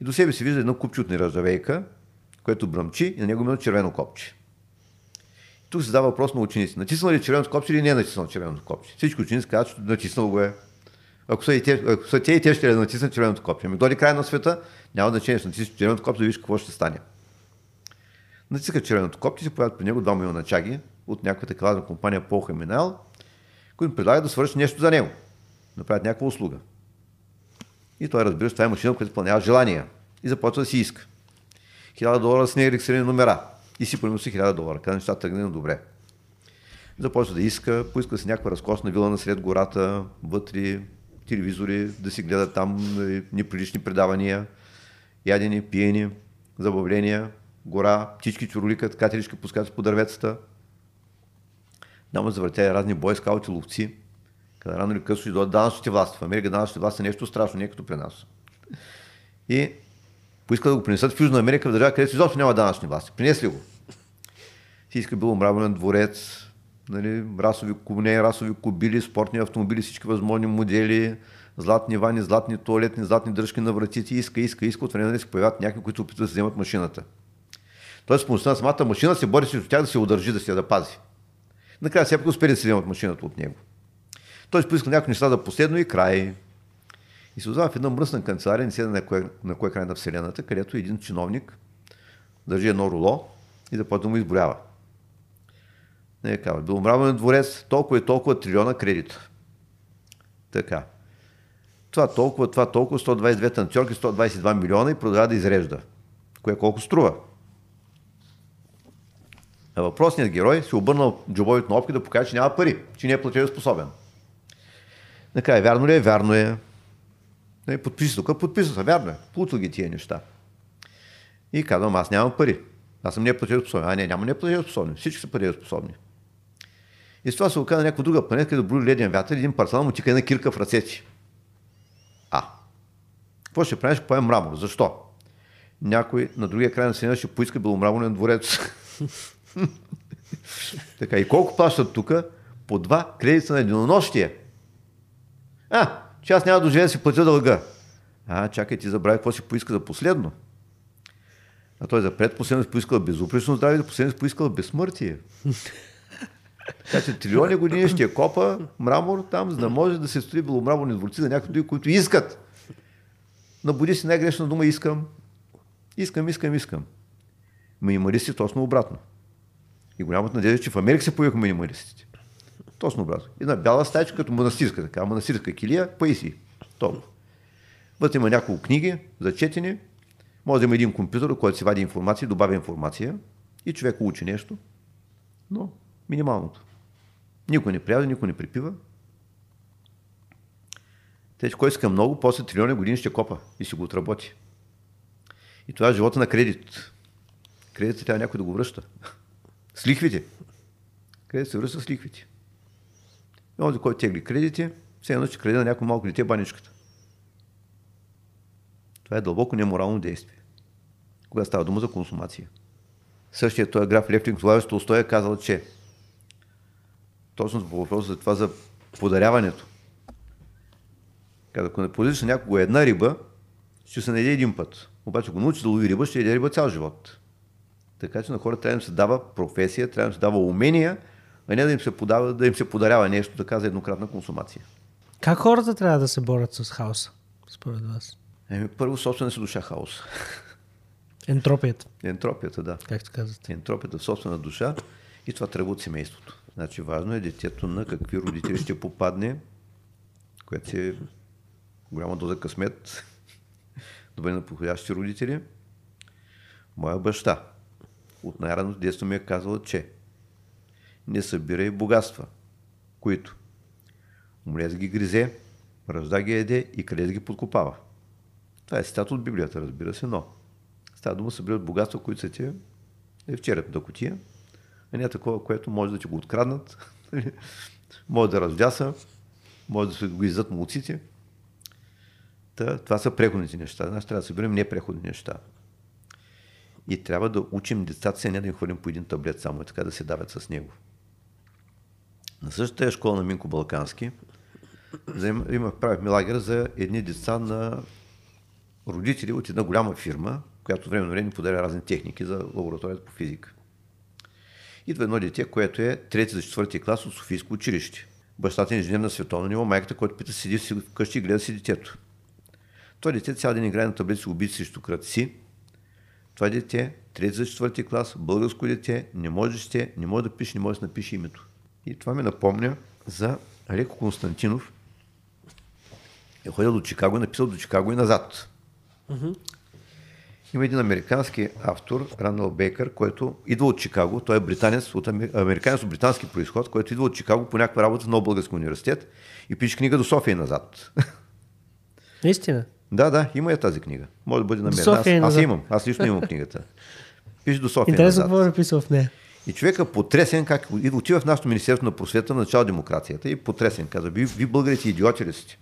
И до себе си вижда едно купче от нержавейка, което бръмчи и на него има червено копче. И тук се задава въпрос на ученици. Натиснал ли червеното копче или не е натиснал червеното копче? Всички ученици казват, че натиснал го е. Ако са, и те, ако са те и те ще натиснат червеното копче. Ами дойде край на света, няма значение, ще натиснат червеното копче, да видиш какво ще стане. Натиска червеното копче се появят при него два милиона чаги от някаква такава компания Хеминал, които предлагат да свършат нещо за него. Да правят някаква услуга. И той разбира, че това е машина, която изпълнява желания. И започва да си иска. Хиляда долара с нерегистрирани номера. И си приноси хиляда долара. Каза нещата тръгне добре. Започва да иска, поиска си някаква разкосна вила насред гората, вътре телевизори, да си гледат там нали, неприлични предавания, ядени, пиени, забавления, гора, птички чуроликат, катерички пускат по дърветата. Няма завъртя разни бойскаути, ловци. Къде рано или късно ще дойдат данъчните власти. В Америка данъчните власти е нещо страшно, не е като при нас. И поиска да го принесат в Южна Америка, в държава, където изобщо няма данъчни власти. Принесли го. Си иска бил мраморен дворец, нали, расови коне, расови кобили, спортни автомобили, всички възможни модели, златни вани, златни туалетни, златни дръжки на вратите, иска, иска, иска, от време да се появят някакви, които опитват да вземат машината. Тоест, помощта на самата машина се бори срещу тях да се удържи, да се я да пази. Накрая пак успели да се вземат машината от него. Той поиска някакви неща да последно и край. И се озва в една мръсна канцелария, не седа на кой, на кой край на Вселената, където един чиновник държи едно руло и започва да му изброява. Не казва, Беломравен дворец, толкова и толкова трилиона кредит. Така. Това толкова, това толкова, 122 танцорки, 122 милиона и продължава да изрежда. Кое колко струва? Въпросният герой се обърнал джобовите на опки да покаже, че няма пари, че не е платежоспособен. Накрая, вярно ли е? Вярно е. Не, подписа тук, подписа се, вярно е. Получил ги тия неща. И казвам, аз нямам пари. Аз съм неплатежоспособен. А, не, няма неплатежоспособни. Всички са платежоспособни. И с това се оказа на някаква друга планета, където брои леден вятър, един парцал му тика една кирка в ръцете. А. Какво ще правиш, ако мрамор? Защо? Някой на другия край на Вселената ще поиска беломраморен дворец. така, и колко плащат тук? По два кредита на единонощие. А, че аз няма да доживея да си платя дълга. А, чакай, ти забрави какво си поиска за последно. А той за предпоследно си поискал безупречно здраве, за последно си поискал безсмъртие. Така че трилиони години ще копа мрамор там, за да може да се строи беломраморни дворци за някои които искат. Набуди си най-грешна дума искам. Искам, искам, искам. Минималисти точно обратно. И голямата надежда, че в Америка се появиха минималистите. Точно обратно. Една бяла стайчка, като монастирска, така, монастирска килия, паиси. Толкова. Вътре има няколко книги за четене. Може да има един компютър, който си вади информация, добавя информация и човек учи нещо. Но минималното. Никой не пряда, никой не припива. Те, кой иска много, после трилиони години ще копа и си го отработи. И това е живота на кредит. Кредит трябва някой да го връща. С лихвите. Кредит се връща с лихвите. И онзи, който тегли кредити, все едно, че кредит на някой малко дете баничката. Това е дълбоко неморално действие. Кога става дума за консумация. Същия този граф Лев Николаевич Толстой е казал, че точно по въпроса за това за подаряването. Каза, ако не подадиш на някого една риба, ще се найде един път. Обаче, ако научи да лови риба, ще яде риба цял живот. Така че на хората трябва да им се дава професия, трябва да им се дава умения, а не да им се, подава, да им се подарява нещо, така за еднократна консумация. Как хората трябва да се борят с хаоса, според вас? Еми, първо, собствена си душа хаос. Ентропията. Ентропията, да. Както казвате. Ентропията в собствена душа и това тръгва от семейството. Значи важно е детето на какви родители ще попадне, което си е голяма доза късмет да бъде на подходящи родители. Моя баща от най-ранното детство ми е казал, че не събирай богатства, които умрез ги гризе, ражда ги еде и къде ги подкопава. Това е цитат от Библията, разбира се, но става дума събират богатства, които са ти е в черепната котия, а не такова, което може да ти го откраднат, може да раздяса, може да се го издат молците. Та, това са преходните неща. Значи трябва да съберем непреходни неща. И трябва да учим децата си, не да им ходим по един таблет само и така да се давят с него. На същата школа на Минко Балкански имах, правихме лагер за едни деца на родители от една голяма фирма, която време на време подаря разни техники за лабораторията по физика. Идва едно дете, което е трети за четвърти клас от Софийско училище. Бащата е инженер на световно ниво, майката, който пита, седи си вкъщи и гледа си детето. Това дете цял ден играе на таблици убийци срещу кръци. Това дете, трети за четвърти клас, българско дете, не може ще, не може да пише, не може да напише името. И това ми напомня за Алеко Константинов. Е ходил до Чикаго, е написал до Чикаго и назад. Uh-huh. Има един американски автор, Рандал Бейкър, който идва от Чикаго. Той е британец, от американец от британски происход, който идва от Чикаго по някаква работа в Нов Български университет и пише книга до София и назад. Истина. Да, да, има я тази книга. Може да бъде намерена. Аз, аз имам. Аз лично имам книгата. Пише до София. Интересно какво е написал в нея. И човека потресен, как отива в нашото Министерство на просвета на начало демокрацията и потресен каза, ви, ви българите идиоти ли сте?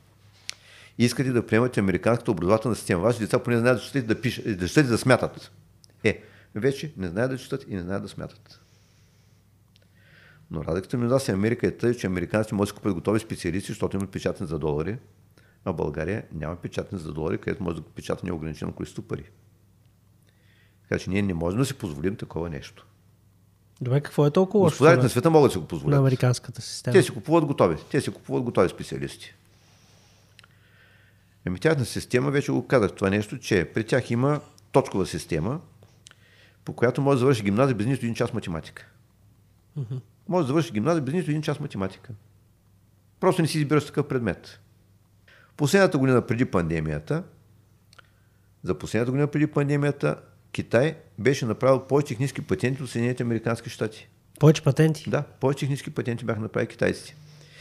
Искате да приемате американската образователна система. Вашите деца поне не знаят да четат да, пишат, да, четат, да смятат. Е, вече не знаят да четат и не знаят да смятат. Но разликата между нас и Америка е тъй, че американците могат да купят готови специалисти, защото имат печатни за долари, а в България няма печатни за долари, където може да печата неограничено количество пари. Така че ние не можем да си позволим такова нещо. Добре, какво е толкова лошо? Господарите на света могат да си го позволят. На американската система. Те си купуват готови. Те си купуват готови специалисти. Еми тяхна система, вече го казах това нещо, че при тях има точкова система, по която може да завърши гимназия без нито един час математика. Може да завърши гимназия без нито един час математика. Просто не си избираш такъв предмет. Последната година преди пандемията, за последната година преди пандемията, Китай беше направил повече технически патенти от Съединените Американски щати. Повече патенти? Да, повече технически патенти бяха направили китайците.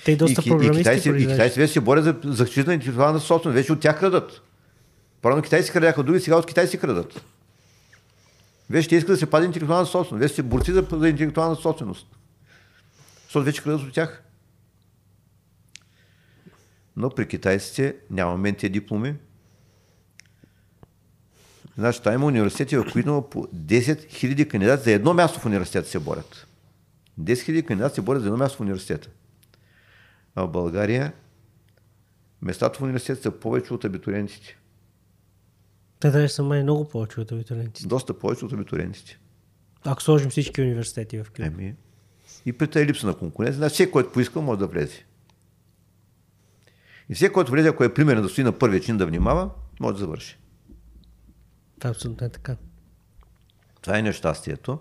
Те доста и, програмисти и, китайци, и китайци вече се борят за защита на интелектуална собственост. Вече от тях крадат. Първо китайци крадяха други, сега от китайци крадат. Вече те искат да се пази интелектуална собственост. Вече се борци за, за интелектуална собственост. Защото вече крадат от тях. Но при китайците нямаме тези дипломи. Значи, това има университети, в които по 10 000 кандидати за едно място в университета се борят. 10 000 кандидати се борят за едно място в университета. А в България местата в университета са повече от абитуриентите. Те даже са май много повече от абитуриентите. Доста повече от абитуриентите. Ако сложим всички университети в клип. Еми, и при тази липса на конкуренция, значи всеки, който поиска, може да влезе. И всеки, който влезе, ако е примерно да стои на първия чин да внимава, може да завърши. Това е абсолютно е така. Това е нещастието.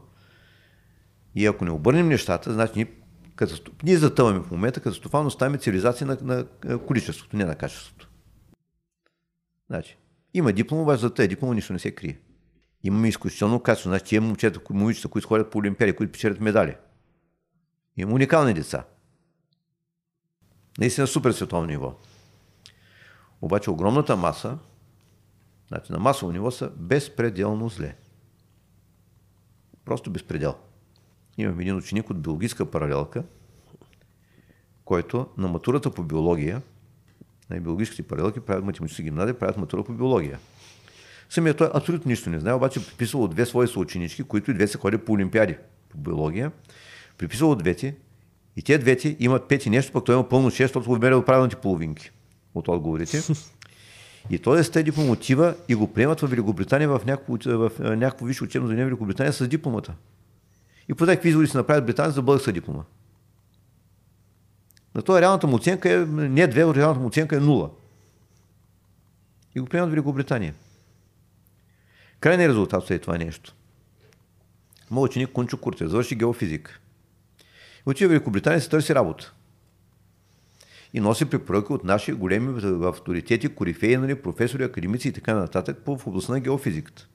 И ако не обърнем нещата, значи ние, катастроф... ние затъваме в момента, катастрофално ставаме цивилизация на, на, количеството, не на качеството. Значи, има диплома, обаче за тази диплома нищо не се крие. Имаме изключително качество. Значи, тия момчета, момичета, които ходят по олимпиади, които печелят медали. Има уникални деца. Наистина супер световно ниво. Обаче огромната маса, значи на масово ниво са безпределно зле. Просто безпредел. Имам един ученик от биологическа паралелка, който на матурата по биология, на биологическите паралелки правят математически гимназия, правят матура по биология. Самият той абсолютно нищо не знае, обаче приписвал от две свои съученички, които и две са ходили по олимпиади по биология. Приписвал от двете и те двете имат пети нещо, пък той има пълно 6, защото го вмерил правилните половинки от отговорите. И той с тези диплом отива и го приемат в Великобритания, в някакво, в някакво висше учебно заведение в Великобритания с дипломата. И по такива изводи се направят Британия за българска диплома. На това реалната му оценка е не две, реалната му оценка е нула. И го приемат в Великобритания. Крайният резултат е това нещо. Моят ученик Кунчо Курте завърши геофизик. Отива в Великобритания и се търси работа. И носи препоръки от наши големи авторитети, корифеи, нали, професори, академици и така нататък по в областта на геофизиката.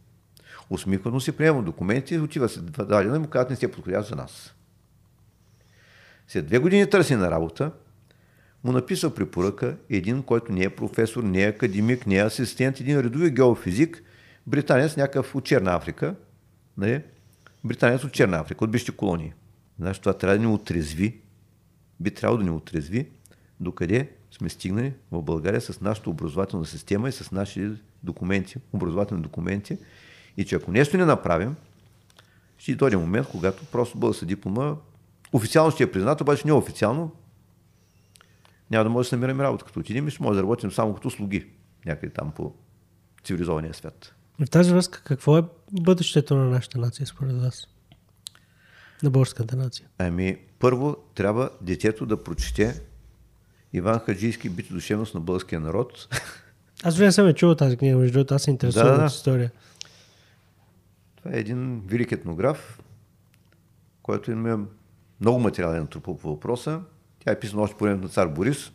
Усмихвано си приема документи, отива се дадена и му казват, не сте подходящ за нас. След две години търси на работа, му написал препоръка един, който не е професор, не е академик, не е асистент, един редови геофизик, британец някакъв от Черна Африка, нали? британец от Черна Африка, от бившите колонии. Значи това трябва да ни отрезви, би трябвало да ни отрезви, докъде сме стигнали в България с нашата образователна система и с нашите документи, образователни документи. И че ако нещо не направим, ще дойде момент, когато просто българска диплома официално ще е признат, обаче неофициално няма да може да се намираме работа. Като отидем и ще може да работим само като слуги някъде там по цивилизования свят. В тази връзка, какво е бъдещето на нашата нация според вас? На българската нация? Ами, първо трябва детето да прочете Иван Хаджийски бит душевност на българския народ. Аз вие съм е чувал тази книга, между другото, аз се интересувам да, да. от история. Това е един велик етнограф, който има много материален труп по въпроса. Тя е писана още по време на цар Борис.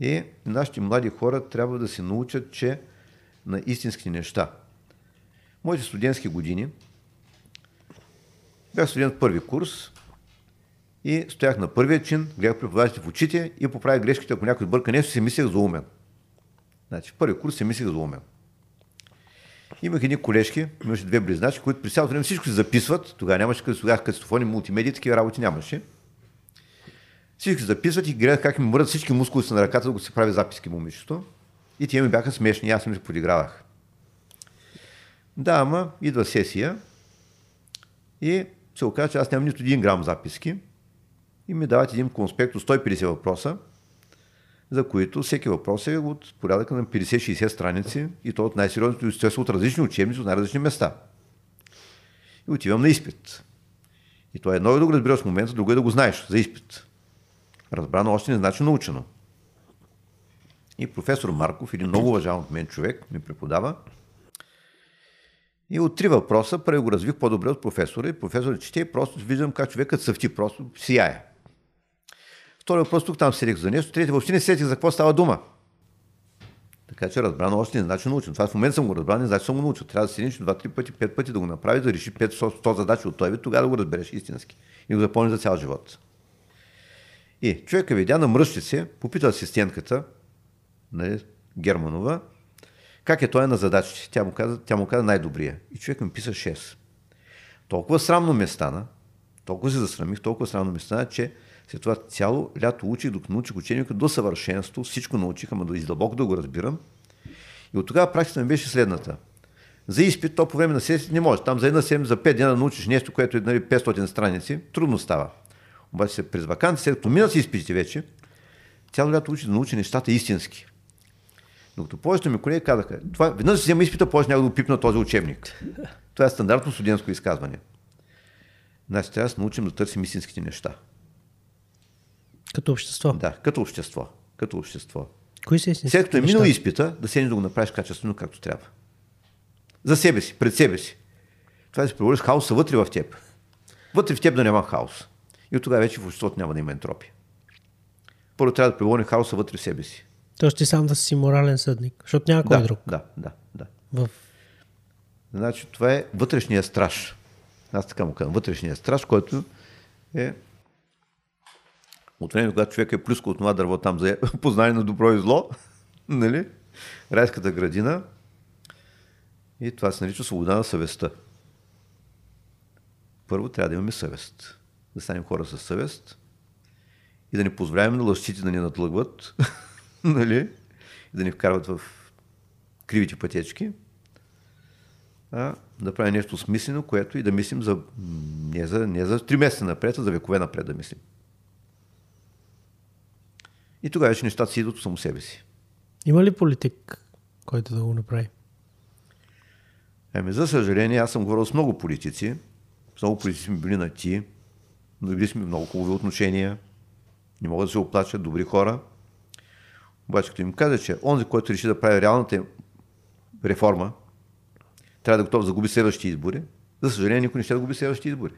И нашите млади хора трябва да се научат, че на истински неща. Моите студентски години бях студент първи курс и стоях на първия чин, гледах преподавателите в очите и поправях грешките, ако някой бърка нещо, си мислех за умен. Значи, в първи курс си мислех за умен. Имах едни колежки, имаше две близначи, които при цялото време всичко се записват. Тогава нямаше тогава кастофони, мултимедии, такива работи нямаше. Всички се записват и гледах как ми мърдат всички мускули на ръката да го се прави записки момичето. И тия ми бяха смешни, аз ми се подигравах. Да, ама идва сесия и се оказа, че аз нямам нито един грам записки и ми дават един конспект от 150 въпроса, за които всеки въпрос е от порядъка на 50-60 страници и то от най-сериозното естество от различни учебници, от най-различни места. И отивам на изпит. И то е едно е да го разбираш в момента, друго е да го знаеш за изпит. Разбрано още не значи научено. И професор Марков, един много уважаван от мен човек, ми преподава. И от три въпроса, първи го развих по-добре от професора. И професорът чете и просто виждам как човекът съвти, просто сияе. Втори въпрос тук там седих за нещо. Трети въобще не сетих за какво става дума. Така че разбрано още не значи научен. Това в момента съм го разбрал, не значи съм го научил. Трябва да седиш два-три пъти, пет пъти да го направи, да реши 500 задачи от той вид, тогава да го разбереш истински. И го запомниш за цял живот. И човека видя, намръщи се, попита асистентката, нали, Германова, Как е той на задачите? Тя му каза, тя му каза най-добрия. И човек ми писа 6. Толкова срамно ме стана, толкова се засрамих, толкова срамно ме стана, че след това цяло лято учих, докато научих ученика до съвършенство, всичко научих, ама да издълбоко да го разбирам. И от тогава практиката ми беше следната. За изпит, то по време на сесията не може. Там за една седмица, за 5 дена да научиш нещо, което е нали, 500 страници, трудно става. Обаче през ваканти, след като минат изпитите вече, цяло лято учи да научи нещата истински. Докато повечето ми колеги казаха, това, веднъж взема изпита, повече няма да пипна този учебник. Това е стандартно студентско изказване. Значи трябва да се научим да търсим истинските неща. Като общество. Да, като общество. Като общество. Кои са истински? След като е минал изпита, да седнеш да го направиш качествено, както трябва. За себе си, пред себе си. Това да се превърнеш хаоса вътре в теб. Вътре в теб да няма хаос. И от тогава вече в обществото няма да има ентропия. Първо трябва да превърне хаоса вътре в себе си. Тоест ти сам да си морален съдник, защото няма кой да, друг. Да, да, да. В... Значи това е вътрешния страж. Аз така му казвам. Вътрешния страж, който е от време, когато човек е плюска от това дърво там за познание на добро и зло, нали? райската градина, и това се нарича свобода на съвестта. Първо трябва да имаме съвест. Да станем хора със съвест и да не позволяваме на лъжците да ни надлъгват, нали? И да ни вкарват в кривите пътечки, а да правим нещо смислено, което и да мислим за, не, за, не за три месеца напред, а за векове напред да мислим. И тогава вече нещата си идват само себе си. Има ли политик, който да го направи? Ами, за съжаление, аз съм говорил с много политици. С много политици сме били на ти. но Били сме много хубави отношения. Не могат да се оплачат добри хора. Обаче, като им каза, че онзи, който реши да прави реалната реформа, трябва да е готов да загуби следващите избори, за съжаление, никой не ще да губи следващите избори.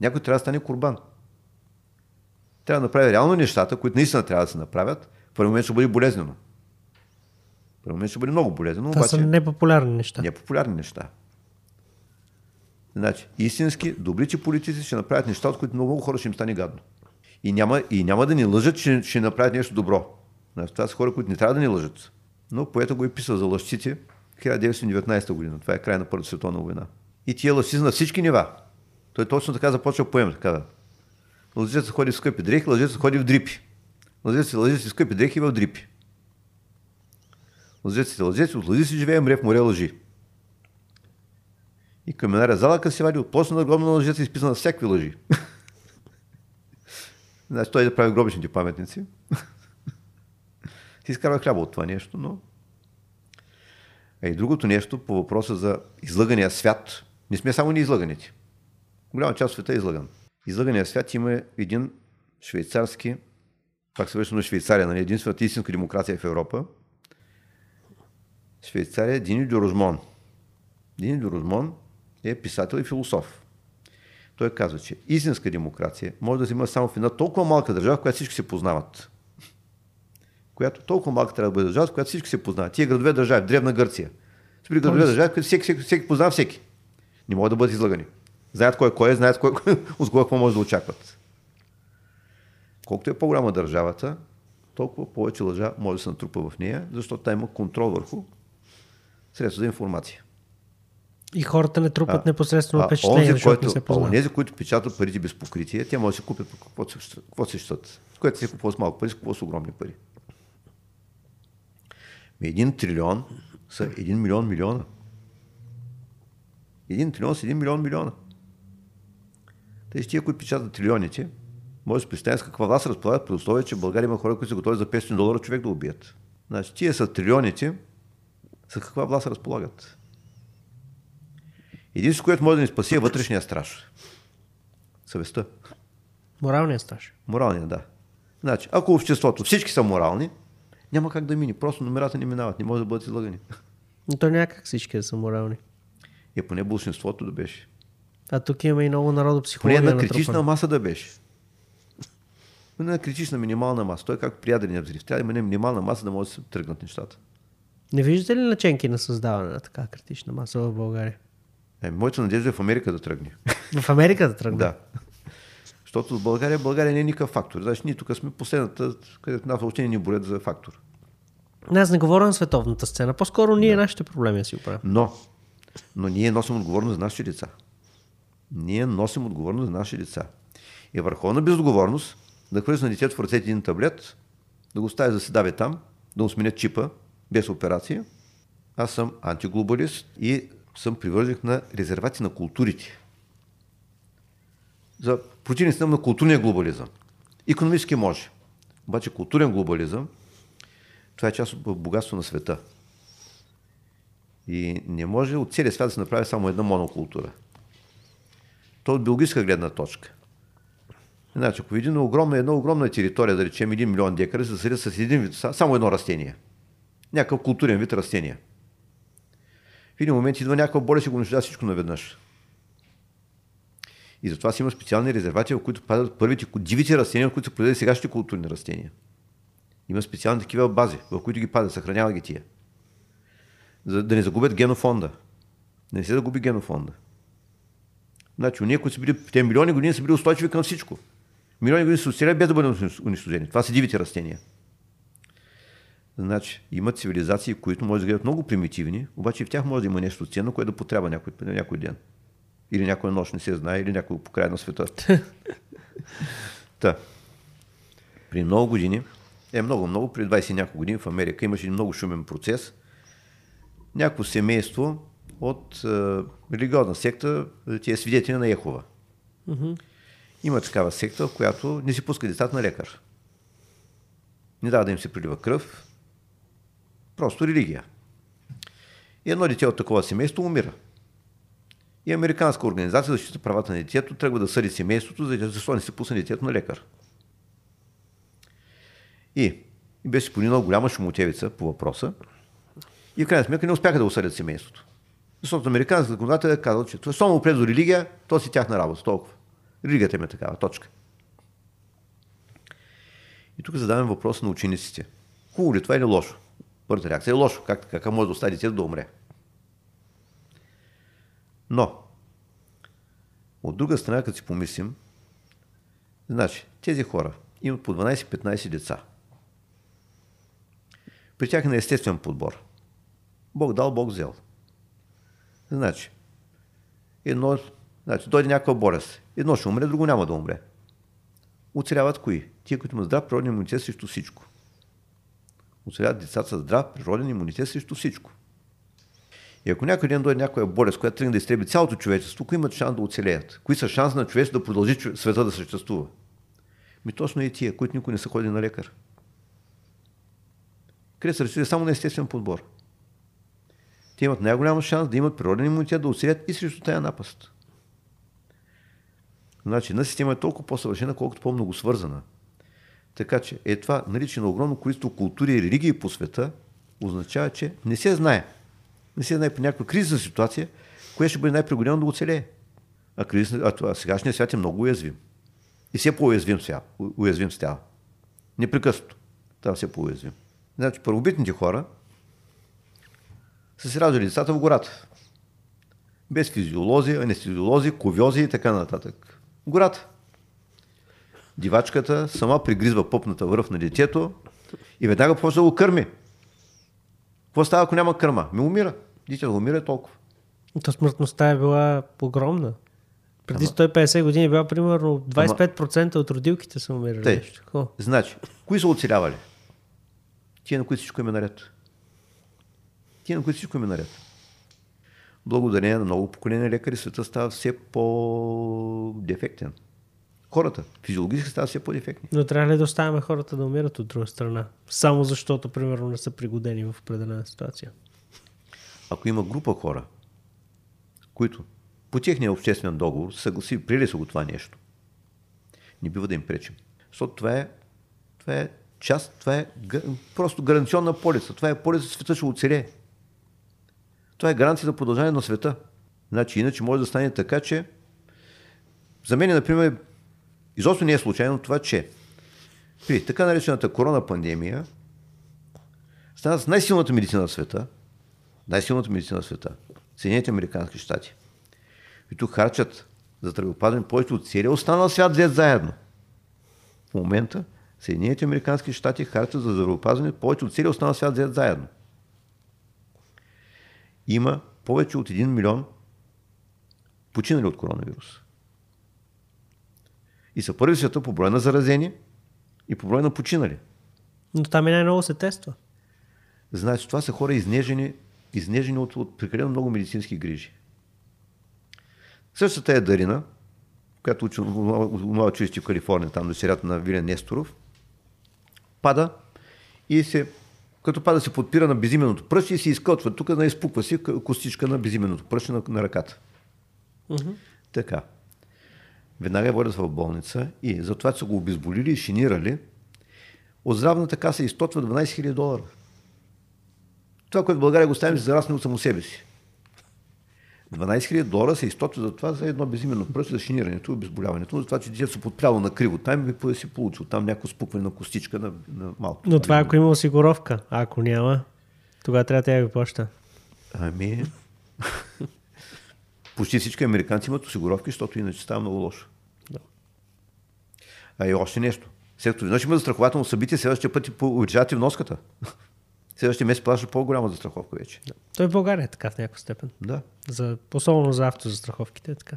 Някой трябва да стане курбан. Трябва да направи реално нещата, които наистина трябва да се направят. В първи момент ще бъде болезнено. В първи момент ще бъде много болезнено. Това обаче... са непопулярни неща. Непопулярни неща. Значи, истински, добрите политици ще направят неща, от които много хора ще им стане гадно. И няма, и няма да ни лъжат, че ще направят нещо добро. Значи, това са хора, които не трябва да ни лъжат. Но поета го е писал за лъжците 1919 година. Това е край на Първата световна война. И тия лъжци на всички нива. Той точно така започва поема. Така, Лъжецът ходи в скъпи дрехи, лъжецът ходи в дрипи. Лъжецът в скъпи дрехи в дрипи. Лъжецът е лъжец, от лъжи си живее, мре в море лъжи. И каменаря залъка се вади от после на гробна лъжец и изписана всякакви лъжи. значи той да прави гробичните паметници. Ти изкарва хляба от това нещо, но... А и другото нещо по въпроса за излъгания свят. Не сме само ни излъганите. Голяма част от света е излъган излъгания свят има един швейцарски, пак се връщам на Швейцария, нали, единствената истинска демокрация в Европа. Швейцария Дини Дюрозмон. Дини Дюрозмон е писател и философ. Той казва, че истинска демокрация може да се има само в една толкова малка държава, в която всички се познават. Която толкова малка трябва да бъде държава, в която всички се познават. Тия градове държави, древна Гърция. Спри градове държави, в които всеки, всеки, всеки познава всеки. Не могат да бъдат излагани. Знаят кой кой е, знаят кой, кой, от кого какво може да очакват. Колкото е по-голяма държавата, толкова повече лъжа може да се натрупа в нея, защото тя има контрол върху средства за информация. И хората не трупат а, непосредствено впечатление, защото който, не се познават. Онези, които печатат парите без покритие, те може да се купят какво се, щат. С което се купува с малко пари, с какво с огромни пари. Един трилион са един милион милиона. Един трилион са един милион милиона. Те тия, които печатат трилионите, може да се представя с каква власт разполагат при условие, че в България има хора, които са готови за 500 долара човек да убият. Значи, тия са трилионите, с каква власт разполагат. Единството, което може да ни спаси е вътрешния страж. Съвестта. Моралния страж. Моралния, да. Значи, ако обществото всички са морални, няма как да мини. Просто номерата не минават, не може да бъдат излагани. Но то някак всички да са морални. И поне большинството да беше. А тук имаме и много народопсихология. Поне една критична натрупана. маса да беше. Една критична минимална маса. Той е както при ядрения взрив. Да има минимална маса да може да се тръгнат нещата. Не виждате ли наченки на създаване на така критична маса в България? Е, моята надежда е в Америка да тръгне. В Америка да тръгне? да. Защото в България, България не е никакъв фактор. Значи ние тук сме последната, където нас въобще не ни борят за фактор. Аз не говоря на световната сцена. По-скоро ние нашите проблеми си оправим. Но, но ние носим отговорност за нашите деца. Ние носим отговорност за нашите деца. И върховна безотговорност да хвърли на детето в ръцете един таблет, да го остави да се дави там, да му сменят чипа без операция. Аз съм антиглобалист и съм привърженик на резервати на културите. За противник съм на културния глобализъм. Економически може. Обаче културен глобализъм, това е част от богатство на света. И не може от целия свят да се направи само една монокултура. То от биологическа гледна точка. Значи, ако видим огромна, една огромна територия, да речем 1 милион декара, се засеят с един вид, само едно растение. Някакъв културен вид растение. В един момент идва някаква болест и го унищожава всичко наведнъж. И затова си има специални резервати, в които падат първите дивите растения, в които са произведени сегашните културни растения. Има специални такива бази, в които ги падат, съхранява ги тия. За да не загубят генофонда. Да не се загуби генофонда. Значи, уния, които са били, те милиони години са били устойчиви към всичко. Милиони години са оцеляли без да бъдат унищожени. Това са дивите растения. Значи, има цивилизации, които може да гледат много примитивни, обаче в тях може да има нещо ценно, което да потрябва някой, някой ден. Или някоя нощ не се знае, или някой по край на света. Та. При много години, е много, много, при 20 няколко години в Америка имаше много шумен процес. Някакво семейство от религиозна секта, тия свидетели на Ехова. Mm-hmm. Има такава секта, в която не си пуска децата на лекар. Не дава да им се прилива кръв. Просто религия. И едно дете от такова семейство умира. И Американска организация за защита правата на детето тръгва да съди семейството, за защо не се пусне детето на лекар. И, и беше подинала голяма шумотевица по въпроса. И в крайна сметка не успяха да осъдят семейството. Защото американската законодател е казал, че това само опре до религия, то си тяхна работа, толкова. Религията им е такава, точка. И тук задаваме въпрос на учениците. Хубаво ли това или лошо? Първата реакция е лошо. Как така може да остави детето да умре? Но, от друга страна, като си помислим, значи, тези хора имат по 12-15 деца. При тях е на естествен подбор. Бог дал, Бог взел. Значи, едно, значи, дойде някаква болест. Едно ще умре, друго няма да умре. Оцеляват кои? Тия, които имат здрав природен имунитет срещу всичко. Оцеляват децата с здрав природен имунитет срещу всичко. И ако някой ден дойде някоя болест, която тръгне да изтреби цялото човечество, кои имат шанс да оцелеят? Кои са шанс на човечеството да продължи света да съществува? Ми точно и тия, които никой не са ходили на лекар. Къде са само на естествен подбор. Те имат най-голям шанс да имат природен имунитет да оцелят и срещу тая напаст. Значи, една система е толкова по-съвършена, колкото по-много свързана. Така че е това наличие на огромно количество култури и религии по света означава, че не се знае не се знае по някаква кризисна ситуация, кое ще бъде най-пригодено да оцелее. А, кризисна, а, това, сегашният свят е много уязвим. И все по-уязвим уязвим става. Непрекъснато. Това все по-уязвим. Значи първобитните хора са се раждали децата в гората. Без физиолози, анестезиолози, ковиози и така нататък. В гората. Дивачката сама пригризва попната връв на детето и веднага почва да го кърми. Какво става, ако няма кърма? Ми умира. Детето умира е толкова. То смъртността е била огромна. Преди 150 години е била примерно 25% от родилките са умирали. Те, значи, кои са оцелявали? Тия, на които всичко им е наред. Тия, на които всичко им е наред. Благодарение на много поколения лекари, света става все по-дефектен хората. Физиологически стават все по-дефектни. Но трябва ли да оставяме хората да умират от друга страна? Само защото, примерно, не са пригодени в определена ситуация. Ако има група хора, които по техния обществен договор съгласи, приели са го това нещо, не бива да им пречим. Защото това е, това е част, това е просто гаранционна полица. Това е полица, света ще оцелее. Това е гаранция за продължение на света. Значи, иначе може да стане така, че за мен, например, Изобщо не е случайно това, че при така наречената корона пандемия стана с най-силната медицина в света, най-силната медицина в света, Съединените Американски щати. И тук харчат за здравеопазване повече от целия останал свят взет заедно. В момента Съединените Американски щати харта за здравеопазване повече от целия останал свят взят заедно. Има повече от 1 милион починали от коронавирус. И са първи света по брой на заразени и по брой на починали. Но там и най-много се тества. Значи, това са хора изнежени, изнежени от, от прекалено много медицински грижи. Същата е Дарина, която учи млада училище в Калифорния, там до серията на Вилен Несторов, пада и се, като пада се подпира на безименото пръще и се изкотва. Тук на изпуква си костичка на безименото пръще на, на ръката. Mm-hmm. Така. Веднага я водят в болница и затова са го обезболили и шинирали. От здравната каса изтотва 12 000 долара. Това, което в България го ставим, се зарасне от само себе си. 12 000 долара се източва за това за едно безименно пръст за шинирането и обезболяването, за това, че детето се подпряло на криво. Там би да си получил. Там някакво спукване на костичка на, на малко. Но това ако има осигуровка. А ако няма, тогава трябва да я ви плаща. Ами... Почти всички американци имат осигуровки, защото иначе става много лошо. Да. А и още нещо. След като веднъж има застрахователно събитие, следващия път увеличавате вноската. Следващия месец плаща по-голяма застраховка вече. Да. Той в България е така в някаква степен. Да. За, особено за автозастраховките е така.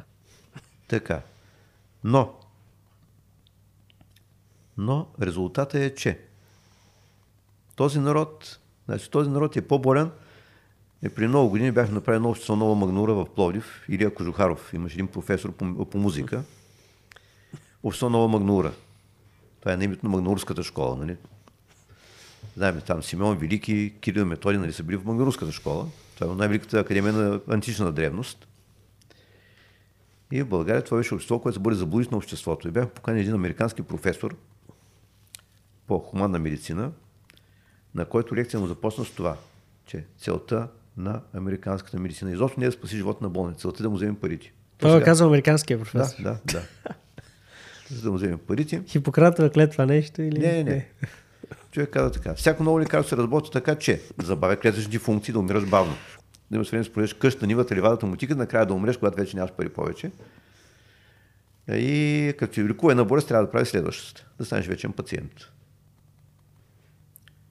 Така. Но, но резултатът е, че този народ, значи този народ е по-болен. Е, при много години бяхме направили едно общество Нова Магнура в Пловдив. Илия Кожухаров, имаше един професор по, по музика. Общество Нова Магнура. Това е името на Магнурската школа, нали? Знаем, там Симеон Велики, Кирил Методи нали, са били в Магнурската школа. Това е най-великата академия на антична древност. И в България това беше общество, което се бъде заблудить на обществото. И бях поканен един американски професор по хуманна медицина, на който лекция му започна с това, че целта на американската медицина изобщо не е да спаси живота на болница, целта е да му вземем парите. Това сега... казва американския професор. Да, да, да. За да му вземем парите. Хипократова клетва нещо или... Не, не, не. Човек каза така. Всяко ново лекарство се работи така, че забавя клетъчните функции да умираш бавно. Да имаш време да спореш къща, нивата, ливадата, мутика, накрая да умреш, когато вече нямаш пари повече. И като ти лекува една болест, трябва да прави следващата. Да станеш вечен пациент.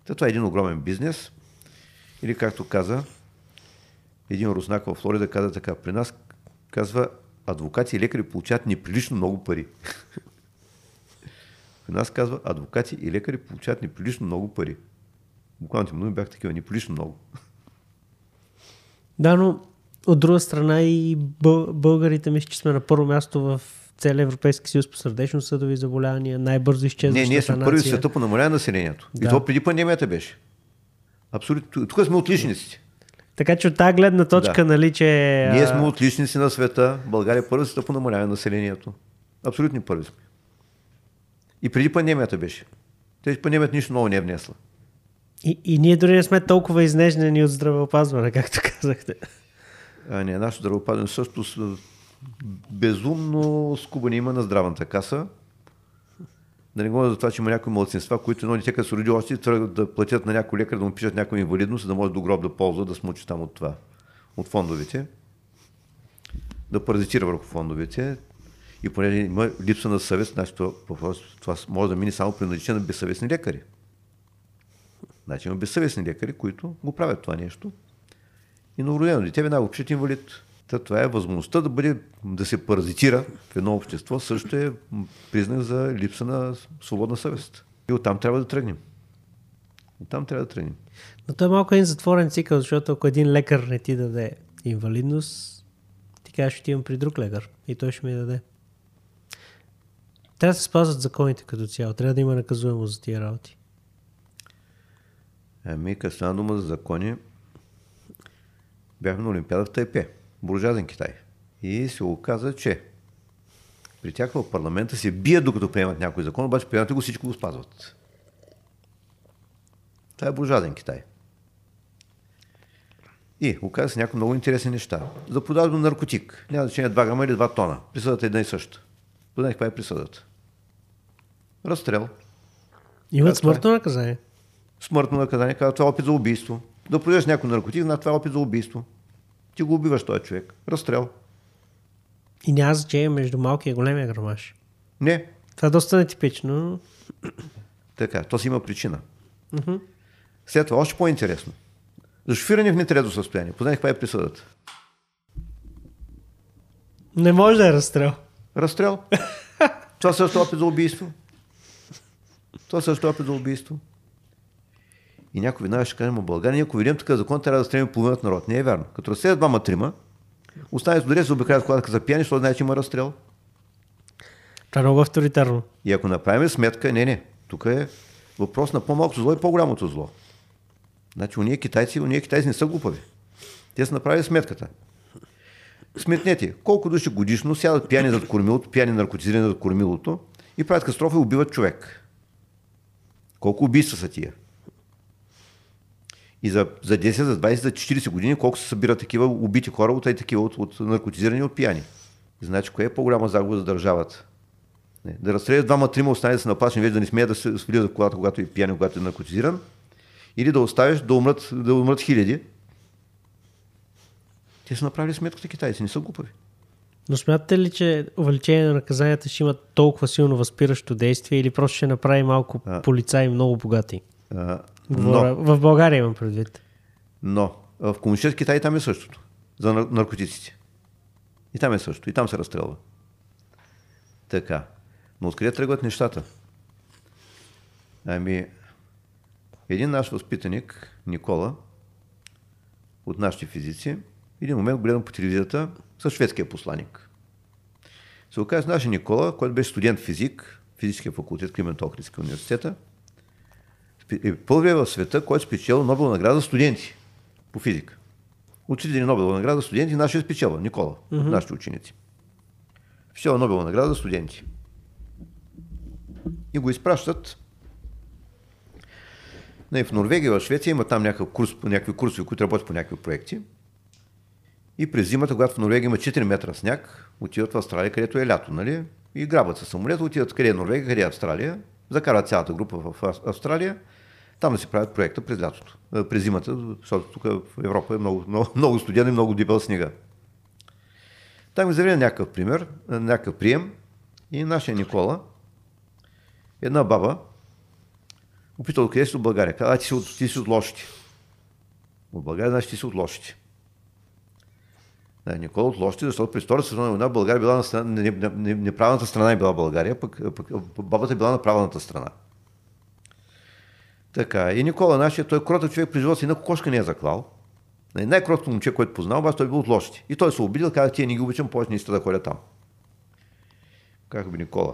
Та, това е един огромен бизнес. Или както каза, един руснак в Флорида каза така, при нас казва, адвокати и лекари получават неприлично много пари. При нас казва, адвокати и лекари получават неприлично много пари. Буквално му бях такива, неприлично много. Да, но от друга страна и българите мисля, че сме на първо място в целия Европейски съюз по сърдечно съдови заболявания, най-бързо изчезващата Не, ние сме първи в света по намаляване на населението. Да. И то преди пандемията беше. Абсолютно. Тук сме отличници. Така че от тази гледна точка, да. нали, че... Ние сме отличници на света. България е първи света по намаляване на населението. Абсолютни първи сме. И преди пандемията беше. Тези пандемията нищо ново не е внесла. И, и ние дори не сме толкова изнежнени от здравеопазване, както казахте. А, не, нашето здравеопазване също с безумно скубане има на здравната каса. Да не говоря за това, че има някои младсинства, които едно дете, като се роди още, трябва да платят на някой лекар да му пишат някаква инвалидност, за да може до гроб да ползва, да смучи там от това, от фондовете. Да паразитира върху фондовете. И понеже има липса на съвест, значи това, това може да мине само при наличие на безсъвестни лекари. Значи има безсъвестни лекари, които го правят това нещо. И новородено дете веднага пишат инвалид. Та, това е възможността да, бъде, да се паразитира в едно общество, също е признак за липса на свободна съвест. И оттам трябва да тръгнем. Оттам трябва да тръгнем. Но той е малко един затворен цикъл, защото ако един лекар не ти даде инвалидност, ти кажеш, отивам при друг лекар и той ще ми даде. Трябва да се спазват законите като цяло. Трябва да има наказуемост за тия работи. Ами, като стана дума за закони, бяхме на Олимпиада в Тайпе, буржуазен Китай. И се оказа, че при тях в парламента се бият докато приемат някой закон, обаче приемат го всичко го спазват. Това е буржуазен Китай. И оказа се някои много интересни неща. За продажба на наркотик. Няма значение 2 грама или 2 тона. Присъдата е една и съща. Познай каква е присъдата. Разстрел. Имат смъртно наказание. Смъртно наказание, казва, това е опит за убийство. Да продадеш някой наркотик, на това е опит за убийство. Ти го убиваш този човек. Разстрел. И няма значение между малкия и големия грамаж. Не. Това е доста нетипично. Така, то си има причина. След това още по-интересно. За шофиране в нетрезво състояние. Познай каква е присъдата. Не може да е разстрел. Разстрел. Това също е опит за убийство. Това също е опит за убийство. И някой веднага ще каже, в България, ако видим такъв закон, трябва да стреляме половината народ. Не е вярно. Като разстреля двама трима, останалите дори се обикалят колата за пияни, защото знае, че има разстрел. Това е много авторитарно. И ако направим сметка, не, не, тук е въпрос на по-малкото зло и по-голямото зло. Значи, уния китайци, уния китайци не са глупави. Те са направили сметката. Сметнете, колко души годишно сядат пияни зад кормилото, пияни наркотизирани зад кормилото и правят катастрофа и убиват човек. Колко убийства са тия? И за, за 10, за 20, за 40 години колко се събират такива убити хора от такива от, от наркотизирани от пияни. Значи, кое е по-голяма загуба за държавата? Не. Да разстрелят двама-трима, останали да се напасни, вече да не смеят да се влизат в колата, когато е пиян, когато е наркотизиран, или да оставиш да умрат, да умрат хиляди. Те са направили сметката китайци, не са глупави. Но смятате ли, че увеличение на наказанията ще има толкова силно възпиращо действие или просто ще направи малко А. полицаи много богати? А, но, В България имам предвид. но в комунистически Китай там е същото. За нар- наркотиците. И там е същото. И там се разстрелва. Така. Но откъде тръгват нещата? Ами, един наш възпитаник, Никола, от нашите физици, един момент гледам по телевизията с шведския посланник. Се оказа нашия Никола, който беше студент физик, физическия факултет, Климент Охридски университета, е първият в света, който спечел Нобел награда за студенти по физика. Учители Нобелова награда за студенти, нашия спечела, Никола, mm-hmm. нашите ученици. Спечела Нобелова награда за студенти. И го изпращат не, в Норвегия, в Швеция има там някакъв курс, някакви курсове, които работят по някакви проекти. И през зимата, когато в Норвегия има 4 метра сняг, отиват в Австралия, където е лято, нали? И грабят се самолет, отиват къде е Норвегия, къде е Австралия, закарат цялата група в Ав- Австралия, там да си правят проекта през лятото, през зимата, защото тук в Европа е много, много, много студено и много дебел снега. Там изявили някакъв пример, някакъв прием и нашия Никола, една баба, опита откъде си от България. Каза, ти си от, ти си от лошите. От България, значи ти си от лошите. Никола от лошите, защото през Втората световна война България била на страна, не, не, не, неправилната страна е била България, пък, пък бабата е била на правилната страна. Така, и Никола нашия, той е кротък човек при живота си, на кокошка не е заклал. Най-кроткото момче, което познал, обаче той е бил от лошите. И той се обидил, каза, тия не ги обичам, повече не иска да ходя там. Как би Никола?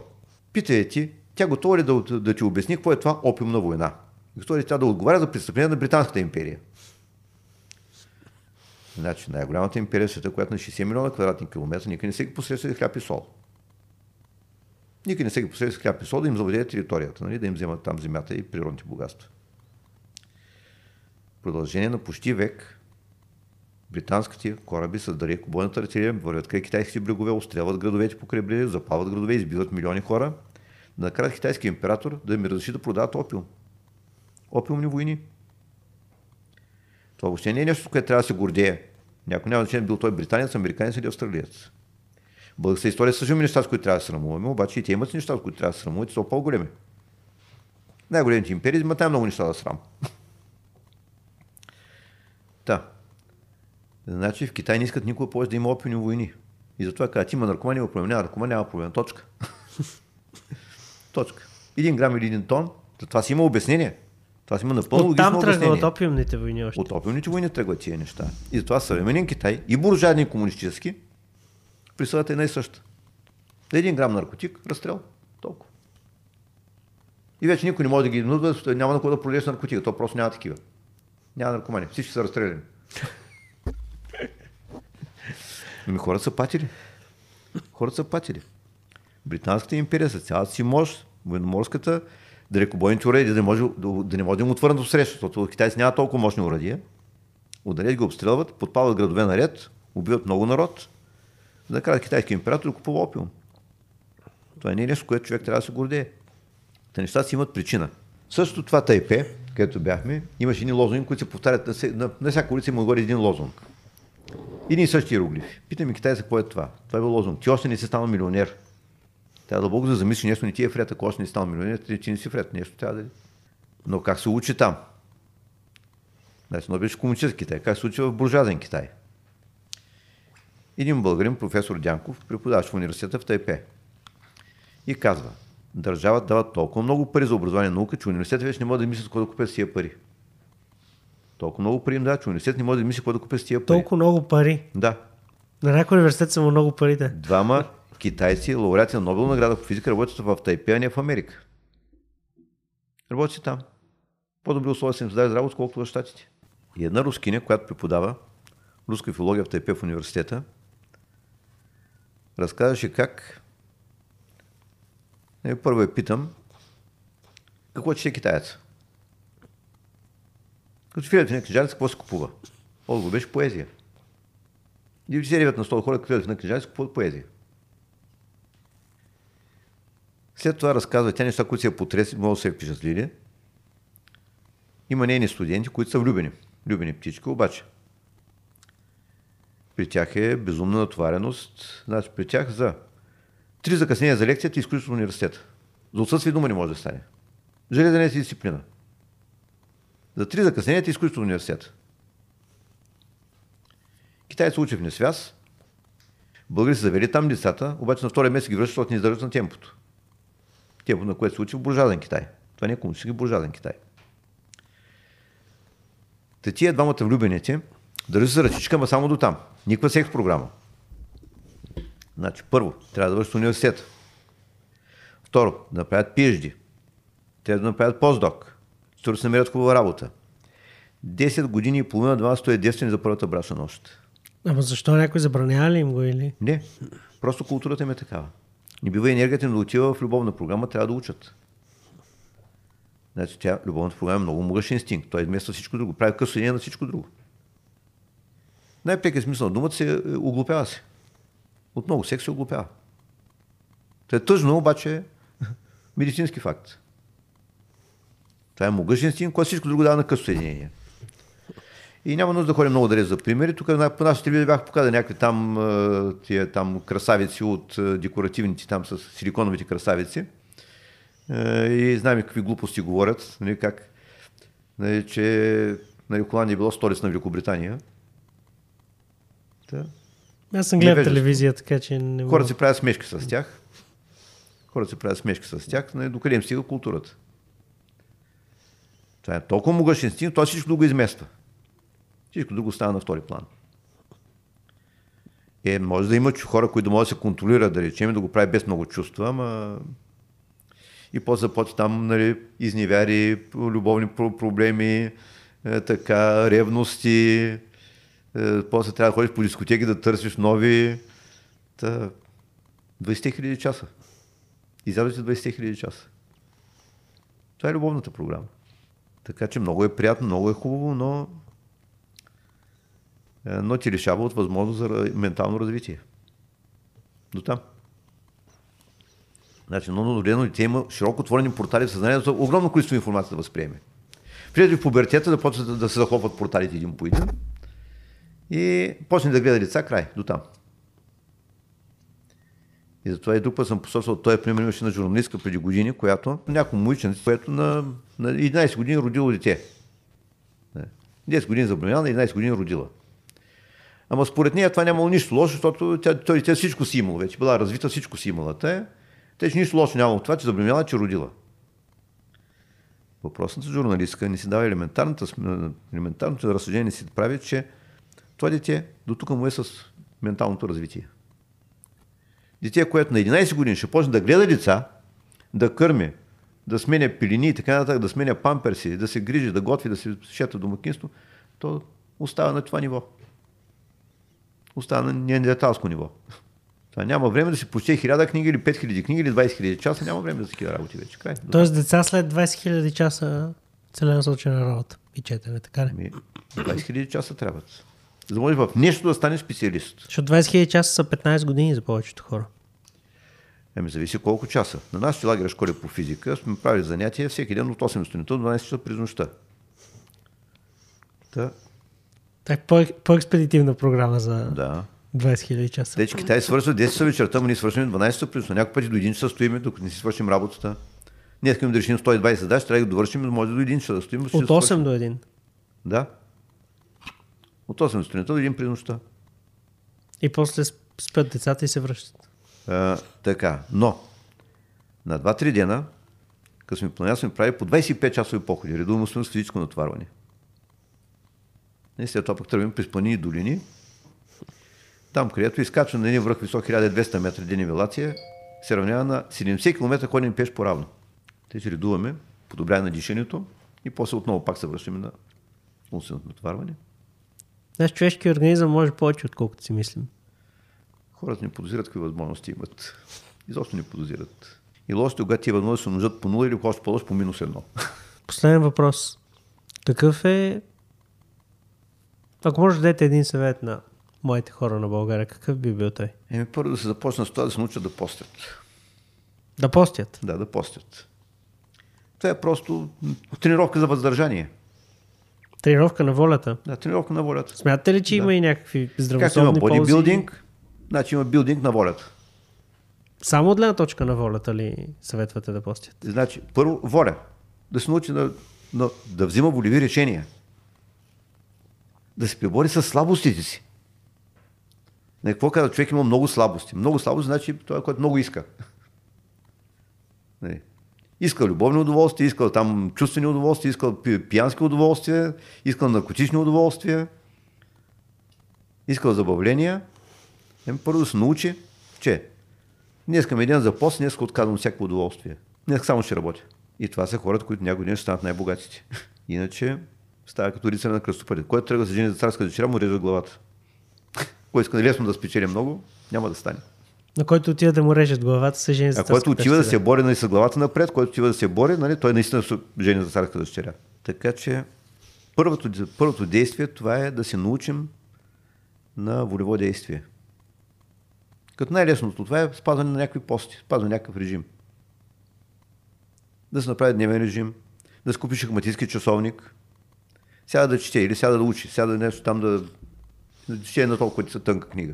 Питай ти, тя готова ли да, да ти обясни какво е това опиумна война? Готова ли тя да отговаря за престъпление на Британската империя? Значи най-голямата империя в света, която на 60 милиона квадратни километра, никой не се ги посреща за хляб и сол. Никой не се ги посреща за хляб и сол да им завладее територията, нали? да им вземат там земята и природните богатства. Продължение на почти век британските кораби с далеко бойната артилерия вървят край китайските брегове, устрелват градовете по крайбрежие, запалват градове, избиват милиони хора. Да накарат китайски император да им разреши да продават опиум. Опиумни войни. Това въобще не е нещо, което трябва да се гордее. Някой няма значение бил той британец, американец или австралиец. Българската история също има неща, с които трябва да се срамуваме, обаче и те имат неща, с които трябва да се срамуват са по-големи. Най-големите империи имат най-много неща да срам. Та. Значи в Китай не искат никога повече да има опиумни войни. И затова казват, има наркомания, има проблем, няма наркомания, няма проблем. Точка. Точка. Един грам или един тон, за това си има обяснение. Това си има напълно От там тръгва от опиумните войни още. От опиумните войни тръгват тия неща. И затова съвременен Китай и буржуазни и комунистически присъдът е една и съща. За един грам наркотик, разстрел. Толкова. И вече никой не може да ги изнудва, няма на кого да продадеш наркотика. То просто няма такива. Няма наркомани. Всички са разстреляни. Ами хората са патили. Хората са патили. Британската империя с цялата си мощ, военноморската, далекобойните уреди, да не може да, не може да им отвърнат от среща, защото китайци няма толкова мощни урадия. Отдалеч ги обстрелват, подпалват градове наред, убиват много народ, карат китайски император да купува опиум. Това не е нещо, което човек трябва да се гордее. Та нещата си имат причина. Също това Тайпе, където бяхме, имаше едни лозунги, които се повтарят на, на, на всяка улица има горе един лозунг. Един и същи иероглифи. Питаме китайца какво е това. Това е лозунг. Ти още не си станал милионер. Трябва дълбоко да замислиш нещо не ти е вред, ако още не стал милионер, ти не си вред, нещо трябва да е. Но как се учи там? Значи, но беше комунистически Китай. Как се учи в буржуазен Китай? Един българин, професор Дянков, преподаващ в университета в Тайпе. И казва, държавата дава толкова много пари за образование и наука, че университетът вече не може да мисли с какво да купят с тия пари. Толкова много пари им дава, че университет не може да мисли какво да купят с тия пари. Толкова много пари. Да. На някой университет са му много парите. Двама китайци, лауреати на Нобел награда по физика, работят в Тайпе, а не в Америка. Работят там. По-добри условия са им за работа, колкото в Штатите. И една рускиня, която преподава руска филология в Тайпе в университета, разказваше как е, първо я питам, какво чете китаец? Като филят в книжарница, какво се купува? Отговор беше поезия. 99 на 100 хора, като филят в книжарница, купуват поезия. След това разказва тя неща, които се е потресли, много се е впечатлили. Има нейни студенти, които са влюбени. Влюбени птички, обаче. При тях е безумна натовареност. Значи при тях за три закъснения за лекцията и изключително университета. За отсъствие дума не може да стане. Железна е си дисциплина. За три закъснения и изключително университета. Китайци учи в несвяз. Българи са завели там децата, обаче на втория месец ги връщат, защото не издържат на темпото. Темпо, на което се учи в буржуазен Китай. Това не е комунистически буржуазен Китай. Те тия двамата влюбените държат се ръчичка, ама само до там. Никаква секс програма. Значи, първо, трябва да вършат университет. Второ, да направят PhD. Трябва да направят постдок. Второ, се намерят хубава работа. 10 години и половина, два стоя девствени за първата брашна нощ. Ама защо някой забранява ли им го или? Не, просто културата им е такава. Не бива енергията им да отива в любовна програма, трябва да учат. Значи тя, любовната програма е много могъщ инстинкт. Той измества всичко друго. Прави късоединение на всичко друго. Най-пекият смисъл на думата се е, оглупява се. От много секс се оглупява. Това е тъжно, обаче е медицински факт. Това е могъщ инстинкт, който всичко друго дава на късоединение. И няма нужда да ходим много далеч за примери. Тук по нашите телевизия бях показали някакви там, тия, там красавици от декоративните там с силиконовите красавици. И знаем какви глупости говорят, нали, как, нали, че нали, Холандия е било столица на Великобритания. Да. Аз съм гледал телевизия, така че не Хората си правят смешки с тях. Хората си правят смешки с тях, нали, докъде им стига културата. Това е толкова могъщ инстинкт, той всичко друго измества. Всичко друго става на втори план. Е, може да има хора, които могат да се контролират, да речем, да го прави без много чувства, ама и после започва там нали, изневяри, любовни проблеми, е, така, ревности, е, после трябва да ходиш по дискотеки да търсиш нови. Та, 20 хиляди часа. Изядете 20 хиляди часа. Това е любовната програма. Така че много е приятно, много е хубаво, но, но ти лишава от възможност за ментално развитие. До там. Значи, но новородено дете има широко отворени портали в съзнанието, огромно количество информация да възприеме. Влезе в пубертета да почне да, се захлопват порталите един по един и почне да гледа деца, край, до там. И затова и друг път съм посочил, той е пример имаше на журналистка преди години, която някой момиченце, което на, на 11 години родило дете. 10 години забранена, на 11 години родила. Ама според нея това нямало нищо лошо, защото тя, той, тя всичко си имала вече, била развита, всичко си имала. Те, те че нищо лошо няма от това, че забранила, че родила. Въпросната журналистка не си дава елементарната, елементарното разсъждение, си прави, че това дете до тук му е с менталното развитие. Дете, което на 11 години ще почне да гледа деца, да кърми, да сменя пилини и така нататък, да сменя памперси, да се грижи, да готви, да се шета домакинство, то остава на това ниво. Остава на неандерталско ниво. Това няма време да си почте хиляда книги или 5000 книги или 20 000 часа, няма време за такива работи вече. Край. Тоест деца след 20 000 часа целенасочена работа и четене, така ли? 20 000 часа трябват. За да можеш в нещо да станеш специалист. Защото 20 000 часа са 15 години за повечето хора. Еми, зависи колко часа. На нашите лагера школи по физика сме правили занятия всеки ден от 8 сутринта до 12 часа през нощта. Та. Так, по- по-експедитивна програма за... Да. 20 000 часа. Те, че Китай свършва 10 часа вечерта, но ние свършваме 12 плюс. Някой пъти до 1 часа стоиме, докато не си свършим работата. Ние искаме да решим 120 задачи, трябва да ги довършим, може до 1 часа да стоим. От 8 до 1. Да. От 8 до сутринта до 1 през нощта. И после спят децата и се връщат. А, така, но на 2-3 дена, като сме планирали, сме правили по 25 часови походи. Редовно с физическо натварване. И след това пък тръгваме през планини и долини. Там, където изкачваме на един връх висок 1200 метра денивелация, се равнява на 70 км ходим пеш по-равно. Те че редуваме, подобряване на дишането и после отново пак се връщаме на умственото натварване. Знаеш, човешки организъм може повече, отколкото си мислим. Хората не подозират какви възможности имат. Изобщо не подозират. И лошото, когато тия възможности се умножат по 0 или още по-лошо по минус 1. Последен въпрос. Какъв е... Ако може да дадете един съвет на моите хора на България, какъв би бил той? Еми първо да се започна с това да се научат да постят. Да постят. Да, да постят. Това е просто тренировка за въздържание. Тренировка на волята. Да, тренировка на волята. Смятате ли, че Да. има и някакви Както има здравословни ползи? бодибилдинг, значи има билдинг на волята. Само от гледна точка на волята ли съветвате да постят? Значи, първо, воля. Да се научи да, да, да взима волеви решения. Да се пребори с слабостите си. На какво казва? Човек има много слабости. Много слабости значи това, което много иска. Не. Искал любовни удоволствия, искал там чувствени удоволствия, искал пи- пиянски удоволствия, искал наркотични удоволствия, искал забавления. Еми, първо да се научи, че днес към един за пост, днес отказвам всяко удоволствие. Днес само ще работя. И това са хората, които някой ден ще станат най-богатите. Иначе става като рицар на кръстопътя. Който тръгва се жени за царска дъщеря, му реже главата. Кой иска лесно да спечели много, няма да стане. На който отива да му режат главата, се жени за А който отива да се бори нали, с главата напред, който отива да се бори, нали, той наистина се жени за царска дъщеря. Така че първото, първото действие това е да се научим на волево действие. Като най-лесното това е спазване на някакви пости, спазване на някакъв режим. Да се направи дневен режим, да си купи шахматистски часовник, сяда да чете или сяда да учи, сяда нещо там да, да чете на толкова са тънка книга.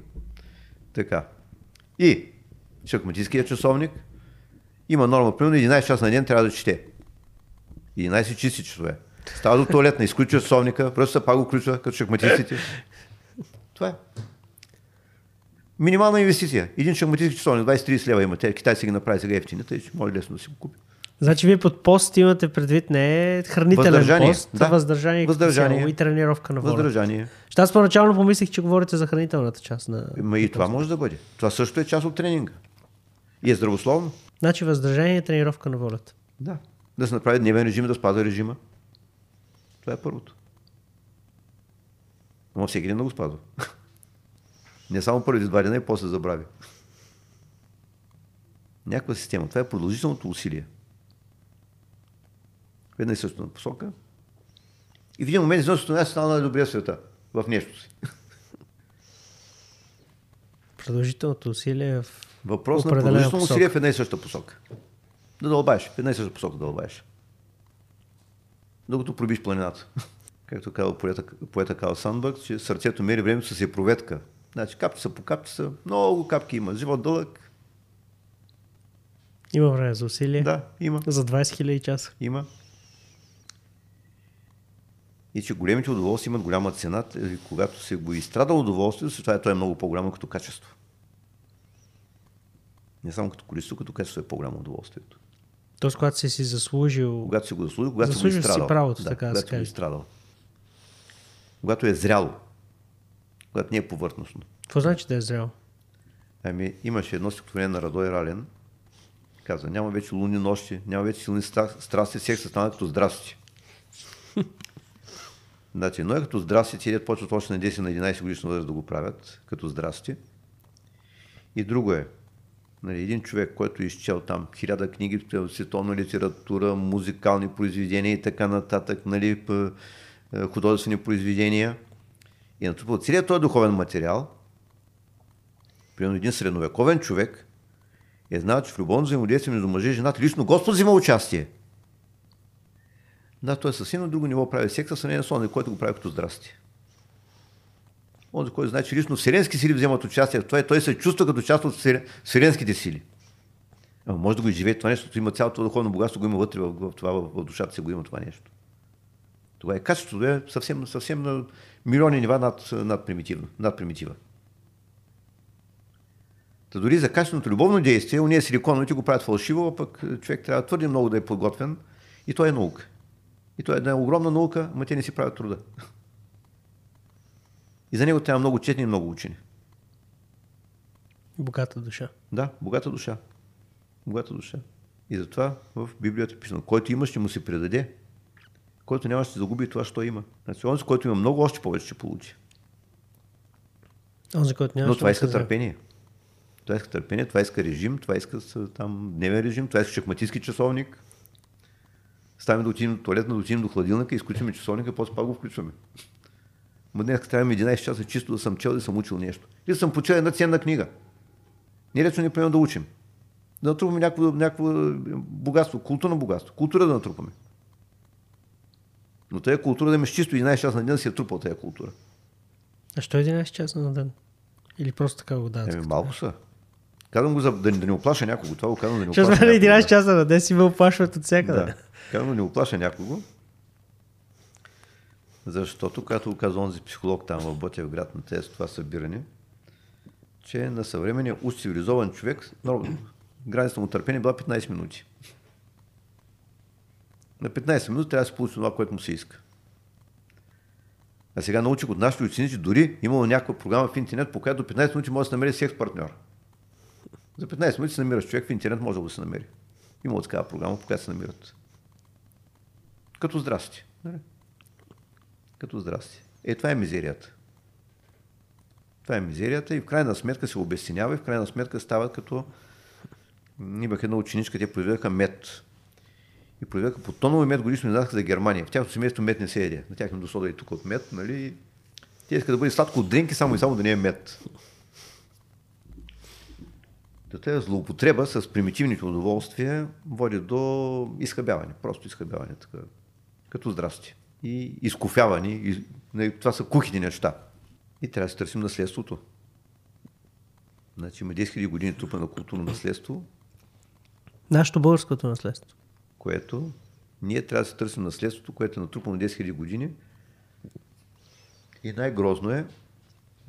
Така. И шахматистския часовник има норма, примерно 11 часа на ден трябва да чете. 11 чисти часове. Става до туалетна, изключва часовника, просто се пак го включва, като шахматистите. Това е. Минимална инвестиция. Един шахматистски часовник, 20-30 лева има. Китай си ги направи сега ефтини, тъй че може лесно да си го купи. Значи вие под пост имате предвид не хранителен Въздържание, пост, да. въздържание, Въздържание. цяло и тренировка на воля. Въздържание. Ще аз първоначално помислих, че говорите за хранителната част на... Ма и това може да бъде. Това също е част от тренинга. И е здравословно. Значи въздържание и тренировка на волята. Да. Да се направи дневен режим, да спазва режима. Това е първото. Но всеки ден да го спазва. Не само първите два дена и после забрави. Някаква система. Това е продължителното усилие. В една и същата посока. И в един момент изобщо не стана най-добрия света. В нещо си. Продължителното усилие в Въпрос на продължително посока. усилие в една и съща посока. Да дълбаеш. В една и съща посока да дълбаеш. Докато пробиш планината. Както казва поета, поета Кал Сандбърг, че сърцето мери времето с проветка. Значи капчи са по капчи са, много капки има. Живот дълъг. Има време за усилие. Да, има. За 20 000 часа. Има. И че големите удоволствия имат голяма цена, и когато се го изстрада удоволствието, след това е, то е много по-голямо като качество. Не само като количество, като качество е по-голямо удоволствието. Тоест, когато си си заслужил... Когато си го заслужил, когато си го Заслужил си изстрадал. правото, да, така да когато си го изстрадал. Когато е зряло. Когато не е повърхностно. Какво значи да е зрял? Ами, имаше едно стихотворение на Радой Рален. Каза, няма вече луни нощи, няма вече силни стра- страсти, секса стана като здрасти. Значи, но е като здрасти, дет почват още на 10 на 11 годишна възраст да го правят, като здрасти. И друго е, нали, един човек, който е изчел там хиляда книги, световна литература, музикални произведения и така нататък, нали, е, художествени произведения, и натрупал целият този духовен материал, примерно един средновековен човек, е знал, че в любовно взаимодействие между мъже и жената лично Господ взима участие. Да, той е съвсем на друго ниво прави секса, с не на сон, който го прави като здрасти. Онзи, който знае, че лично вселенски сили вземат участие в това и той се чувства като част от вселенските сили. Ама може да го изживее това нещо, има цялото духовно богатство, го има вътре в, в, това, в, в душата си, го има това нещо. Това е качеството е съвсем, съвсем на милиони нива над, над, примитивно, над примитива. Та дори за качественото любовно действие, уния силиконовите го правят фалшиво, а пък човек трябва твърде много да е подготвен и то е наука. И то е една огромна наука, но те не си правят труда. И за него трябва много четни и много учени. Богата душа. Да, богата душа. Богата душа. И затова в Библията е писано, който има, ще му се предаде. Който няма, ще загуби това, що има. Значи, онзи, който има много, още повече ще получи. Онзи, който няма, Но това иска търпение. Това иска търпение, това иска режим, това иска там дневен режим, това иска шахматистски часовник. Ставаме да отидем до туалетна, да отидем до хладилника, изключваме часовника, после пак го включваме. Ма днес трябваме 11 часа чисто да съм чел, да съм учил нещо. И да съм почел една ценна книга. Не речно ни да учим. Да натрупаме някакво, някакво богатство, културно богатство. Култура да натрупаме. Но тази култура да имаш чисто 11 часа на ден да си е трупал тази култура. А що 11 часа на ден? Или просто така го дават? Еми, малко са. Казвам го за да, да не оплаша някого. Това го казвам да не оплаша. Защото 11 часа на ден си ме оплашват от всякъде. Да. Казвам да не оплаша някого. Защото, когато го каза онзи психолог там в град на тези това събиране, че на съвременния уж цивилизован човек, границата му търпение била 15 минути. На 15 минути трябва да се получи това, което му се иска. А сега научих от нашите ученици, дори имало някаква програма в интернет, по която до 15 минути може да се намери секс партньор. За 15 минути се намираш човек в интернет, може да се намери. Има такава програма, по която се намират. Като здрасти. Нали? Като здрасти. Е, това е мизерията. Това е мизерията и в крайна сметка се обесценява и в крайна сметка стават като... Имах една ученичка, те произведаха мед. И произведаха по тонови мед годишно издадоха за Германия. В тяхното семейство мед не се еде. На тях до сода и тук от мед, нали? Те искат да бъде сладко от дринки, само и само да не е мед. Тази злоупотреба с примитивните удоволствия води до изхъбяване. Просто изхъбяване. Така, като здрасти и изкофявани. И, нали, това са кухите неща. И трябва да се търсим наследството. Значи има 10 000 години трупа на културно наследство. Нашето българското наследство. Което ние трябва да се търсим наследството, което е натрупано 10 000 години. И най-грозно е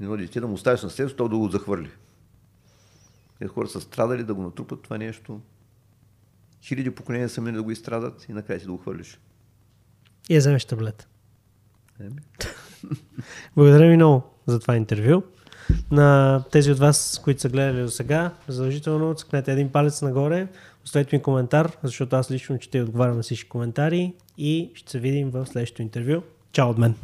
едно дете да му оставиш наследство, то да го захвърли. Тези хора са страдали да го натрупат това нещо. Хиляди поколения са минали да го изстрадат и накрая си да го хвърлиш. И я вземеш таблет. Благодаря ви много за това интервю. На тези от вас, които са гледали до сега, задължително цъкнете един палец нагоре, оставете ми коментар, защото аз лично и отговарям на всички коментари и ще се видим в следващото интервю. Чао от мен!